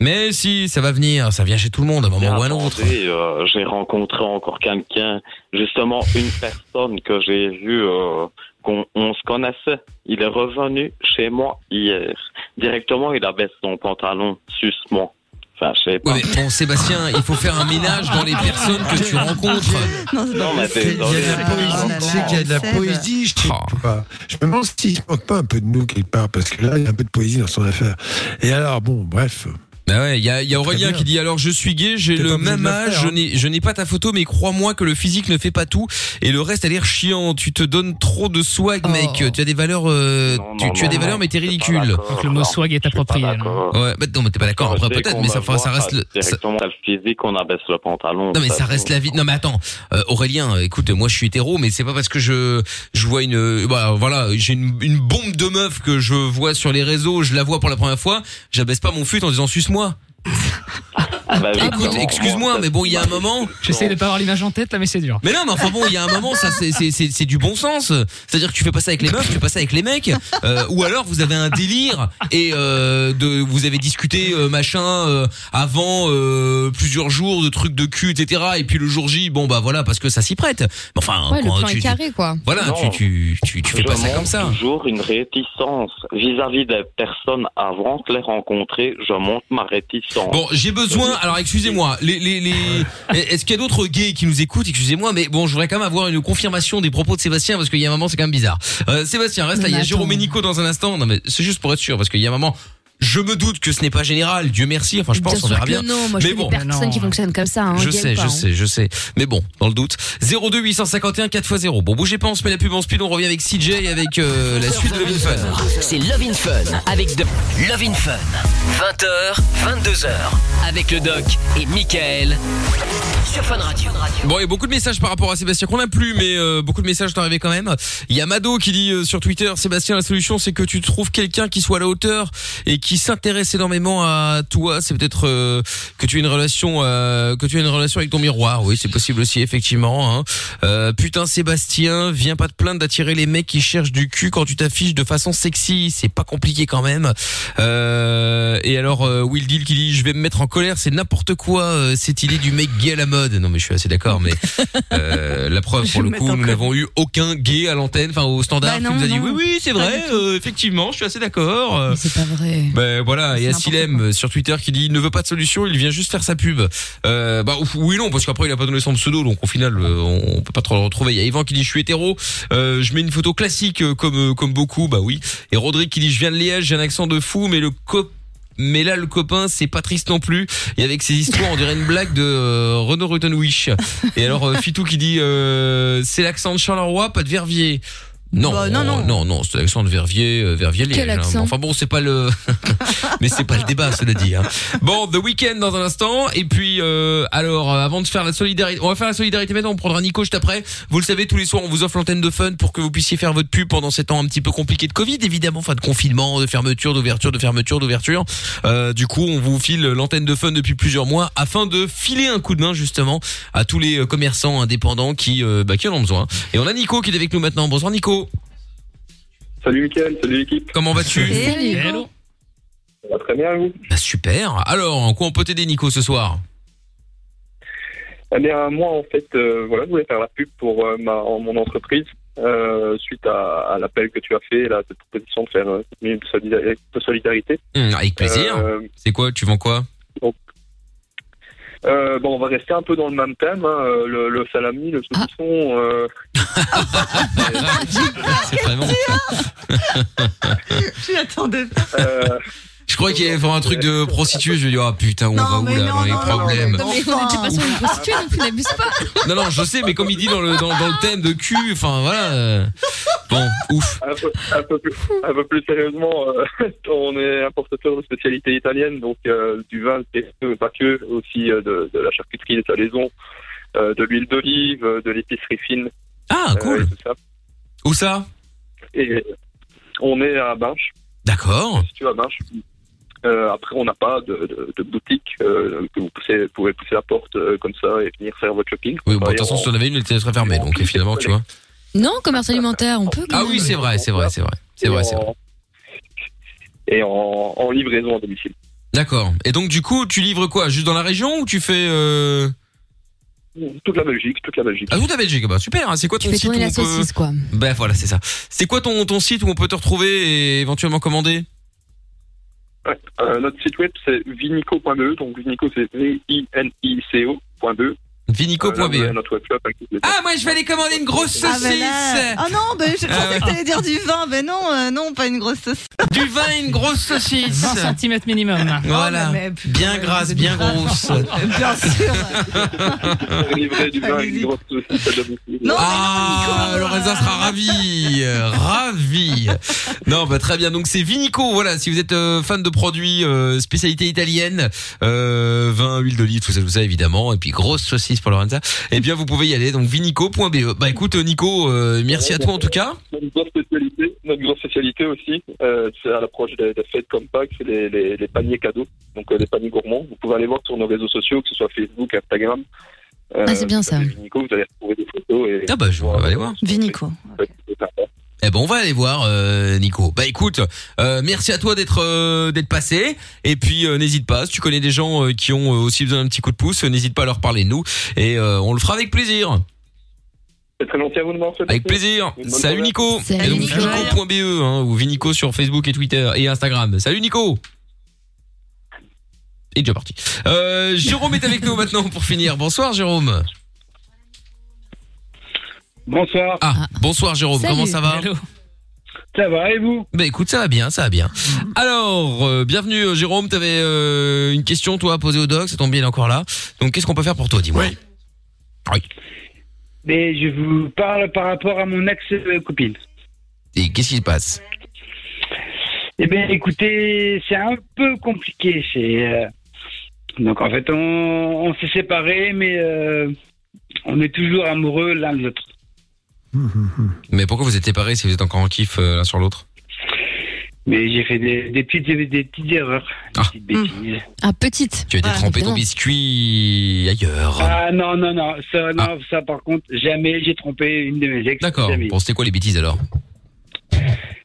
Mais si, ça va venir, ça vient chez tout le monde à un moment ou à un autre. Euh, j'ai rencontré encore quelqu'un, justement une personne que j'ai vue, euh, qu'on on se connaissait. Il est revenu chez moi hier. Directement, il abaisse son pantalon, suce-moi. Enfin, je sais pas. Ouais, mais bon, Sébastien, il faut faire un ménage dans les personnes que tu rencontres. Non, mais Il y a de la poésie, tu sais qu'il y a de la poésie, je sais pas. Je me demande s'il se moque pas un peu de nous quelque part, parce que là, il y a un peu de poésie dans son affaire. Et alors, bon, bref. Bah ouais, il y a, y a Aurélien qui dit alors je suis gay, j'ai le même âge, faire, je hein. n'ai je n'ai pas ta photo mais crois-moi que le physique ne fait pas tout et le reste a l'air chiant, tu te donnes trop de swag mec, tu as des valeurs euh, tu, non, tu as non, des valeurs non, mais t'es ridicule. Donc le mot swag est approprié. Ouais, bah non mais t'es pas d'accord après peut-être mais ça fera ça voit, reste le ça- directement le physique, on abaisse le pantalon. non mais ça reste la vie. Non mais attends, euh, Aurélien, écoute, moi je suis hétéro, mais c'est pas parce que je je vois une, euh, bah, voilà, j'ai une, une bombe de meuf que je vois sur les réseaux, je la vois pour la première fois, j'abaisse pas mon fut en disant suce-moi. Ah bah Écoute, excuse-moi, mais bon, il y a un moment. J'essaie de pas avoir l'image en tête là, mais c'est dur. Mais non, mais enfin bon, il y a un moment, ça c'est c'est c'est c'est du bon sens. C'est-à-dire que tu fais pas ça avec les meufs, tu fais pas ça avec les mecs. Euh, ou alors vous avez un délire et euh, de vous avez discuté euh, machin euh, avant euh, plusieurs jours de trucs de cul, etc. Et puis le jour J, bon bah voilà parce que ça s'y prête. Mais Enfin, Ouais, le quand plan tu, est carré, quoi. Voilà, Non. tu tu tu tu fais pas ça comme ça. toujours une réticence vis-à-vis des personnes avant de les rencontrer. Je montre ma réticence. Bon, j'ai besoin. Alors, excusez-moi. Les, les, les. Est-ce qu'il y a d'autres gays qui nous écoutent? Excusez-moi, mais bon, je voudrais quand même avoir une confirmation des propos de Sébastien parce qu'il y a un moment, c'est quand même bizarre. Euh, Sébastien, reste là. Il y a. Jérôme et Nico dans un instant. Non, mais c'est juste pour être sûr parce qu'il y a un moment. Je me doute que ce n'est pas général. Dieu merci. Enfin, je pense, Bien on verra bien. non, moi je mais bon. personne qui fonctionne comme ça. Hein, Je sais, pas, je hein. sais, je sais. Mais bon, dans le doute. 02 851 4x0. Bon, bougez pas, on se met la pub en speed, on revient avec CJ avec euh, la suite de Love in Fun. C'est Love in Fun avec de Love in Fun. 20h, 22h avec le doc et Michael sur Fun Radio. Bon, il y a beaucoup de messages par rapport à Sébastien qu'on n'a plus, mais euh, beaucoup de messages sont arrivés quand même. Il y a Mado qui dit euh, sur Twitter, Sébastien, la solution c'est que tu trouves quelqu'un qui soit à la hauteur et qui s'intéresse énormément à toi. C'est peut-être euh, que tu as une relation, euh, que tu as une relation avec ton miroir. Oui, c'est possible aussi effectivement. Hein. Euh, putain, Sébastien, viens pas te plaindre d'attirer les mecs qui cherchent du cul quand tu t'affiches de façon sexy. C'est pas compliqué quand même. Euh, et alors euh, Will Deal qui dit, je vais me mettre en colère, c'est n'importe quoi euh, cette idée du mec gay à la mode. Non mais je suis assez d'accord, mais (laughs) euh, la preuve Je pour le coup, nous n'avons eu aucun gay à l'antenne, enfin au standard, Bah qui non, nous a dit non. oui oui c'est vrai, euh, effectivement, je suis assez d'accord. C'est pas vrai. Ben voilà, et C'est Asilem euh, sur Twitter qui dit il ne veut pas de solution, il vient juste faire sa pub. Euh, bah oui non parce qu'après il a pas donné son pseudo donc au final euh, on peut pas trop le retrouver. Il y a Yvan qui dit je suis hétéro, euh, je mets une photo classique euh, comme euh, comme beaucoup, bah oui. Et Rodrigue qui dit je viens de Liège, j'ai un accent de fou mais le cop mais là, le copain, c'est pas triste non plus. Et avec ses histoires, on dirait une blague de euh, Renaud Rutenwish. Et alors, euh, Fitou qui dit, euh, c'est l'accent de Charleroi, pas de Verviers. Non, Bah, non, non. non, non, c'est l'accent de Verviers, euh, Verviers Liège. Quel hein. accent Enfin bon, c'est pas le, (laughs) mais c'est pas le débat, cela dit. Hein. Bon, The Weeknd dans un instant. Et puis, euh, alors, euh, avant de faire la solidarité, on va faire la solidarité maintenant. On prendra Nico juste après. Vous le savez, tous les soirs, on vous offre l'antenne de fun pour que vous puissiez faire votre pub pendant ces temps un petit peu compliqués de Covid, évidemment, enfin de confinement, de fermeture, d'ouverture, de fermeture, d'ouverture. Euh, du coup, on vous file l'antenne de fun depuis plusieurs mois afin de filer un coup de main justement à tous les euh, commerçants indépendants qui, euh, bah, qui en ont besoin. Et on a Nico qui est avec nous maintenant. Bonsoir Nico. Salut Mickaël, salut l'équipe. Comment vas-tu Hello. Ça va très bien, vous Bah, Super. Alors, en quoi on peut t'aider Nico ce soir? Eh bien, moi, en fait, euh, voilà, je voulais faire la pub pour euh, ma, mon entreprise. euh, suite à, à l'appel que tu as fait, cette proposition de faire euh, minute de solidari- de solidarité. Hum, Avec plaisir. Euh, C'est quoi? Tu vends quoi? Euh, bon, on va rester un peu dans le même thème, hein, euh, le, le salami, le saucisson. euh, (laughs) C'est vraiment. (laughs) Je l'attendais. euh, Je crois qu'il allait faire un truc de prostituée. Je lui dis ah putain, on Non, va où mais là non, dans les non, problèmes. non, Non, mais on n'était pas sur une prostituée plus, n'abuse pas. Non non, je sais, mais comme il dit dans le dans, dans le thème de cul, enfin voilà. Bon, ouf. un, peu, un, peu plus, un peu plus sérieusement, euh, (laughs) on est importateur de spécialités italiennes, donc euh, du vin, le pas que, aussi euh, de, de la charcuterie, des salaisons, euh, de l'huile d'olive, de l'épicerie fine. Ah cool. et tout ça. Où ça? Et on est à Binche, D'accord. si tu à Binche. Euh, après, on n'a pas de, de, de boutique euh, que vous poussez, pouvez pousser la porte euh, comme ça et venir faire votre shopping. Oui, bon, de Travailler toute façon, en- si on avait une, elle serait fermée, donc finalement, tu vois. Non, commerce alimentaire, on peut. quand Ah même. oui, c'est vrai, c'est vrai, c'est vrai, c'est vrai, c'est vrai. Et en, en livraison à domicile. D'accord. Et donc du coup, tu livres quoi? Juste dans la région ou tu fais euh... Toute la Belgique, toute la Belgique. Ah toute la Belgique, bah super. hein. C'est quoi Tu ton fais site tourner où la on peut- saucisse, quoi. Ben voilà, c'est ça. C'est quoi ton ton site où on peut te retrouver et éventuellement commander? Ouais. Euh, notre site web c'est vinico.be, donc vinico c'est V-I-N-I-C-O.be. Vinico.be. Euh, Ah, moi, je vais aller commander une grosse Ah, saucisse. ben là- Oh non, ben, je Ah, pensais ouais. que t'allais dire du vin. Ben non, euh, non, pas une grosse sauce. (laughs) Du vin et une grosse saucisse. 20 cm minimum. Voilà. Oh, mais- mais- bien grasse, bien grosse. (laughs) Bien sûr. Livrer du vin avec une grosse saucisse, aussi. Non, Ah, Lorenza sera ravi, ravi. Non, bah très bien. Donc c'est Vinico. Voilà, si vous êtes euh, fan de produits euh, spécialité italienne, euh, vin, huile d'olive, tout ça, tout ça évidemment, et puis grosse saucisse pour Lorenza. Eh bien, vous pouvez y aller. Donc vinico.be. Bah écoute, euh, Nico, euh, merci à toi en tout cas. Notre grosse spécialité, notre grosse spécialité aussi, euh, c'est à l'approche des, des fêtes comme Pâques, c'est les, les, les paniers cadeaux, donc euh, les paniers gourmands. Vous pouvez aller voir sur nos réseaux sociaux, que ce soit Facebook, Instagram. Euh, Ah, c'est bien ça. Vinico, vous allez retrouver des photos. Et, Ah bah je on va aller voir. Vinico. Eh ben on va aller voir euh, Nico. Bah écoute, euh, merci à toi d'être euh, d'être passé et puis euh, n'hésite pas si tu connais des gens euh, qui ont aussi besoin d'un petit coup de pouce, euh, n'hésite pas à leur parler de nous et euh, on le fera avec plaisir. C'est très gentil à vous de m'avoir fait Avec plaisir. Salut. Nico. Salut et donc Nico. vinico.be hein, ou Vinico sur Facebook et Twitter et Instagram. Salut Nico. Il est déjà parti. Euh, Jérôme est avec nous maintenant pour finir. Bonsoir Jérôme. Bonsoir. Ah, bonsoir Jérôme. Salut. Comment ça va Hello. Ça va et vous? Bah écoute, ça va bien, ça va bien. Alors, euh, bienvenue euh, Jérôme, t'avais euh, une question toi à poser au doc, ça tombe bien, il est encore là. Donc qu'est-ce qu'on peut faire pour toi, dis-moi? Oui. Mais je vous parle par rapport à mon ex-copine. Et qu'est-ce qui se passe? Eh bien, écoutez, c'est un peu compliqué. C'est euh, donc en fait, on, on s'est séparés, mais euh, on est toujours amoureux l'un de l'autre. Mais pourquoi vous êtes séparés si vous êtes encore en kiff euh, l'un sur l'autre? Mais j'ai fait des, des petites des petites erreurs, des petites bêtises. Ah, petite. Tu as été trempé ton biscuit ailleurs. Ah non non non, ça non ça par contre jamais j'ai trompé une de mes ex. D'accord. Bon, c'était quoi les bêtises alors?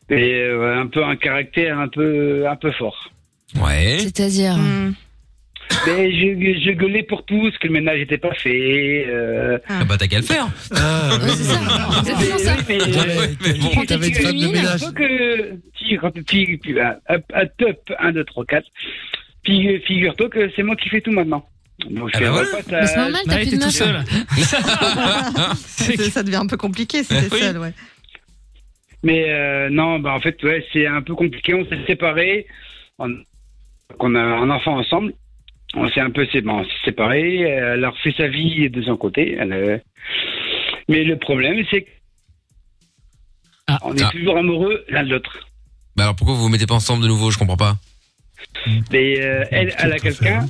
Et euh, un peu un caractère un peu un peu fort. Ouais. C'est-à-dire? Mais je, je gueulais pour tout, parce que le ménage n'était pas fait. Euh... Ah bah t'as qu'à le faire. Ah, (laughs) Exactement ça. Mais T'avais une femme de ménage. Faut que, si, quand puis, puis, hop, hop, top, 1, 2, 3, 4. Puis, figure-toi que c'est moi qui fais tout maintenant. Donc, Ah bah un c'est normal, t'as Ouais, plus t'es de tout meuf. seul. C'est- ça devient un peu compliqué si t'es Oui. seul, ouais. Mais euh, non, bah, en fait, ouais, c'est un peu compliqué. On s'est séparés. On, on a un enfant ensemble. On s'est un peu bon, séparés. Elle a refait sa vie de son côté. Elle, euh, Mais le problème, c'est qu'on est Ah. toujours amoureux l'un de l'autre. Bah alors pourquoi vous vous mettez pas ensemble de nouveau Je comprends pas. Mais euh, elle, elle a quelqu'un,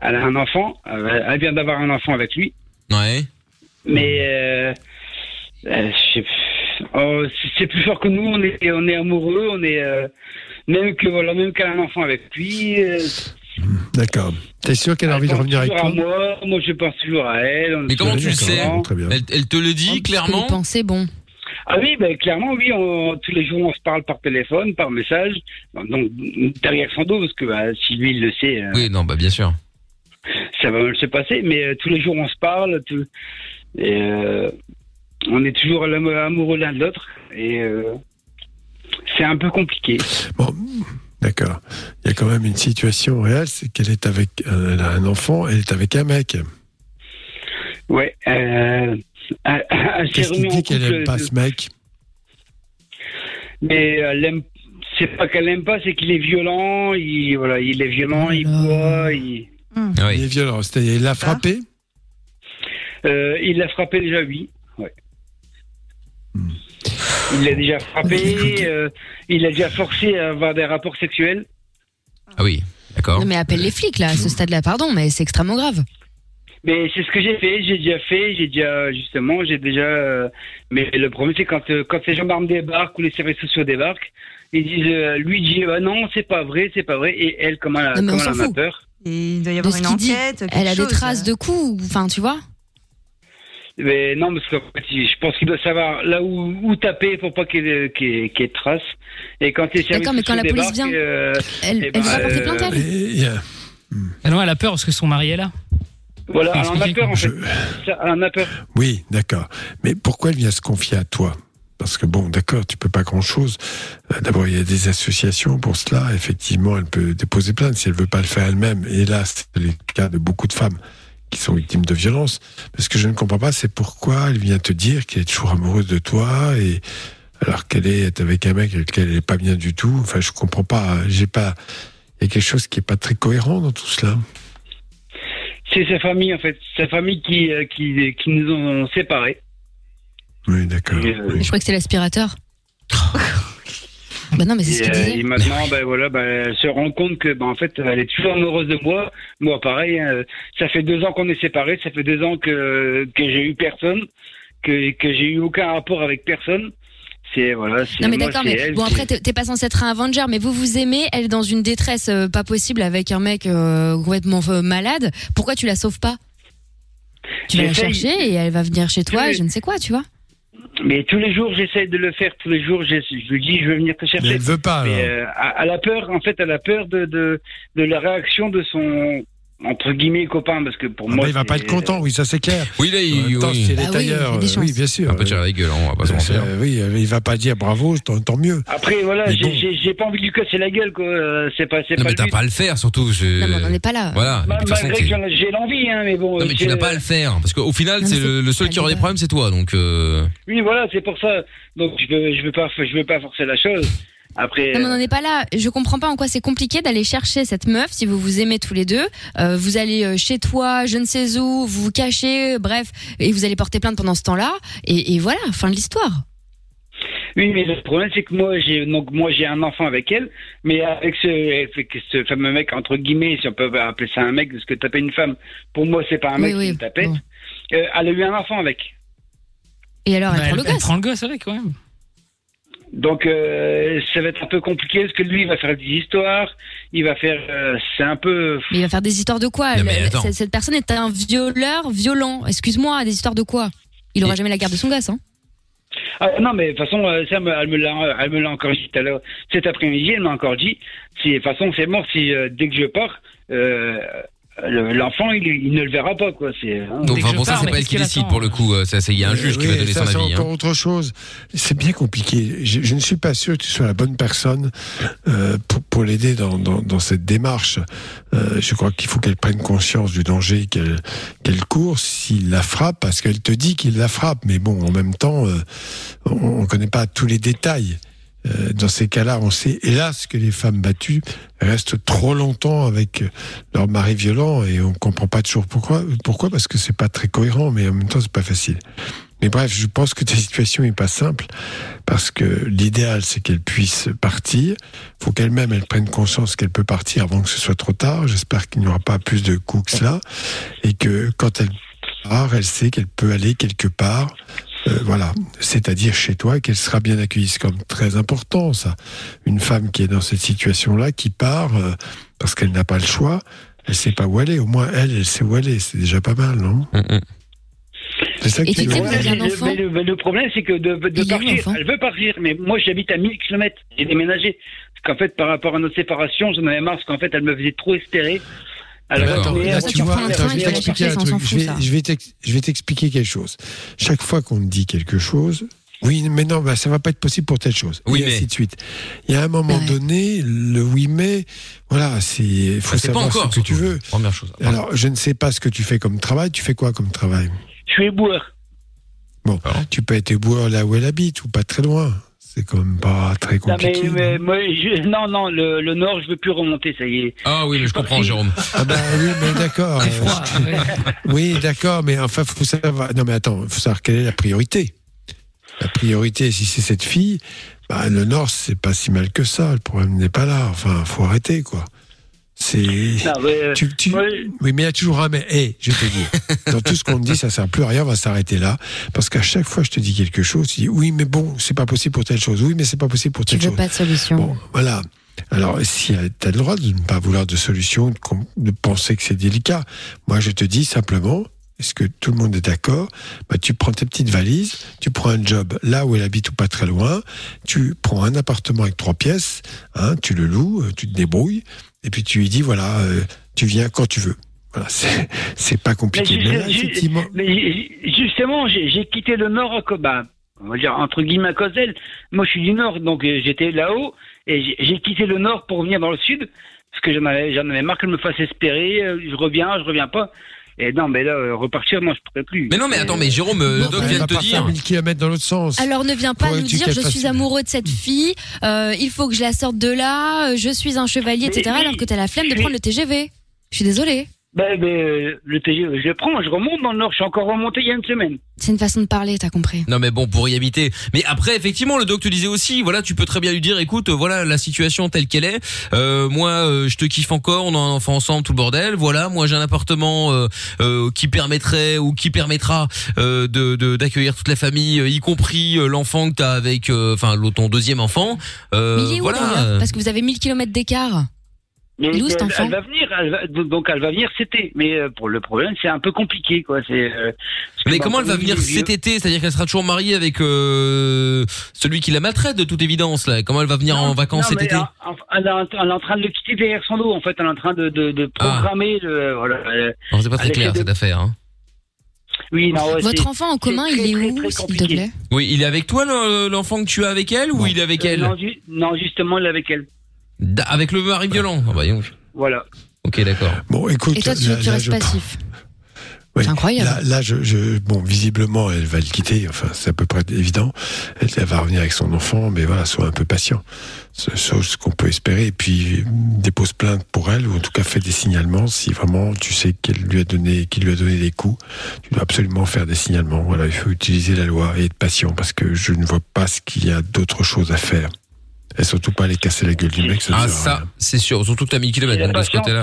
elle a un enfant, elle elle vient d'avoir un enfant avec lui, Ouais. mais euh, euh, oh, c'est- plus fort que nous, on est, on est amoureux, on est euh, même que voilà, même qu'elle a un enfant avec lui. D'accord. T'es sûr qu'elle a envie de revenir avec toi à moi, moi je pense toujours à elle. Mais comment tu le sais elle, elle te le dit clairement Pensez bon. Ah oui, ben clairement, oui. On, tous les jours, on se parle par téléphone, par message. Donc derrière son dos, parce que bah, si lui il le sait, euh, Oui, non, bah bien sûr. ça va mal se passer. Mais euh, tous les jours, on se parle. tout- et euh, on est toujours amoureux l'un de l'autre. Et euh, c'est un peu compliqué. D'accord. Il y a quand même une situation réelle, c'est qu'elle est avec, euh, elle a un enfant, elle est avec un mec. Ouais. Euh, elle- elle Qu'est-ce qui dit qu'elle couple aime pas de- ce mec? Mais elle aime. C'est pas qu'elle aime pas, c'est qu'il est violent. Il voilà, il est violent, il boit. Il, Il est violent. C'est-à-dire, il l'a frappé? Euh, il l'a frappé déjà, oui. Il l'a déjà frappé. euh, il l'a déjà forcé à avoir des rapports sexuels. Ah oui, d'accord. Non, mais appelle les flics là, à ce stade-là, pardon, mais c'est extrêmement grave. Mais c'est ce que j'ai fait, j'ai déjà fait, j'ai déjà justement, j'ai déjà. euh, mais le problème c'est quand euh, quand les gendarmes débarquent ou les services sociaux débarquent, ils disent, euh, lui dit, ah non, c'est pas vrai, c'est pas vrai, et elle, comment elle, Non, mais on comment elle s'en en a fout. peur Il doit y De avoir ce une qu'il dit. enquête. quelque Elle a des chose. traces de coups, enfin, tu vois. Mais non, parce que je pense qu'il doit savoir là où, où taper pour pas qu'il y, ait- de traces. Et quand les services D'accord, mais quand la police vient, euh, elle- elle ben, va porter plainte, elle euh, Ah non, elle a peur parce que son mari est là. Voilà, elle en a peur en fait. Elle en a peur. Oui, d'accord. Mais pourquoi elle vient se confier à toi? Parce que bon, d'accord, tu peux pas grand-chose. Euh, D'abord, il y a des associations pour cela. Effectivement, elle peut déposer plainte si elle veut pas le faire elle-même. Et là, c'est le cas de beaucoup de femmes qui sont victimes de violences. Mais ce que je ne comprends pas, c'est pourquoi elle vient te dire qu'elle est toujours amoureuse de toi et alors qu'elle est avec un mec avec lequel elle est pas bien du tout. Enfin, je comprends pas. J'ai pas. Il y a quelque chose qui est pas très cohérent dans tout cela. C'est sa famille, en fait. Sa famille qui, euh, qui, qui nous ont séparés. Oui, d'accord. Euh, Je crois que c'est l'aspirateur. (laughs) bah non, mais c'est ce qu'il euh, disait. et maintenant, ben voilà, ben, elle se rend compte que, ben, en fait, elle est toujours amoureuse de moi. Moi, pareil. hein, ça fait deux ans qu'on est séparés. Ça fait deux ans que que j'ai eu personne, que que j'ai eu aucun rapport avec personne. C'est voilà. c'est Non mais d'accord, mais elle bon après t'es pas censé être un Avenger, mais vous vous aimez, elle est dans une détresse euh, pas possible avec un mec euh, complètement euh, malade. Pourquoi tu la sauves pas? Tu vas la chercher et elle va venir chez toi et je ne sais quoi, tu vois. Mais tous les jours, j'essaie de le faire. Tous les jours, je, je lui dis, je veux venir te chercher. Mais elle veut pas. Mais, euh, elle a peur, en fait, elle a peur de, de, de la réaction de son, entre guillemets, copain, parce que pour Ah moi. bah, il va pas c'est- être content, oui, ça c'est clair. Oui, là, il, temps, oui. si elle Bah est oui, il y a ailleurs, des euh, chances. oui, bien sûr. Un peu tirer la gueule, hein, on va pas se mentir. Euh, oui, euh, il va pas dire bravo, tant, tant mieux. Après, voilà, j'ai bon. j'ai- j'ai pas envie de lui casser la gueule, quoi. euh, C'est pas, c'est Non, pas mais le t'as but. pas à le faire, surtout. je- Non mais on n'en est pas là. Voilà. Ai- j'ai l'envie, hein, mais bon. Non, mais tu c'est- n'as pas à le faire. Parce qu'au final, c'est c'est le, le seul qui aura des problèmes, c'est toi. Donc, euh, Oui, voilà, c'est pour ça. Donc, je veux, je veux pas, je veux pas forcer la chose. Après. Non, mais on euh, n'en est pas là. Je comprends pas en quoi c'est compliqué d'aller chercher cette meuf si vous vous aimez tous les deux. Euh, vous allez euh, chez toi, je ne sais où, vous vous cachez, euh, bref, et vous allez porter plainte pendant ce temps-là. Et, et voilà, fin de l'histoire. Oui, mais le problème c'est que moi j'ai donc moi j'ai un enfant avec elle, mais avec ce, avec ce fameux mec entre guillemets, si on peut appeler ça un mec, parce que taper une femme, pour moi c'est pas un Oui, mec oui, qui me tapette. bon. Euh, elle a eu un enfant avec. Et alors, elle Bah, prend le elle, elle gosse. prend le gosse avec, quand même. Donc euh, ça va être un peu compliqué parce que lui il va faire des histoires, il va faire, euh, c'est un peu. Mais il va faire des histoires de quoi Non, mais Le- attends. cette, cette personne est un violeur violent. Excuse-moi, des histoires de quoi? Il aura Et- jamais la garde de son gosse, hein Ah, non mais de toute façon euh, ça me- elle me l'a, elle me l'a encore dit tout à l'heure. Cet après-midi elle m'a encore dit, si de toute façon c'est mort si euh, dès que je pars. Euh, L'enfant, il, il ne le verra pas, quoi. C'est. hein. donc, enfin, bon, ça, c'est pas elle qui décide pour le coup. euh, Ça, c'est, il y a un juge qui va donner ça, son c'est avis. encore hein. autre chose. C'est bien compliqué. Je, je ne suis pas sûr que tu sois la bonne personne euh, pour, pour l'aider dans, dans, dans cette démarche. Euh, je crois qu'il faut qu'elle prenne conscience du danger qu'elle qu'elle court s'il la frappe, parce qu'elle te dit qu'il la frappe. Mais bon, en même temps, euh, on ne connaît pas tous les détails. Euh, dans ces cas-là, on sait, hélas, que les femmes battues restent trop longtemps avec leur mari violent et on comprend pas toujours pourquoi. Pourquoi Parce que c'est pas très cohérent, mais en même temps, c'est pas facile. Mais bref, je pense que ta situation est pas simple parce que l'idéal, c'est qu'elle puisse partir. Faut qu'elle-même, elle prenne conscience qu'elle peut partir avant que ce soit trop tard. J'espère qu'il n'y aura pas plus de coups que cela et que quand elle part, elle sait qu'elle peut aller quelque part. Euh, voilà, c'est-à-dire chez toi, qu'elle sera bien accueillie. C'est comme très important, ça. Une femme qui est dans cette situation-là, qui part euh, parce qu'elle n'a pas le choix, elle sait pas où aller. Au moins, elle, elle sait où aller. C'est déjà pas mal, non Mm, mm. C'est ça qui un mais le- mais le, problème, c'est que de, partir, elle veut partir, mais moi j'habite à 1000 km, j'ai déménagé. Parce qu'en fait, par rapport à notre séparation, j'en avais marre, parce qu'en fait, elle me faisait trop espérer. Là, Ça, tu vois, attends, je vais t'expliquer un truc. Je vais, t'expliquer quelque chose. Chaque fois qu'on dit quelque chose, oui, mais non, bah, ça va pas être possible pour telle chose. Oui, et mais- ainsi de suite. Il y a un moment Ouais. donné, le oui, mais, voilà, c'est, il faut Bah, c'est pas savoir encore ce que tu veux. Première chose. Alors, je ne sais pas ce que tu fais comme travail. Tu fais quoi comme travail? Je suis éboueur. Bon, tu peux être éboueur là où elle habite ou pas très loin. C'est quand même pas très Non, mais, compliqué. mais moi, je- non, non, le, le nord, je veux plus remonter, ça y est. Ah oui, mais je comprends, Jérôme. Ah bah oui, mais d'accord. (laughs) Euh. (laughs) Oui, d'accord, mais enfin, faut savoir. Non, mais attends, faut savoir quelle est la priorité. La priorité, si c'est cette fille, bah, le Nord, c'est pas si mal que ça. Le problème n'est pas là. Enfin, faut arrêter, quoi. C'est. Mais, euh, Tu, tu- Oui, mais il y a toujours un mais. Hé, je te dis, dans tout ce qu'on te dit, ça sert plus à rien, on va s'arrêter là. Parce qu'à chaque fois, je te dis quelque chose, tu dis oui, mais bon, c'est pas possible pour telle chose. Oui, mais c'est pas possible pour Tu telle veux chose. pas de solution. Bon, voilà. Alors, si tu as le droit de ne pas vouloir de solution, de penser que c'est délicat, moi je te dis simplement, est-ce que tout le monde est d'accord? Bah, Tu prends tes petites valises, tu prends un job là où elle habite ou pas très loin, tu prends un appartement avec trois pièces, hein, tu le loues, euh, tu te débrouilles, et puis tu lui dis, voilà, euh, tu viens quand tu veux. Voilà, c'est pas compliqué. Mais là, effectivement, mais ju- justement, j'ai quitté le Nord, à co- bah, on va dire entre guillemets à cause d'elle. Moi, je suis du Nord, donc euh, j'étais là-haut et j'ai- quitté le Nord pour venir dans le Sud parce que j'en avais, j'en avais marre qu'elle me fasse espérer. euh, je reviens, je reviens pas. Et non, mais là, euh, repartir, non, je pourrais plus. Mais non, mais attends, mais Jérôme, euh, doc vient de te dire. faire 1000 km dans l'autre sens. Alors ne viens pas nous dire je suis amoureux de cette fille, euh, il faut que je la sorte de là, euh, je suis un chevalier, Mais etc. oui, alors que t'as la flemme de prendre le TGV. Je suis désolée. Ben, ben, euh, le TGV, je le prends, je remonte dans le Nord. Je suis encore remonté il y a une semaine. C'est une façon de parler, t'as compris. Non mais bon pour y habiter. Mais après effectivement le doc te disait aussi voilà tu peux très bien lui dire écoute euh, voilà la situation telle qu'elle est. Euh, moi euh, je te kiffe encore on a un enfant ensemble tout le bordel. Voilà moi j'ai un appartement euh, euh, qui permettrait ou qui permettra euh, de de- d'accueillir toute la famille y compris euh, l'enfant que t'as avec euh, enfin ton deuxième enfant. Euh, Mais il est où voilà. Parce que vous avez 1000 km d'écart. Mais Il est où, elle, elle va venir, elle va- donc elle va venir cet été. Mais euh, pour le problème, c'est un peu compliqué, quoi. C'est. euh, Mais ma comment elle va venir cet été? C'est-à-dire qu'elle sera toujours mariée avec euh, celui qui la maltraite de toute évidence là. Comment elle va venir en vacances Non, cet été? Elle, est en- elle est en train de le quitter derrière son dos. En fait, elle est en train de, de, de programmer le. Voilà. C'est pas très clair de- cette affaire. Hein. Oui, non, ouais, Votre enfant en commun, il est où, s'il te plaît? Oui, il est avec toi le- l'enfant que tu as avec elle ou il est avec Euh, elle? non, ju- non, justement, elle est avec elle. Avec le mari violent. Ah bah. Voilà. Ok, d'accord. Bon, écoute, Et toi, tu, là- tu là, restes je- passif. Oui. C'est incroyable. Là, là, je, je- bon, visiblement, elle va le quitter. Enfin, c'est à peu près évident. Elle, elle va revenir avec son enfant, mais voilà, sois un peu patient. C'est chose qu'on peut espérer. Et puis, dépose plainte pour elle, ou en tout cas, fais des signalements. Si vraiment tu sais qu'elle lui a donné, qu'il lui a donné des coups, tu dois absolument faire des signalements. Voilà, il faut utiliser la loi et être patient parce que je ne vois pas ce qu'il y a d'autre chose à faire. Et surtout pas aller casser la gueule du mec. Ça Ah à ça, c'est sûr. Surtout que t'as 1000 km de ce patience, côté-là.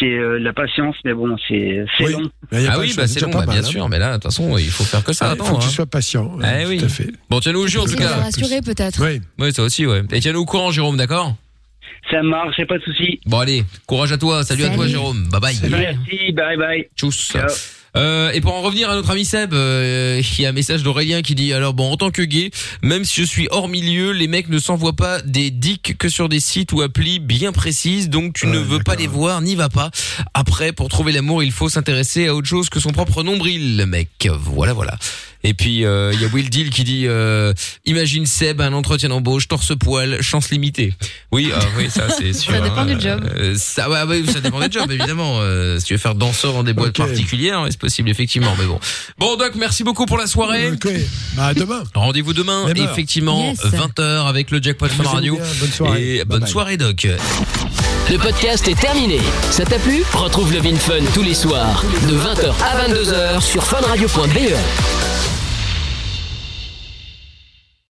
c'est euh, la patience, mais bon, c'est c'est long. Ah oui, bah c'est long, bah, bien sûr. Mais là, de toute façon, il faut faire que ça. Ah, il faut que tu hein. sois patient. Eh oui. Tout à fait. Bon, tiens-nous au jus en tout cas. rassurer peut-être. Oui. Oui, ça aussi, ouais. Et tiens-nous au courant, Jérôme, d'accord? Ça marche, pas de souci. Bon, allez, courage à toi. Salut, à toi, Salut. Jérôme. Bye bye. Merci, bye bye. Tchuss. Ciao. Euh, et pour en revenir à notre ami Seb, euh, il y a un message d'Aurélien qui dit alors bon en tant que gay, même si je suis hors milieu, les mecs ne s'envoient pas des dicks que sur des sites ou applis bien précises, donc tu ne veux pas les voir, n'y va pas. Après, pour trouver l'amour, il faut s'intéresser à autre chose que son propre nombril, mec. Voilà, voilà. Et puis euh, il y a Will Deal qui dit euh, imagine Seb un entretien d'embauche torse poil chance limitée. Oui, ah, oui ça c'est (laughs) sûr. Ça dépend hein. du job. Euh, ça, ouais, ouais, ça dépend des jobs évidemment. Euh, si tu veux faire danseur dans des boîtes particulières, c'est possible effectivement. Mais bon. Bon Doc, merci beaucoup pour la soirée. Ok. Bah, à demain. Rendez-vous demain, effectivement, Yes. 20h avec le Jackpot Fun Radio. bonne soirée. Et Bye bonne bye. soirée Doc. Le podcast est terminé. Ça t'a plu? Retrouve le Vin Fun tous les soirs de 20h à 22h sur funradio.be.